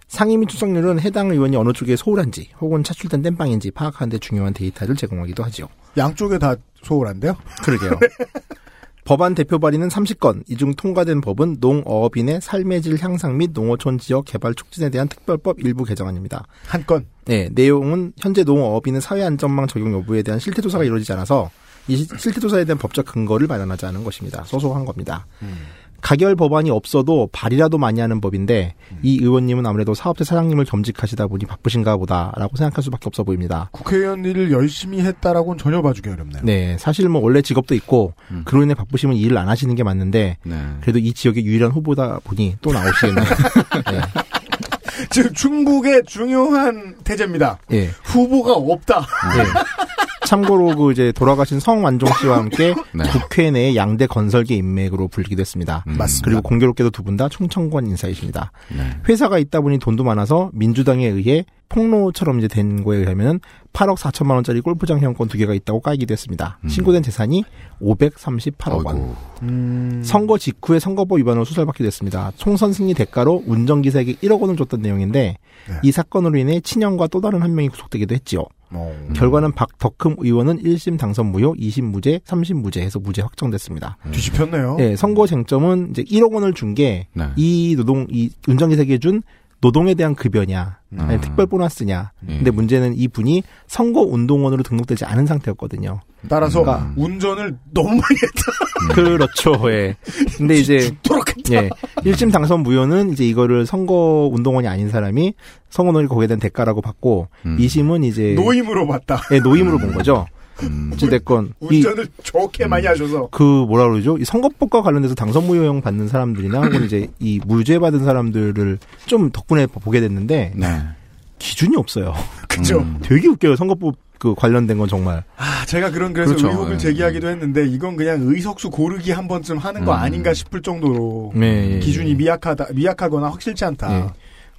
상임위 출석률은 해당 의원이 어느 쪽에 소홀한지 혹은 차출된 땜빵인지 파악하는 데 중요한 데이터를 제공하기도 하죠. 양쪽에 다 소홀한데요? 그러게요. 법안 대표 발의는 30건, 이 중 통과된 법은 농어업인의 삶의 질 향상 및 농어촌 지역 개발 촉진에 대한 특별법 일부 개정안입니다. 한 건. 네, 내용은 현재 농어업인의 사회안전망 적용 여부에 대한 실태조사가 이루어지지 않아서 이 시- 실태조사에 대한 법적 근거를 마련하지 않은 것입니다. 소소한 겁니다. 가결 법안이 없어도 발의라도 많이 하는 법인데 이 의원님은 아무래도 사업체 사장님을 겸직하시다 보니 바쁘신가 보다라고 생각할 수밖에 없어 보입니다. 국회의원 일을 열심히 했다라고는 전혀 봐주기 어렵네요. 네, 사실 뭐 원래 직업도 있고 그로 인해 바쁘시면 일을 안 하시는 게 맞는데 네. 그래도 이 지역의 유일한 후보다 보니 또 나오시겠네요. 네. 즉 충북의 중요한 태제입니다. 예. 후보가 없다. 네. 참고로 그 이제 돌아가신 성완종 씨와 함께 네. 국회 내 양대 건설계 인맥으로 불리기도 했습니다. 음. 맞습니다. 그리고 공교롭게도 두 분 다 충청권 인사이십니다. 네. 회사가 있다 보니 돈도 많아서 민주당에 의해 폭로처럼 이제 된 거에 의하면 8억 4천만 원짜리 골프장 회원권 두 개가 있다고 까이기도 했습니다. 음. 신고된 재산이 538억 원. 아이고. 음, 선거 직후에 선거법 위반으로 수사받기도 했습니다. 총선 승리 대가로 운전기사에게 1억 원을 줬던 내용인데 네. 이 사건으로 인해 친형과 또 다른 한 명이 구속되기도 했지요. 어. 결과는 박덕흠 의원은 1심 당선 무효, 2심 무죄, 3심 무죄 해서 무죄 확정됐습니다. 뒤집혔네요. 예, 선거 쟁점은 이제 1억 원을 준 게이 네. 노동 이 운전기사에게 준 노동에 대한 급여냐, 아니 음. 특별 보너스냐. 예. 근데 문제는 이 분이 선거 운동원으로 등록되지 않은 상태였거든요. 따라서 그러니까- 운전을 너무 많이 했다. 그렇죠. 예. 근데 이제 죽도록 했다. 예. 1심 당선 무효는 이제 이거를 선거 운동원이 아닌 사람이 선거를 거기에 대한 대가라고 받고 음. 2심은 이제 노임으로 봤다. 예, 노임으로 본 거죠. 음. 어찌됐건 이 운전을 좋게 많이 하셔서. 그 뭐라 그러죠? 이 선거법과 관련돼서 당선 무효형 받는 사람들이나 혹은 이제 이 무죄 받은 사람들을 좀 덕분에 보게 됐는데 네. 기준이 없어요. 그죠? 음. 되게 웃겨요. 선거법 그 관련된 건 정말. 아, 제가 그런 그래서 그렇죠. 의혹을 예. 제기하기도 했는데 이건 그냥 의석수 고르기 한 번쯤 하는 거 음. 아닌가 싶을 정도로 네, 예, 기준이 예. 미약하다, 미약하거나 확실치 않다. 예.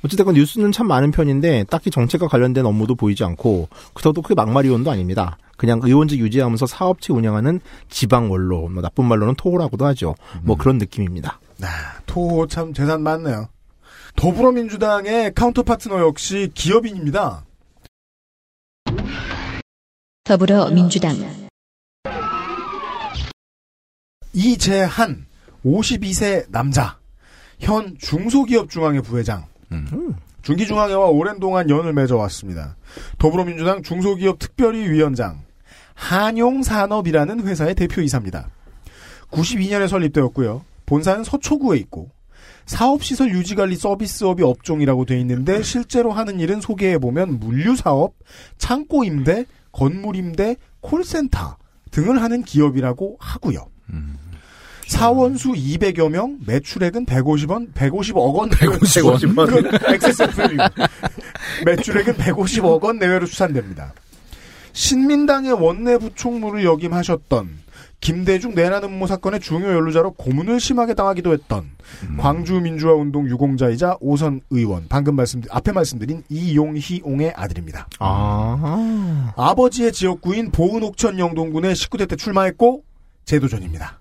어쨌든 뉴스는 참 많은 편인데 딱히 정책과 관련된 업무도 보이지 않고 그렇다고 크게 막말 의원도 아닙니다. 그냥 의원직 유지하면서 사업체 운영하는 지방 원로, 뭐 나쁜 말로는 토호라고도 하죠. 뭐 그런 느낌입니다. 아, 토호 참 재산 많네요. 더불어민주당의 카운터 파트너 역시 기업인입니다. 더불어민주당 이재한 52세 남자 현 중소기업중앙회 부회장 음. 중기중앙회와 오랜 동안 연을 맺어왔습니다. 더불어민주당 중소기업 특별위 위원장 한용산업이라는 회사의 대표이사입니다. 92년에 설립되었고요. 본사는 서초구에 있고 사업시설 유지관리 서비스업이 업종이라고 돼 있는데 실제로 하는 일은 소개해보면 물류사업, 창고임대, 건물임대, 콜센터 등을 하는 기업이라고 하고요. 음. 사원수 200여 명, 매출액은 150원, 150억 원. 150원. 그 XSFM이고. 매출액은 150억 원 내외로 추산됩니다. 신민당의 원내 부총무를 역임하셨던 김대중 내란 음모 사건의 중요 연루자로 고문을 심하게 당하기도 했던 광주민주화운동 유공자이자 오선 의원 방금 말씀 앞에 말씀드린 이용희옹의 아들입니다. 아, 아버지의 지역구인 보은 옥천 영동군에 19대 때 출마했고 제도전입니다.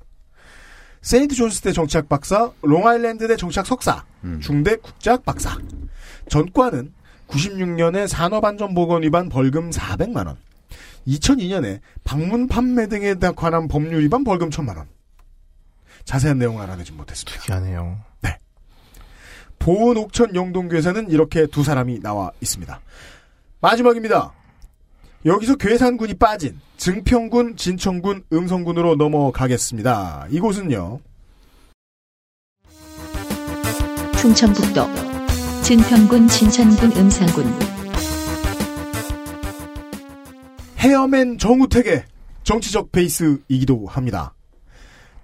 세인트 존스대 정치학 박사, 롱아일랜드대 정치학 석사, 음. 중대 국제학 박사. 전과는 96년에 산업안전보건 위반 벌금 400만 원. 2002년에 방문 판매 등에 관한 법률 위반 벌금 1000만 원. 자세한 내용을 알아내지 못했습니다. 특이하네요. 보은 옥천 영동괴사는 이렇게 두 사람이 나와 있습니다. 마지막입니다. 여기서 괴산군이 빠진 증평군, 진천군, 음성군으로 넘어가겠습니다. 이곳은요. 충청북도 증평군 진천군 음상군 헤어맨 정우택의 정치적 베이스이기도 합니다.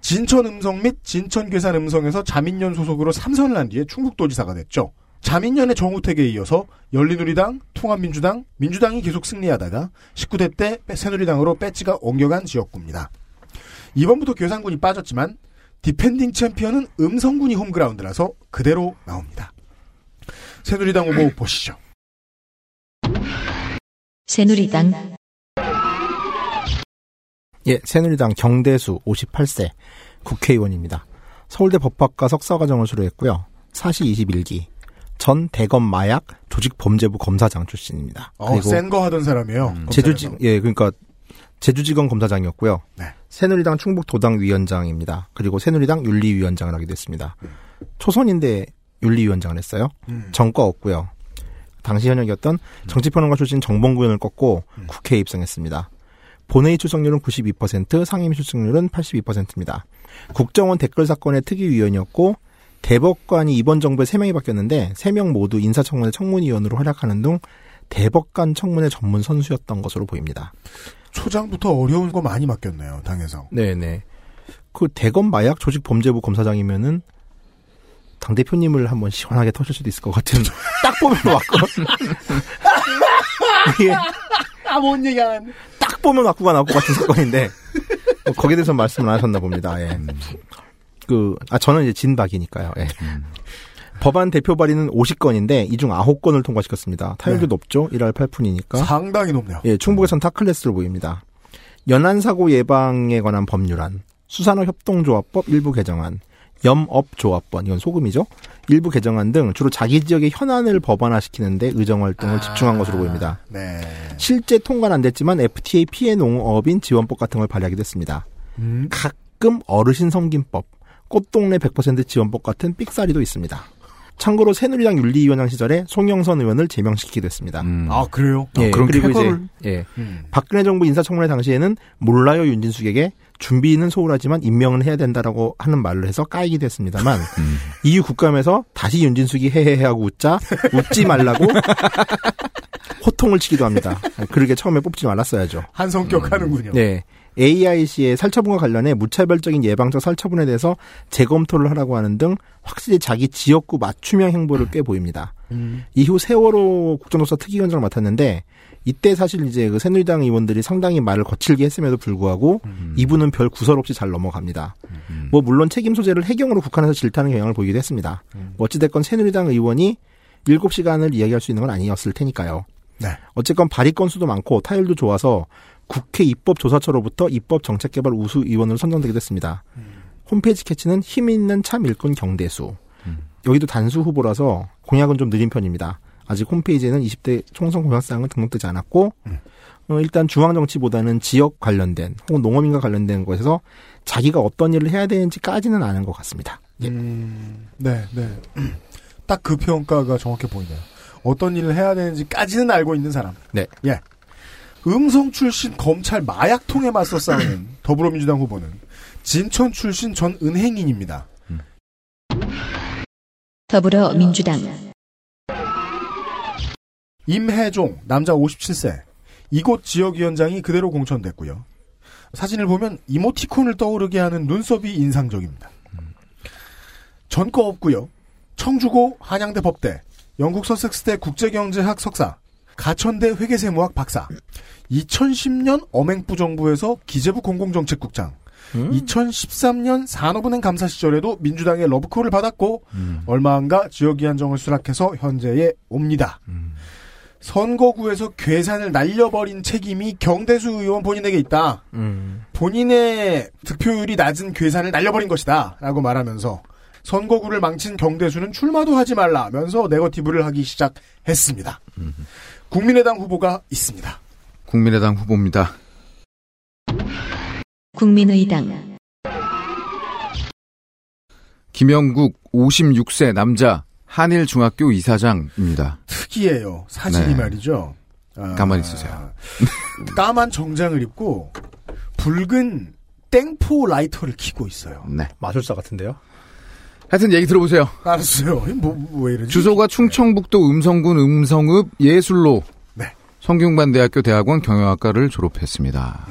진천 음성 및 진천 괴산 음성에서 자민련 소속으로 삼선을 한 뒤에 충북도지사가 됐죠. 자민련의 정우택에 이어서 열린우리당, 통합민주당, 민주당이 계속 승리하다가 19대 때 새누리당으로 배지가 옮겨간 지역구입니다. 이번부터 괴산군이 빠졌지만 defending 챔피언은 음성군이 홈그라운드라서 그대로 나옵니다. 새누리당 후보 보시죠. 새누리당 예, 새누리당 경대수 58세 국회의원입니다. 서울대 법학과 석사과정을 수료했고요. 사시 21기. 전 대검 마약 조직범죄부 검사장 출신입니다. 어, 센거 하던 사람이에요. 제주지 예, 그러니까 제주지검 검사장이었고요. 네. 새누리당 충북도당 위원장입니다. 그리고 새누리당 윤리위원장을 하게 됐습니다. 초선인데 윤리위원장을 했어요. 음. 정과 없고요. 당시 현역이었던 정치평론가 출신 정봉구 의원을 꺾고 국회에 입성했습니다. 본회의 출석률은 92%, 상임위 출석률은 82%입니다. 국정원 댓글 사건의 특위위원이었고 대법관이 이번 정부에 3명이 바뀌었는데 3명 모두 인사청문회 청문위원으로 활약하는 등 대법관 청문회 전문 선수였던 것으로 보입니다. 초장부터 어려운 거 많이 맡겼네요, 당에서. 네네. 그 대검 마약 조직 범죄부 검사장이면은 당 대표님을 한번 시원하게 터실 수도 있을 것 같은 딱 보면 왔고 이게 아, 뭔 얘기 안. 딱 보면 왔고가 나올 것 같은 사건인데 뭐 거기에 대해서 말씀을 안 하셨나 봅니다. 예. 그, 아, 저는 이제 진박이니까요. 예. 법안 대표 발의는 50건인데 이 중 9건을 통과시켰습니다. 타율도 네. 높죠. 1할 8푼이니까. 상당히 높네요. 예, 충북에선 탑클래스로 보입니다. 연안사고 예방에 관한 법률안, 수산업 협동조합법 일부 개정안, 염업조합법, 이건 소금이죠. 일부 개정안 등 주로 자기 지역의 현안을 법안화시키는데 의정 활동을 집중한 것으로 보입니다. 네. 실제 통과는 안 됐지만 FTA 피해 농업인 지원법 같은 걸 발의하기도 했습니다. 음. 가끔 어르신 섬김법, 꽃동네 100% 지원법 같은 삑사리도 있습니다. 참고로 새누리당 윤리위원장 시절에 송영선 의원을 제명시키기도 했습니다. 음. 아, 그래요? 예, 그런 그리고 쾌거를- 이제 예, 음. 박근혜 정부 인사청문회 당시에는 몰라요 윤진숙에게 준비는 소홀하지만 임명은 해야 된다라고 하는 말을 해서 까이기도 했습니다만 음. 이후 국감에서 다시 윤진숙이 헤헤헤 하고 웃자 웃지 말라고 호통을 치기도 합니다. 그러게 처음에 뽑지 말았어야죠. 한 성격 하는군요. 네. AIC의 살처분과 관련해 무차별적인 예방적 살처분에 대해서 재검토를 하라고 하는 등 확실히 자기 지역구 맞춤형 행보를 꽤 보입니다. 음. 이후 세월호 국정조사 특위위원장을 맡았는데 이때 사실 이제 그 새누리당 의원들이 상당히 말을 거칠게 했음에도 불구하고 음. 이분은 별 구설 없이 잘 넘어갑니다. 음. 뭐 물론 책임 소재를 해경으로 국한해서 질타하는 경향을 보이기도 했습니다. 음. 뭐 어찌됐건 새누리당 의원이 7시간을 이야기할 수 있는 건 아니었을 테니까요. 네. 어쨌건 발의 건수도 많고 타율도 좋아서 국회 입법조사처로부터 입법정책개발 우수 의원으로 선정되기도 했습니다. 홈페이지 캐치는 힘 있는 참 일꾼 경대수. 음. 여기도 단수 후보라서 공약은 좀 느린 편입니다. 아직 홈페이지에는 20대 총선 공약사항은 등록되지 않았고 음. 어, 일단 중앙정치보다는 지역 관련된 혹은 농업인과 관련된 것에서 자기가 어떤 일을 해야 되는지까지는 아는 것 같습니다. 예. 음, 네, 네. 딱 그 평가가 정확해 보이네요. 어떤 일을 해야 되는지까지는 알고 있는 사람. 네. 예. 음성 출신 검찰 마약통에 맞서 싸우는 더불어민주당 후보는 진천 출신 전 은행인입니다. 더불어민주당 임혜종, 남자 57세. 이곳 지역위원장이 그대로 공천됐고요. 사진을 보면 이모티콘을 떠오르게 하는 눈썹이 인상적입니다. 전과 없고요. 청주고 한양대 법대, 영국 서섹스대 국제경제학 석사, 가천대 회계세무학 박사, 2010년 엄행부 정부에서 기재부 공공정책국장, 음? 2013년 산업은행 감사 시절에도 민주당의 러브콜을 받았고 음. 얼마 안가 지역위안정을 수락해서 현재에 옵니다. 음. 선거구에서 괴산을 날려버린 책임이 경대수 의원 본인에게 있다. 음. 본인의 득표율이 낮은 괴산을 날려버린 것이다. 라고 말하면서 선거구를 망친 경대수는 출마도 하지 말라면서 네거티브를 하기 시작했습니다. 국민의당 후보가 있습니다. 국민의당 후보입니다. 국민의당 김영국 56세 남자 한일중학교 이사장입니다. 특이해요. 사진이 네. 말이죠. 아, 가만히 있으세요. 까만 정장을 입고 붉은 땡포 라이터를 켜고 있어요. 네. 마술사 같은데요? 하여튼 얘기 들어보세요. 알았어요. 뭐, 뭐, 왜 이러지? 주소가 충청북도 음성군 음성읍 예술로 네. 성균관대학교 대학원 경영학과를 졸업했습니다.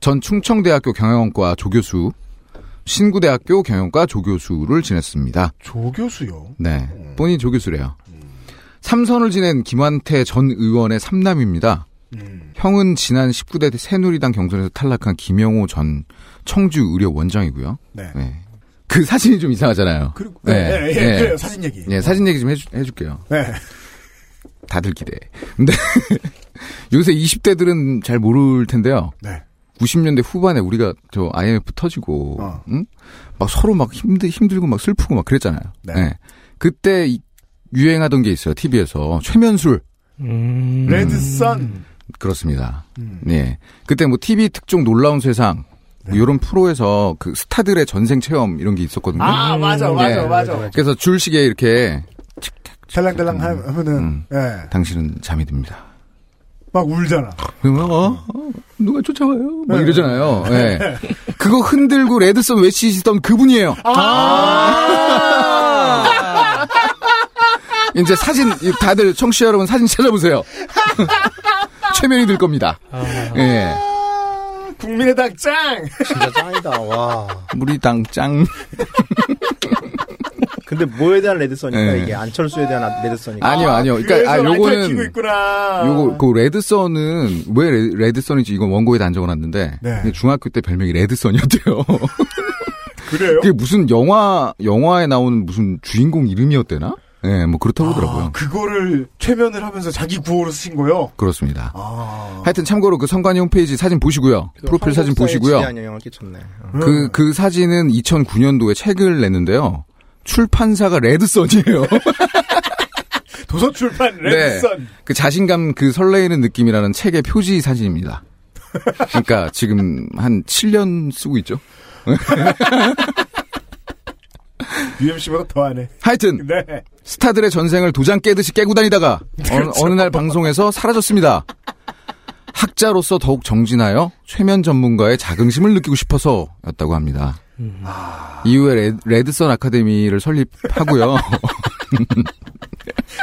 전 충청대학교 경영과 조교수, 신구대학교 경영과 조교수를 지냈습니다. 조교수요. 네, 본인이 조교수래요. 삼선을 지낸 김환태 전 의원의 삼남입니다. 음. 형은 지난 19대 새누리당 경선에서 탈락한 김영호 전 청주 의료 원장이고요. 네. 그 사진이 좀 이상하잖아요. 그리고, 네, 예, 예, 그래요. 사진 얘기. 예, 사진 얘기 좀 해주, 해줄게요. 네. 다들 기대해. 근데 요새 20대들은 잘 모를 텐데요. 네. 90년대 후반에 우리가 저 IMF 터지고, 어. 응? 막 서로 막 힘들, 힘들고 막 슬프고 막 그랬잖아요. 네. 그때 이- 유행하던 게 있어요. TV에서. 최면술. 음. 레드선. 그렇습니다. 음. 예. 그때 뭐 TV 특종 놀라운 세상, 뭐 네. 이런 프로에서 그 스타들의 전생 체험 이런 게 있었거든요. 아, 맞아, 맞아, 네. 맞아. 그래서 줄시계 이렇게, 찰랑달랑 하- 하면은, 음. 예. 당신은 잠이 듭니다. 막 울잖아. 그러면 어, 어, 누가 쫓아와요? 막 네. 이러잖아요. 예. 그거 흔들고 레드선 외치시던 그분이에요. 이제 사진 다들 청취자 여러분 사진 찾아보세요. 최면이 들 겁니다. 예. 국민의당 짱! 진짜 짱이다, 와. 우리 당 짱. 근데 뭐에 대한 레드선이니까, 네. 이게 안철수에 대한 레드선이니까. 아니요, 아니요. 그러니까 아 요거는 있구나. 요거 그 레드선은 왜 레- 레드선인지 이건 원고에도 안 적어놨는데 네. 근데 중학교 때 별명이 레드선이었대요. 그래요? 그게 무슨 영화 영화에 나오는 무슨 주인공 이름이었대나? 예, 뭐 그렇다고 하더라고요. 아, 그거를 최면을 하면서 자기 구호로 쓰신 거요? 그렇습니다. 아. 하여튼 참고로 그 성관이 홈페이지 사진 보시고요. 프로필 사진 보시고요. 영향을 끼쳤네. 어. 그, 그 사진은 2009년도에 책을 냈는데요. 출판사가 레드선이에요. 도서 출판 레드선. 그 자신감 그 설레이는 느낌이라는 책의 표지 사진입니다. 그러니까 지금 한 7년 쓰고 있죠. UMC보다 더하네. 하여튼 네. 스타들의 전생을 도장 깨듯이 깨고 다니다가 그렇죠. 어느, 어느 날 방송에서 사라졌습니다. 학자로서 더욱 정진하여 최면 전문가의 자긍심을 느끼고 싶어서였다고 합니다. 이후에 레, 레드선 아카데미를 설립하고요.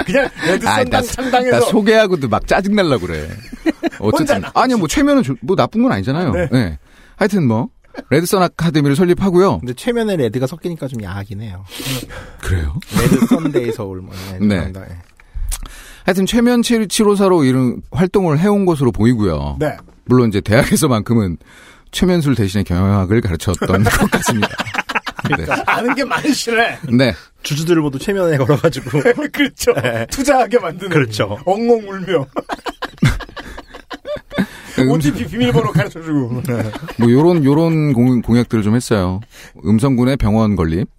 그냥 레드선 당나 창당해서. 소개하고도 막 짜증 날라 그래. 어쨌든 아니요 뭐 최면은 조- 뭐 나쁜 건 아니잖아요. 네. 네. 하여튼 뭐 레드선 아카데미를 설립하고요. 근데 최면에 red가 섞이니까 좀 야하긴 해요. 그래요? red 선데이 서울 뭐. 네. 네. 예. 하여튼 최면 치- 치료사로 이런 활동을 해온 것으로 보이고요. 네. 물론 이제 대학에서만큼은 최면술 대신에 경영학을 가르쳤던 것 같습니다. 네. 아는 게 많으시네. 네. 주주들을 모두 최면에 걸어가지고. 그렇죠. 투자하게 만드는. 그렇죠. 엉엉 울며. OTP 비밀번호 가르쳐주고. 뭐 요런 요런 공, 공약들을 좀 했어요. 음성군의 병원 건립,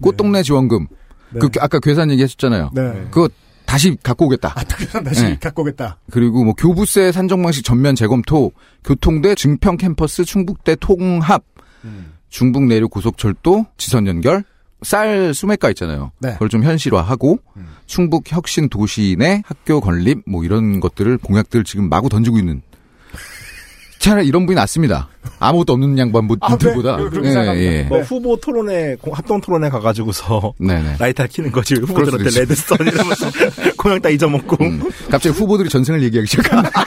꽃동네 지원금. 네. 그 아까 괴산 얘기하셨잖아요. 네. 그거 다시 갖고 오겠다. 아, 특별한 다시 네. 갖고 오겠다. 그리고 뭐 교부세 산정 방식 전면 재검토, 교통대 증평 캠퍼스 충북대 통합, 음. 중북 내륙 고속철도 지선 연결, 쌀 수매가 있잖아요. 네. 그걸 좀 현실화하고 음. 충북 혁신 도시 내 학교 건립 뭐 이런 것들을 공약들 지금 마구 던지고 있는. 차라리 이런 분이 낫습니다. 아무것도 없는 양반분들보다. 아, 네. 그렇게 생각합니다. 예. 뭐 후보 토론회, 공- 합동 토론회 가가지고서 네네. 라이터 키는 거지. 후보들한테. 레드선 이러면서 공약 다 잊어먹고. 음, 갑자기 후보들이 전생을 얘기하기 시작합니다.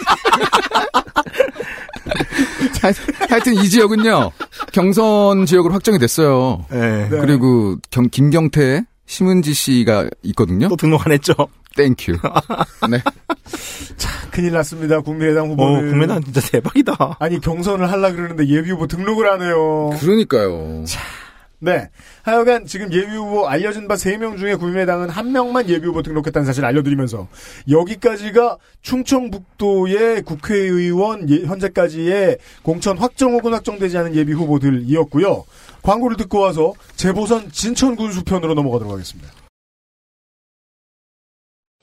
하여- 하여튼 이 지역은요 경선 지역으로 확정이 됐어요. 예. 네. 그리고 경, 김경태, 심은지 씨가 있거든요. 또 등록 안 했죠. thank you. 네. 큰일 났습니다. 국민의당 어, 후보는. 국민당 진짜 대박이다. 아니, 경선을 하려 그러는데 예비 후보 등록을 안 해요. 그러니까요. 네. 하여간 지금 예비 후보 알려진 바 3명 중에 국민의당은 한 명만 예비 후보 등록했다는 사실 알려드리면서 여기까지가 충청북도의 국회의원 예- 현재까지의 공천 확정 혹은 확정되지 않은 예비 후보들이었고요. 광고를 듣고 와서 재보선 진천군수 편으로 넘어가도록 하겠습니다.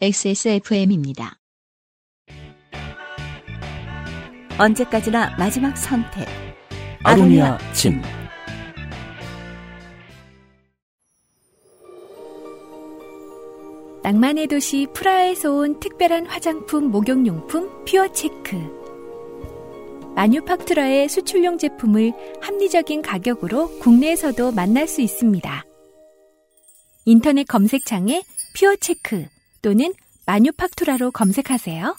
XSFM입니다. 언제까지나 마지막 선택. 아로니아 진. 낭만의 도시 프라하에서 온 특별한 화장품 목욕용품 퓨어체크. 마뉴팍투라의 수출용 제품을 합리적인 가격으로 국내에서도 만날 수 있습니다. 인터넷 검색창에 퓨어체크 또는 마뉴팍투라로 검색하세요.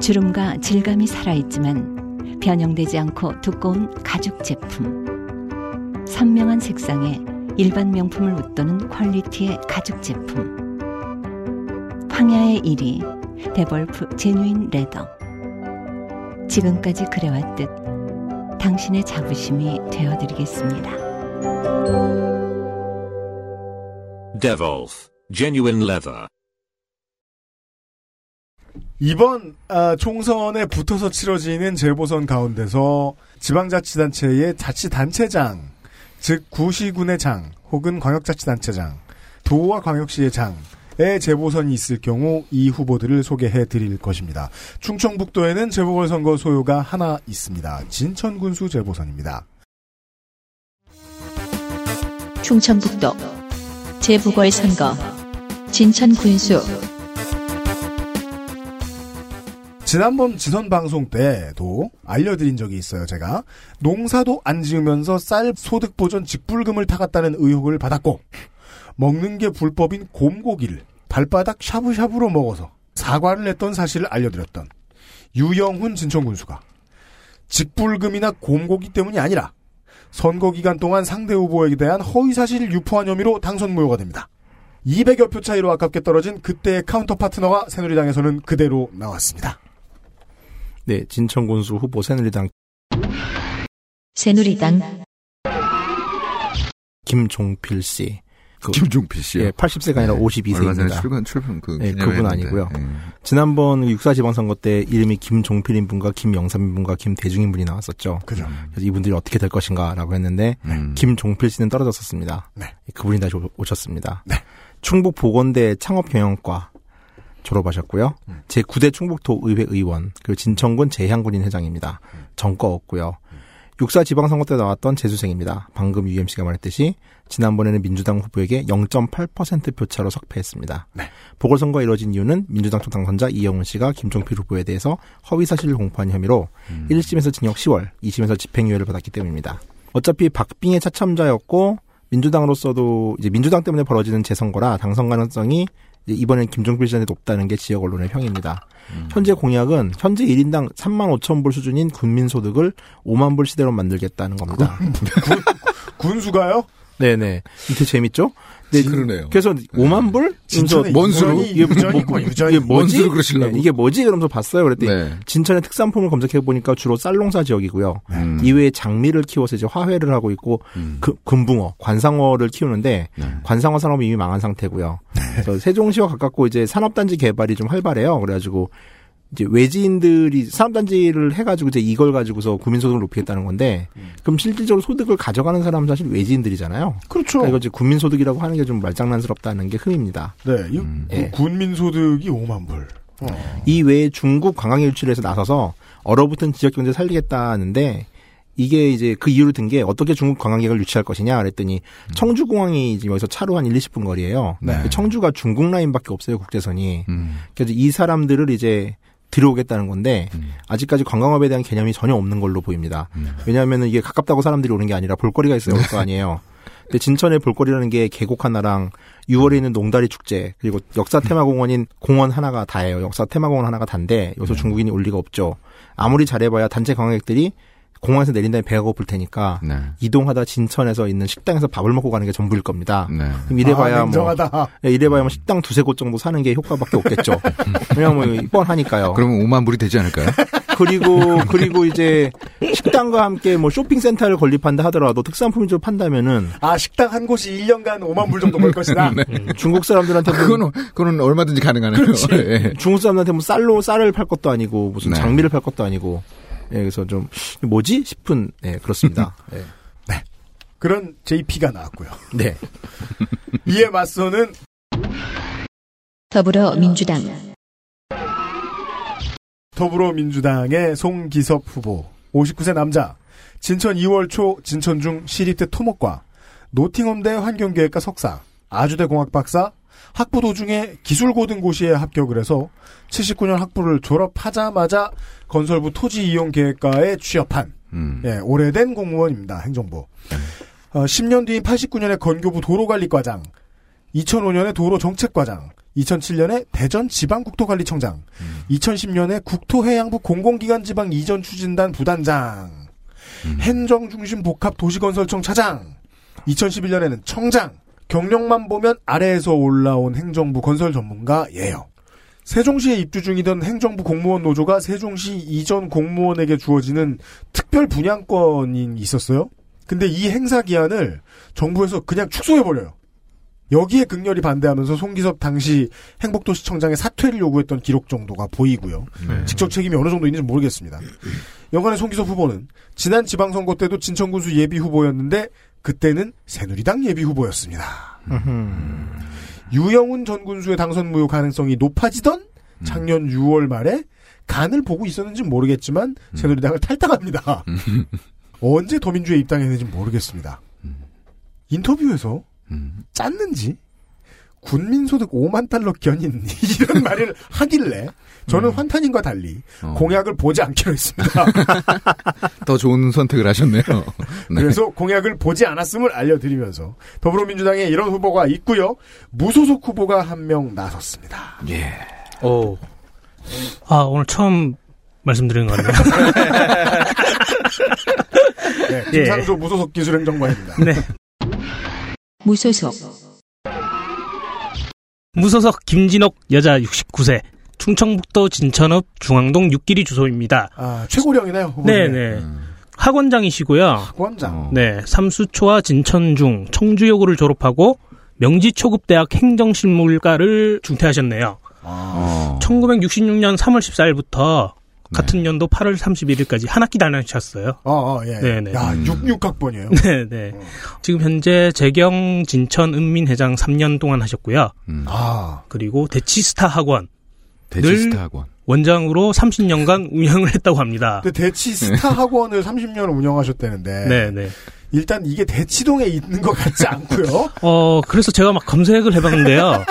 주름과 질감이 살아있지만 변형되지 않고 두꺼운 가죽 제품. 선명한 색상에 일반 명품을 웃도는 quality의 가죽 제품. 황야의 이리 Devolf genuine leather. 지금까지 그래왔듯 당신의 자부심이 되어드리겠습니다. Devolf Genuine Leather. 이번 아, 총선에 붙어서 치러지는 재보선 가운데서 지방자치단체의 자치단체장, 즉 구시군의 장 혹은 광역자치단체장, 도와 광역시의 장의 재보선이 있을 경우 이 후보들을 소개해 드릴 것입니다. 충청북도에는 재보궐선거 소요가 하나 있습니다. 진천군수 재보선입니다. 충청북도 재보궐선거 진천군수 지난번 지선 방송 때도 알려드린 적이 있어요, 제가. 농사도 안 지으면서 쌀 소득 보전 직불금을 타갔다는 의혹을 받았고, 먹는 게 불법인 곰고기를 발바닥 샤브샤브로 먹어서 사과를 냈던 사실을 알려드렸던 유영훈 진천군수가 직불금이나 곰고기 때문이 아니라 선거 기간 동안 상대 후보에 대한 허위 사실을 유포한 혐의로 당선 무효가 됩니다. 200여 표 차이로 아깝게 떨어진 그때의 카운터 파트너가 새누리당에서는 그대로 나왔습니다. 네, 진천군수 후보 새누리당 새누리당 김종필 씨. 그, 김종필 씨요. 예, 80세가 아니라 얼마 전에 52세입니다. 출근 출근 그 예, 그분. 아니고요. 예. 지난번 육사 지방선거 때 이름이 김종필인 분과 김영삼인 분과 김대중인 분이 나왔었죠. 그죠. 그래서 이분들이 어떻게 될 것인가라고 했는데 음. 김종필 씨는 떨어졌었습니다. 네. 그분이 다시 오- 오셨습니다. 네. 충북 보건대 창업경영과 졸업하셨고요. 음. 제9대 충북도 의회 의원, 그리고 진천군 재향군인 회장입니다. 음. 전과 없고요. 육사 지방선거 때 나왔던 재수생입니다. 방금 UMC가 말했듯이 지난번에는 민주당 후보에게 0.8% 표차로 석패했습니다. 네. 보궐선거가 이뤄진 이유는 민주당 쪽 당선자 이영훈 씨가 김종필 후보에 대해서 허위 사실을 공포한 혐의로 음. 1심에서 징역 10월, 2심에서 집행유예를 받았기 때문입니다. 어차피 박빙의 차참자였고 민주당으로서도 이제 민주당 때문에 벌어지는 재선거라 당선 가능성이 이번엔 김종필 씨한테 높다는 게 지역 언론의 평입니다. 음. 현재 공약은 현재 1인당 3만 5천 불 수준인 군민소득을 5만 불 시대로 만들겠다는 겁니다. 군수가요? 네네. 되게 재밌죠? 네, 그러네요. 그래서 5만 불? 진천에 그러면서 뭔 수로? 유전이, 유전이 있고 유전이 이게 뭐지? 뭔 수로 그러시려고? 네, 이게 뭐지? 그러면서 봤어요. 그랬더니 네. 진천의 특산품을 검색해 보니까 주로 쌀농사 지역이고요. 음. 이외에 장미를 키워서 이제 화훼를 하고 있고 음. 그, 금붕어, 관상어를 키우는데 네. 관상어 산업이 이미 망한 상태고요. 그래서 세종시와 가깝고 이제 산업단지 개발이 좀 활발해요. 그래가지고 이제 외지인들이 산업단지를 해가지고 이제 이걸 가지고서 국민소득을 높이겠다는 건데 그럼 실질적으로 소득을 가져가는 사람은 사실 외지인들이잖아요. 그렇죠. 그러니까 이거 이제 국민소득이라고 하는 게 좀 말장난스럽다는 게 흠입니다. 네, 이 음. 구- 예. 군민소득이 5만 불. 어. 이 외에 중국 관광 유치에서 나서서 얼어붙은 지역 경제 살리겠다는데 이게 이제 그 이유로 든 게 어떻게 중국 관광객을 유치할 것이냐 그랬더니 청주공항이 지금 여기서 차로 한 1, 20분 거리예요. 네. 그 청주가 중국 라인밖에 없어요 국제선이. 음. 그래서 이 사람들을 이제 들어오겠다는 건데 음. 아직까지 관광업에 대한 개념이 전혀 없는 걸로 보입니다. 음. 왜냐하면 이게 가깝다고 사람들이 오는 게 아니라 볼거리가 있어야 올 거 아니에요. 근데 진천의 볼거리라는 게 계곡 하나랑 6월에 있는 농다리 축제 그리고 역사 테마공원인 공원 하나가 다예요. 역사 테마공원 하나가 단데 여기서 중국인이 올 리가 없죠. 아무리 잘해봐야 단체 관광객들이 공항에서 내린 다음에 배가 고플 테니까 네. 이동하다 진천에서 있는 식당에서 밥을 먹고 가는 게 전부일 겁니다. 네. 그럼 이래봐야 아, 뭐. 예, 이래봐야 뭐 식당 두세 곳 정도 사는 게 효과밖에 없겠죠. 왜냐면 뭐 뻔하니까요. 그러면 5만 불이 되지 않을까요? 그리고 그리고 이제 식당과 함께 뭐 쇼핑센터를 건립한다 하더라도 특산품 위주로 판다면은 아, 식당 한 곳이 1년간 5만 불 정도 벌 것이다. 네. 중국 사람들한테 뭐 그거는 그거는 얼마든지 가능하네요. 예. 중국 사람들한테 뭐 쌀로 쌀을 팔 것도 아니고 무슨 네. 장미를 팔 것도 아니고 예, 그래서 좀 뭐지 싶은 예, 그렇습니다. 예. 그런 JP가 나왔고요. 네. 이에 맞서는 더불어민주당 더불어민주당의 송기섭 후보 59세 남자 진천 2월 초 진천중 시립대 토목과 노팅엄대 환경계획과 석사 아주대 공학 박사 학부 도중에 기술고등고시에 합격을 해서 79년 학부를 졸업하자마자 건설부 토지 이용 계획과에 취업한 음. 예, 오래된 공무원입니다. 행정부. 어, 10년 뒤인 89년에 건교부 도로관리과장, 2005년에 도로정책과장, 2007년에 대전지방국토관리청장, 2010년에 국토해양부 공공기관지방 이전 추진단 부단장, 행정중심 복합 도시건설청 차장, 2011년에는 청장, 경력만 보면 아래에서 올라온 행정부 건설 전문가예요. 세종시에 입주 중이던 행정부 공무원 노조가 세종시 이전 공무원에게 주어지는 특별 분양권이 있었어요. 근데 이 행사 기한을 정부에서 그냥 축소해버려요. 여기에 극렬히 반대하면서 송기섭 당시 행복도시청장의 사퇴를 요구했던 기록 정도가 보이고요. 네. 직접 책임이 어느 정도 있는지 모르겠습니다. 여간의 송기섭 후보는 지난 지방선거 때도 진천군수 예비 후보였는데 그때는 새누리당 예비 후보였습니다. 유영훈 전 군수의 당선 무효 가능성이 높아지던 작년 6월 말에 간을 보고 있었는지 모르겠지만 새누리당을 탈당합니다. 언제 더민주에 입당했는지 모르겠습니다. 인터뷰에서 음. 짰는지 군민소득 5만 달러 견인 이런 말을 하길래 저는 환타님과 달리 어. 공약을 보지 않기로 했습니다. 더 좋은 선택을 하셨네요. 네. 그래서 공약을 보지 않았음을 알려드리면서 더불어민주당에 이런 후보가 있고요. 무소속 후보가 한 명 나섰습니다. 예. 오. 아, 오늘 처음 말씀드리는 것 같네요. 네, 예. 김상조 무소속 기술행정관입니다. 네. 무소속 무소속 김진옥 여자 69세. 충청북도 진천읍 중앙동 6길이 주소입니다. 아, 최고령이네요. 후보님. 네네. 학원장이시고요. 학원장. 어. 네. 삼수초와 진천중, 청주여고를 졸업하고 명지초급대학 행정실물과를 중퇴하셨네요. 어. 1966년 3월 14일부터 같은 연도 8월 31일까지 한 학기 다녀셨어요. 어, 어, 예. 네네. 야, 66학번이에요. 네네. 지금 현재 재경 진천 은민회장 3년 동안 하셨고요. 음. 아, 그리고 대치스타 학원 대치스타 학원. 원장으로 30년간 운영을 했다고 합니다. 근데 대치 스타 학원을 30년을 운영하셨다는데 네네. 일단 이게 대치동에 있는 것 같지 않고요. 어, 그래서 제가 막 검색을 해봤는데요.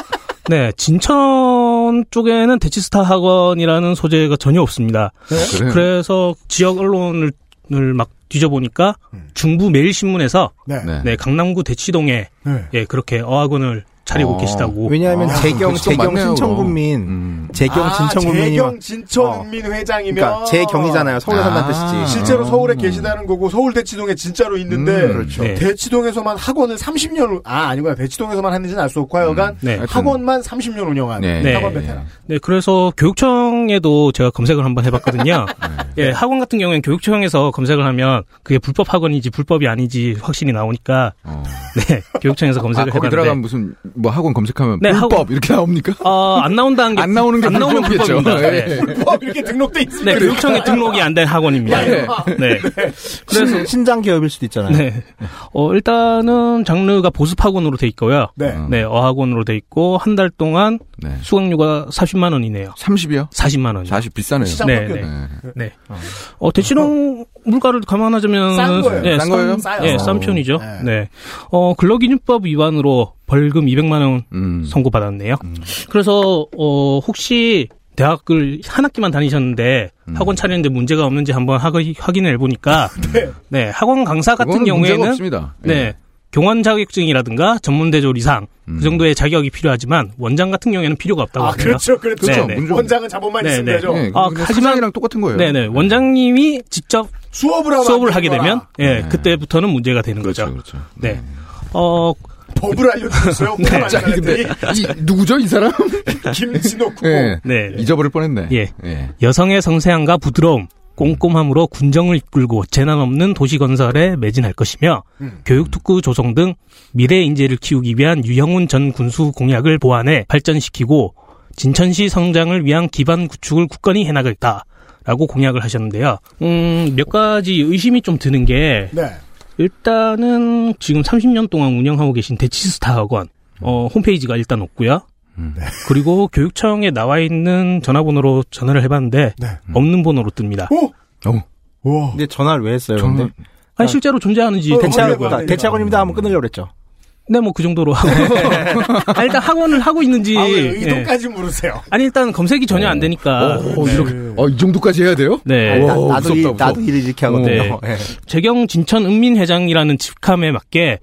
네, 진천 쪽에는 대치스타 학원이라는 소재가 전혀 없습니다. 그래요? 그래서 지역 언론을 을막 뒤져보니까 음. 중부 매일신문에서 네. 네. 네, 강남구 대치동에 네. 예, 그렇게 어학원을 차리고 어. 계시다고. 왜냐하면 아, 재경 재경 맞네요, 신청군민 음. 재경 아, 진청군민이 재경 진천 어. 회장이면 그러니까 재경이잖아요. 서울에 산다는 아. 뜻이지. 실제로 아. 서울에 계시다는 거고 서울 대치동에 진짜로 있는데 음, 그렇죠. 네. 대치동에서만 학원을 30년 아 아니구나 대치동에서만 했는지는 알 수 없고 하여간 네. 하여튼. 학원만 30년 운영한 네. 네. 학원 베테랑. 네, 그래서 교육청에도 제가 검색을 한번 해봤거든요. 네. 예, 학원 같은 경우에는 교육청에서 검색을 하면 그게 불법 학원인지 불법이 아닌지 확실히 나오니까 어. 네, 교육청에서 아, 검색을 거기 해봤는데 들어가면 무슨 뭐 학원 검색하면 네, 불법 학원. 이렇게 나옵니까? 어, 안 나온다는 게 안 나오는 게 안 나오면 불법이겠죠. 불법입니다. 예. 네. 불법 이렇게 등록돼 있습니다. 네, 교육청에 등록이 안 된 학원입니다. 예. 네. 그래서 신장 기업일 수도 있잖아요. 네. 어, 일단은 장르가 보습 학원으로 돼 있고요. 네. 음. 네, 어학원으로 돼 있고 한 달 동안 네. 수강료가 40만 원이네요. 30이요? 40만 원이요. 40 비싸네요. 네, 네. 네. 네. 어, 대치동 물가를 감안하자면 싼 거예요. 네, 싼 거예요? 싸요. 예, 싼 편이죠. 네. 네. 어, 근로기준법 위반으로 벌금 200만 원 음. 선고받았네요. 음. 그래서 어, 혹시 대학을 한 학기만 다니셨는데 음. 학원 차리는데 문제가 없는지 한번 하, 확인을 해보니까 네. 네, 학원 강사 같은 경우에는 없습니다. 네. 예. 교원 자격증이라든가 전문대졸 이상 음. 그 정도의 자격이 필요하지만 원장 같은 경우에는 필요가 없다고 아 하네요. 그렇죠, 그렇죠. 네, 네. 원장은 자본만 네, 있으면 네. 되죠. 네, 아, 하지만- 똑같은 거예요. 네네 원장님이 직접 수업을 하면 수업을 안 하게 되면. 예, 네. 그때부터는 문제가 되는 그렇죠, 거죠. 그렇죠. 네. 어, 법을 알려주셨어요. 네. 자, 근데 이 누구죠 이 사람? 김진호 쿠보. 예. 네. 잊어버릴 뻔했네. 예. 예. 여성의 성세함과 부드러움, 꼼꼼함으로 군정을 이끌고 재난 없는 도시 건설에 매진할 것이며 음. 교육 특구 조성 등 미래 인재를 키우기 위한 유형훈 전 군수 공약을 보완해 발전시키고 진천시 성장을 위한 기반 구축을 굳건히 해나가겠다 라고 공약을 하셨는데요. 음, 몇 가지 의심이 좀 드는 게 네. 일단은 지금 30년 동안 운영하고 계신 대치스타 학원 어, 홈페이지가 일단 없고요. 음. 그리고 교육청에 나와 있는 전화번호로 전화를 해봤는데 네. 없는 번호로 뜹니다. 오! 어. 와. 근데 전화를 왜 했어요? 저는 근데 아니 실제로 존재하는지 어. 확인해봐야 대체학원입니다 하면 끊으려고 그랬죠. 네, 뭐 그 정도로 하고. 아, 일단 학원을 하고 있는지. 아, 왜 예. 의도까지 물으세요. 아니 일단 검색이 전혀 안 되니까. 어, 이렇게 어, 이 정도까지 해야 돼요? 네. 와, 나, 도 무섭다, 무서워. 나도 일을 이렇게 하거든요. 네. 예. 재경 진천 은민 회장이라는 직함에 맞게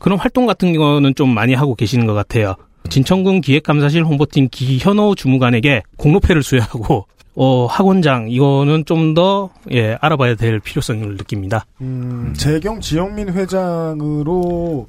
그런 활동 같은 거는 좀 많이 하고 계시는 것 같아요. 진천군 기획감사실 홍보팀 기현호 주무관에게 공로패를 수여하고 어, 학원장 이거는 좀 더 예, 알아봐야 될 필요성을 느낍니다. 음, 재경 지영민 회장으로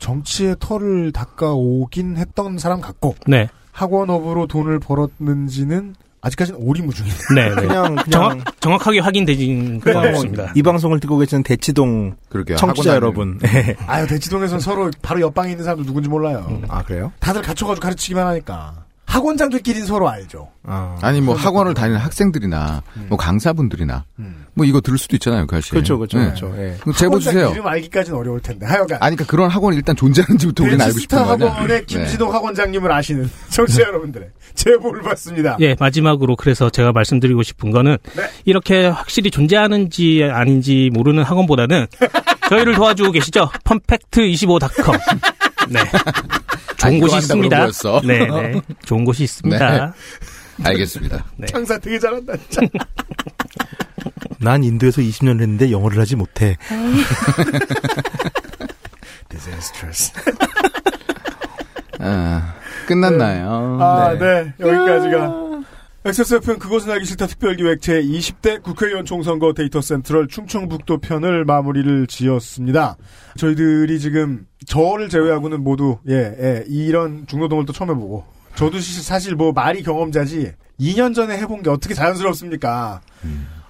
정치의 털을 닦아오긴 했던 사람 같고 네, 학원업으로 돈을 벌었는지는 아직까지는 오리무중이네요. 네, 네. 그냥 그냥 정확 정확하게 확인되진 그냥 뭐 없습니다. 이 방송을 듣고 계시는 대치동 그러게요. 청취자 학원 여러분. 아유 대치동에서는 서로 바로 옆방에 있는 사람들 누군지 몰라요. 아 그래요? 다들 갖춰가지고 가르치기만 하니까 학원장들끼리는 서로 알죠. 아. 아니 뭐 학원을 다니는 학생들이나 뭐 강사분들이나 음. 뭐 이거 들을 수도 있잖아요, 그. 그렇죠, 그렇죠, 네. 그렇죠. 예. 그럼 제보 주세요. 이름 알기까지는 어려울 텐데. 하여간 아니 그러니까 그런 학원이 일단 존재하는지부터 우리는 알고 싶은 대치스타 거 아니야. 학원의 네. 김진호 학원장님을 아시는 청취자 여러분들의 제보를 받습니다. 예, 마지막으로 그래서 제가 말씀드리고 싶은 거는 네. 이렇게 확실히 존재하는지 아닌지 모르는 학원보다는 저희를 도와주고 계시죠? 펌팩트 25.com. 네. 좋은 곳이 있습니다. 네, 네. 좋은 곳이 있습니다. 알겠습니다. 네. 장사 되게 잘한다. 진짜. 난 인도에서 20년을 했는데 영어를 하지 못해. Disastrous. 아, 끝났나요? 아, 네. 여기까지가. XSFM 그것은 알기 싫다 특별기획 제20대 국회의원 총선거 데이터 센트럴 충청북도 편을 마무리를 지었습니다. 저희들이 지금 저를 제외하고는 모두 예, 예 이런 중노동을 또 처음 해보고 저도 시- 사실 뭐 말이 경험자지 2년 전에 해본 게 어떻게 자연스럽습니까?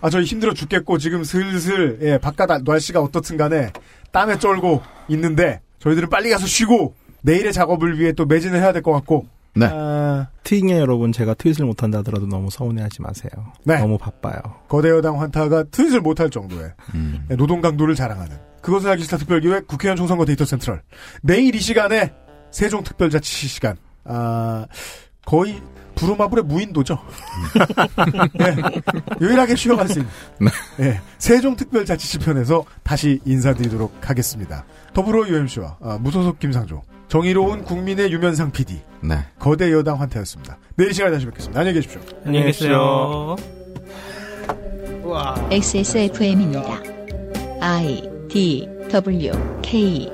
아 저희 힘들어 죽겠고 지금 슬슬 예 바깥 아- 날씨가 어떻든 간에 땀에 쩔고 있는데 저희들은 빨리 가서 쉬고 내일의 작업을 위해 또 매진을 해야 될 것 같고 네. 아, 트윙의 여러분 제가 트윗을 못한다 하더라도 너무 서운해하지 마세요. 네. 너무 바빠요. 거대 여당 환타가 트윗을 못할 정도의 음. 노동 강도를 자랑하는 그것을 알기 싫다 특별기획 국회의원 총선거 데이터 센트럴 내일 이 시간에 세종 특별자치 시간 아 거의 부루마블의 무인도죠. 예, 유일하게 쉬어갈 수 있는 예, 세종 특별자치시 편에서 다시 인사드리도록 하겠습니다. 더불어 UMC와 아, 무소속 김상조 정의로운 국민의 유면상 PD 네. 거대 여당 환타였습니다. 내일 이 시간에 다시 뵙겠습니다. 안녕히 계십시오. 안녕히 계세요. XSFM입니다. I D W K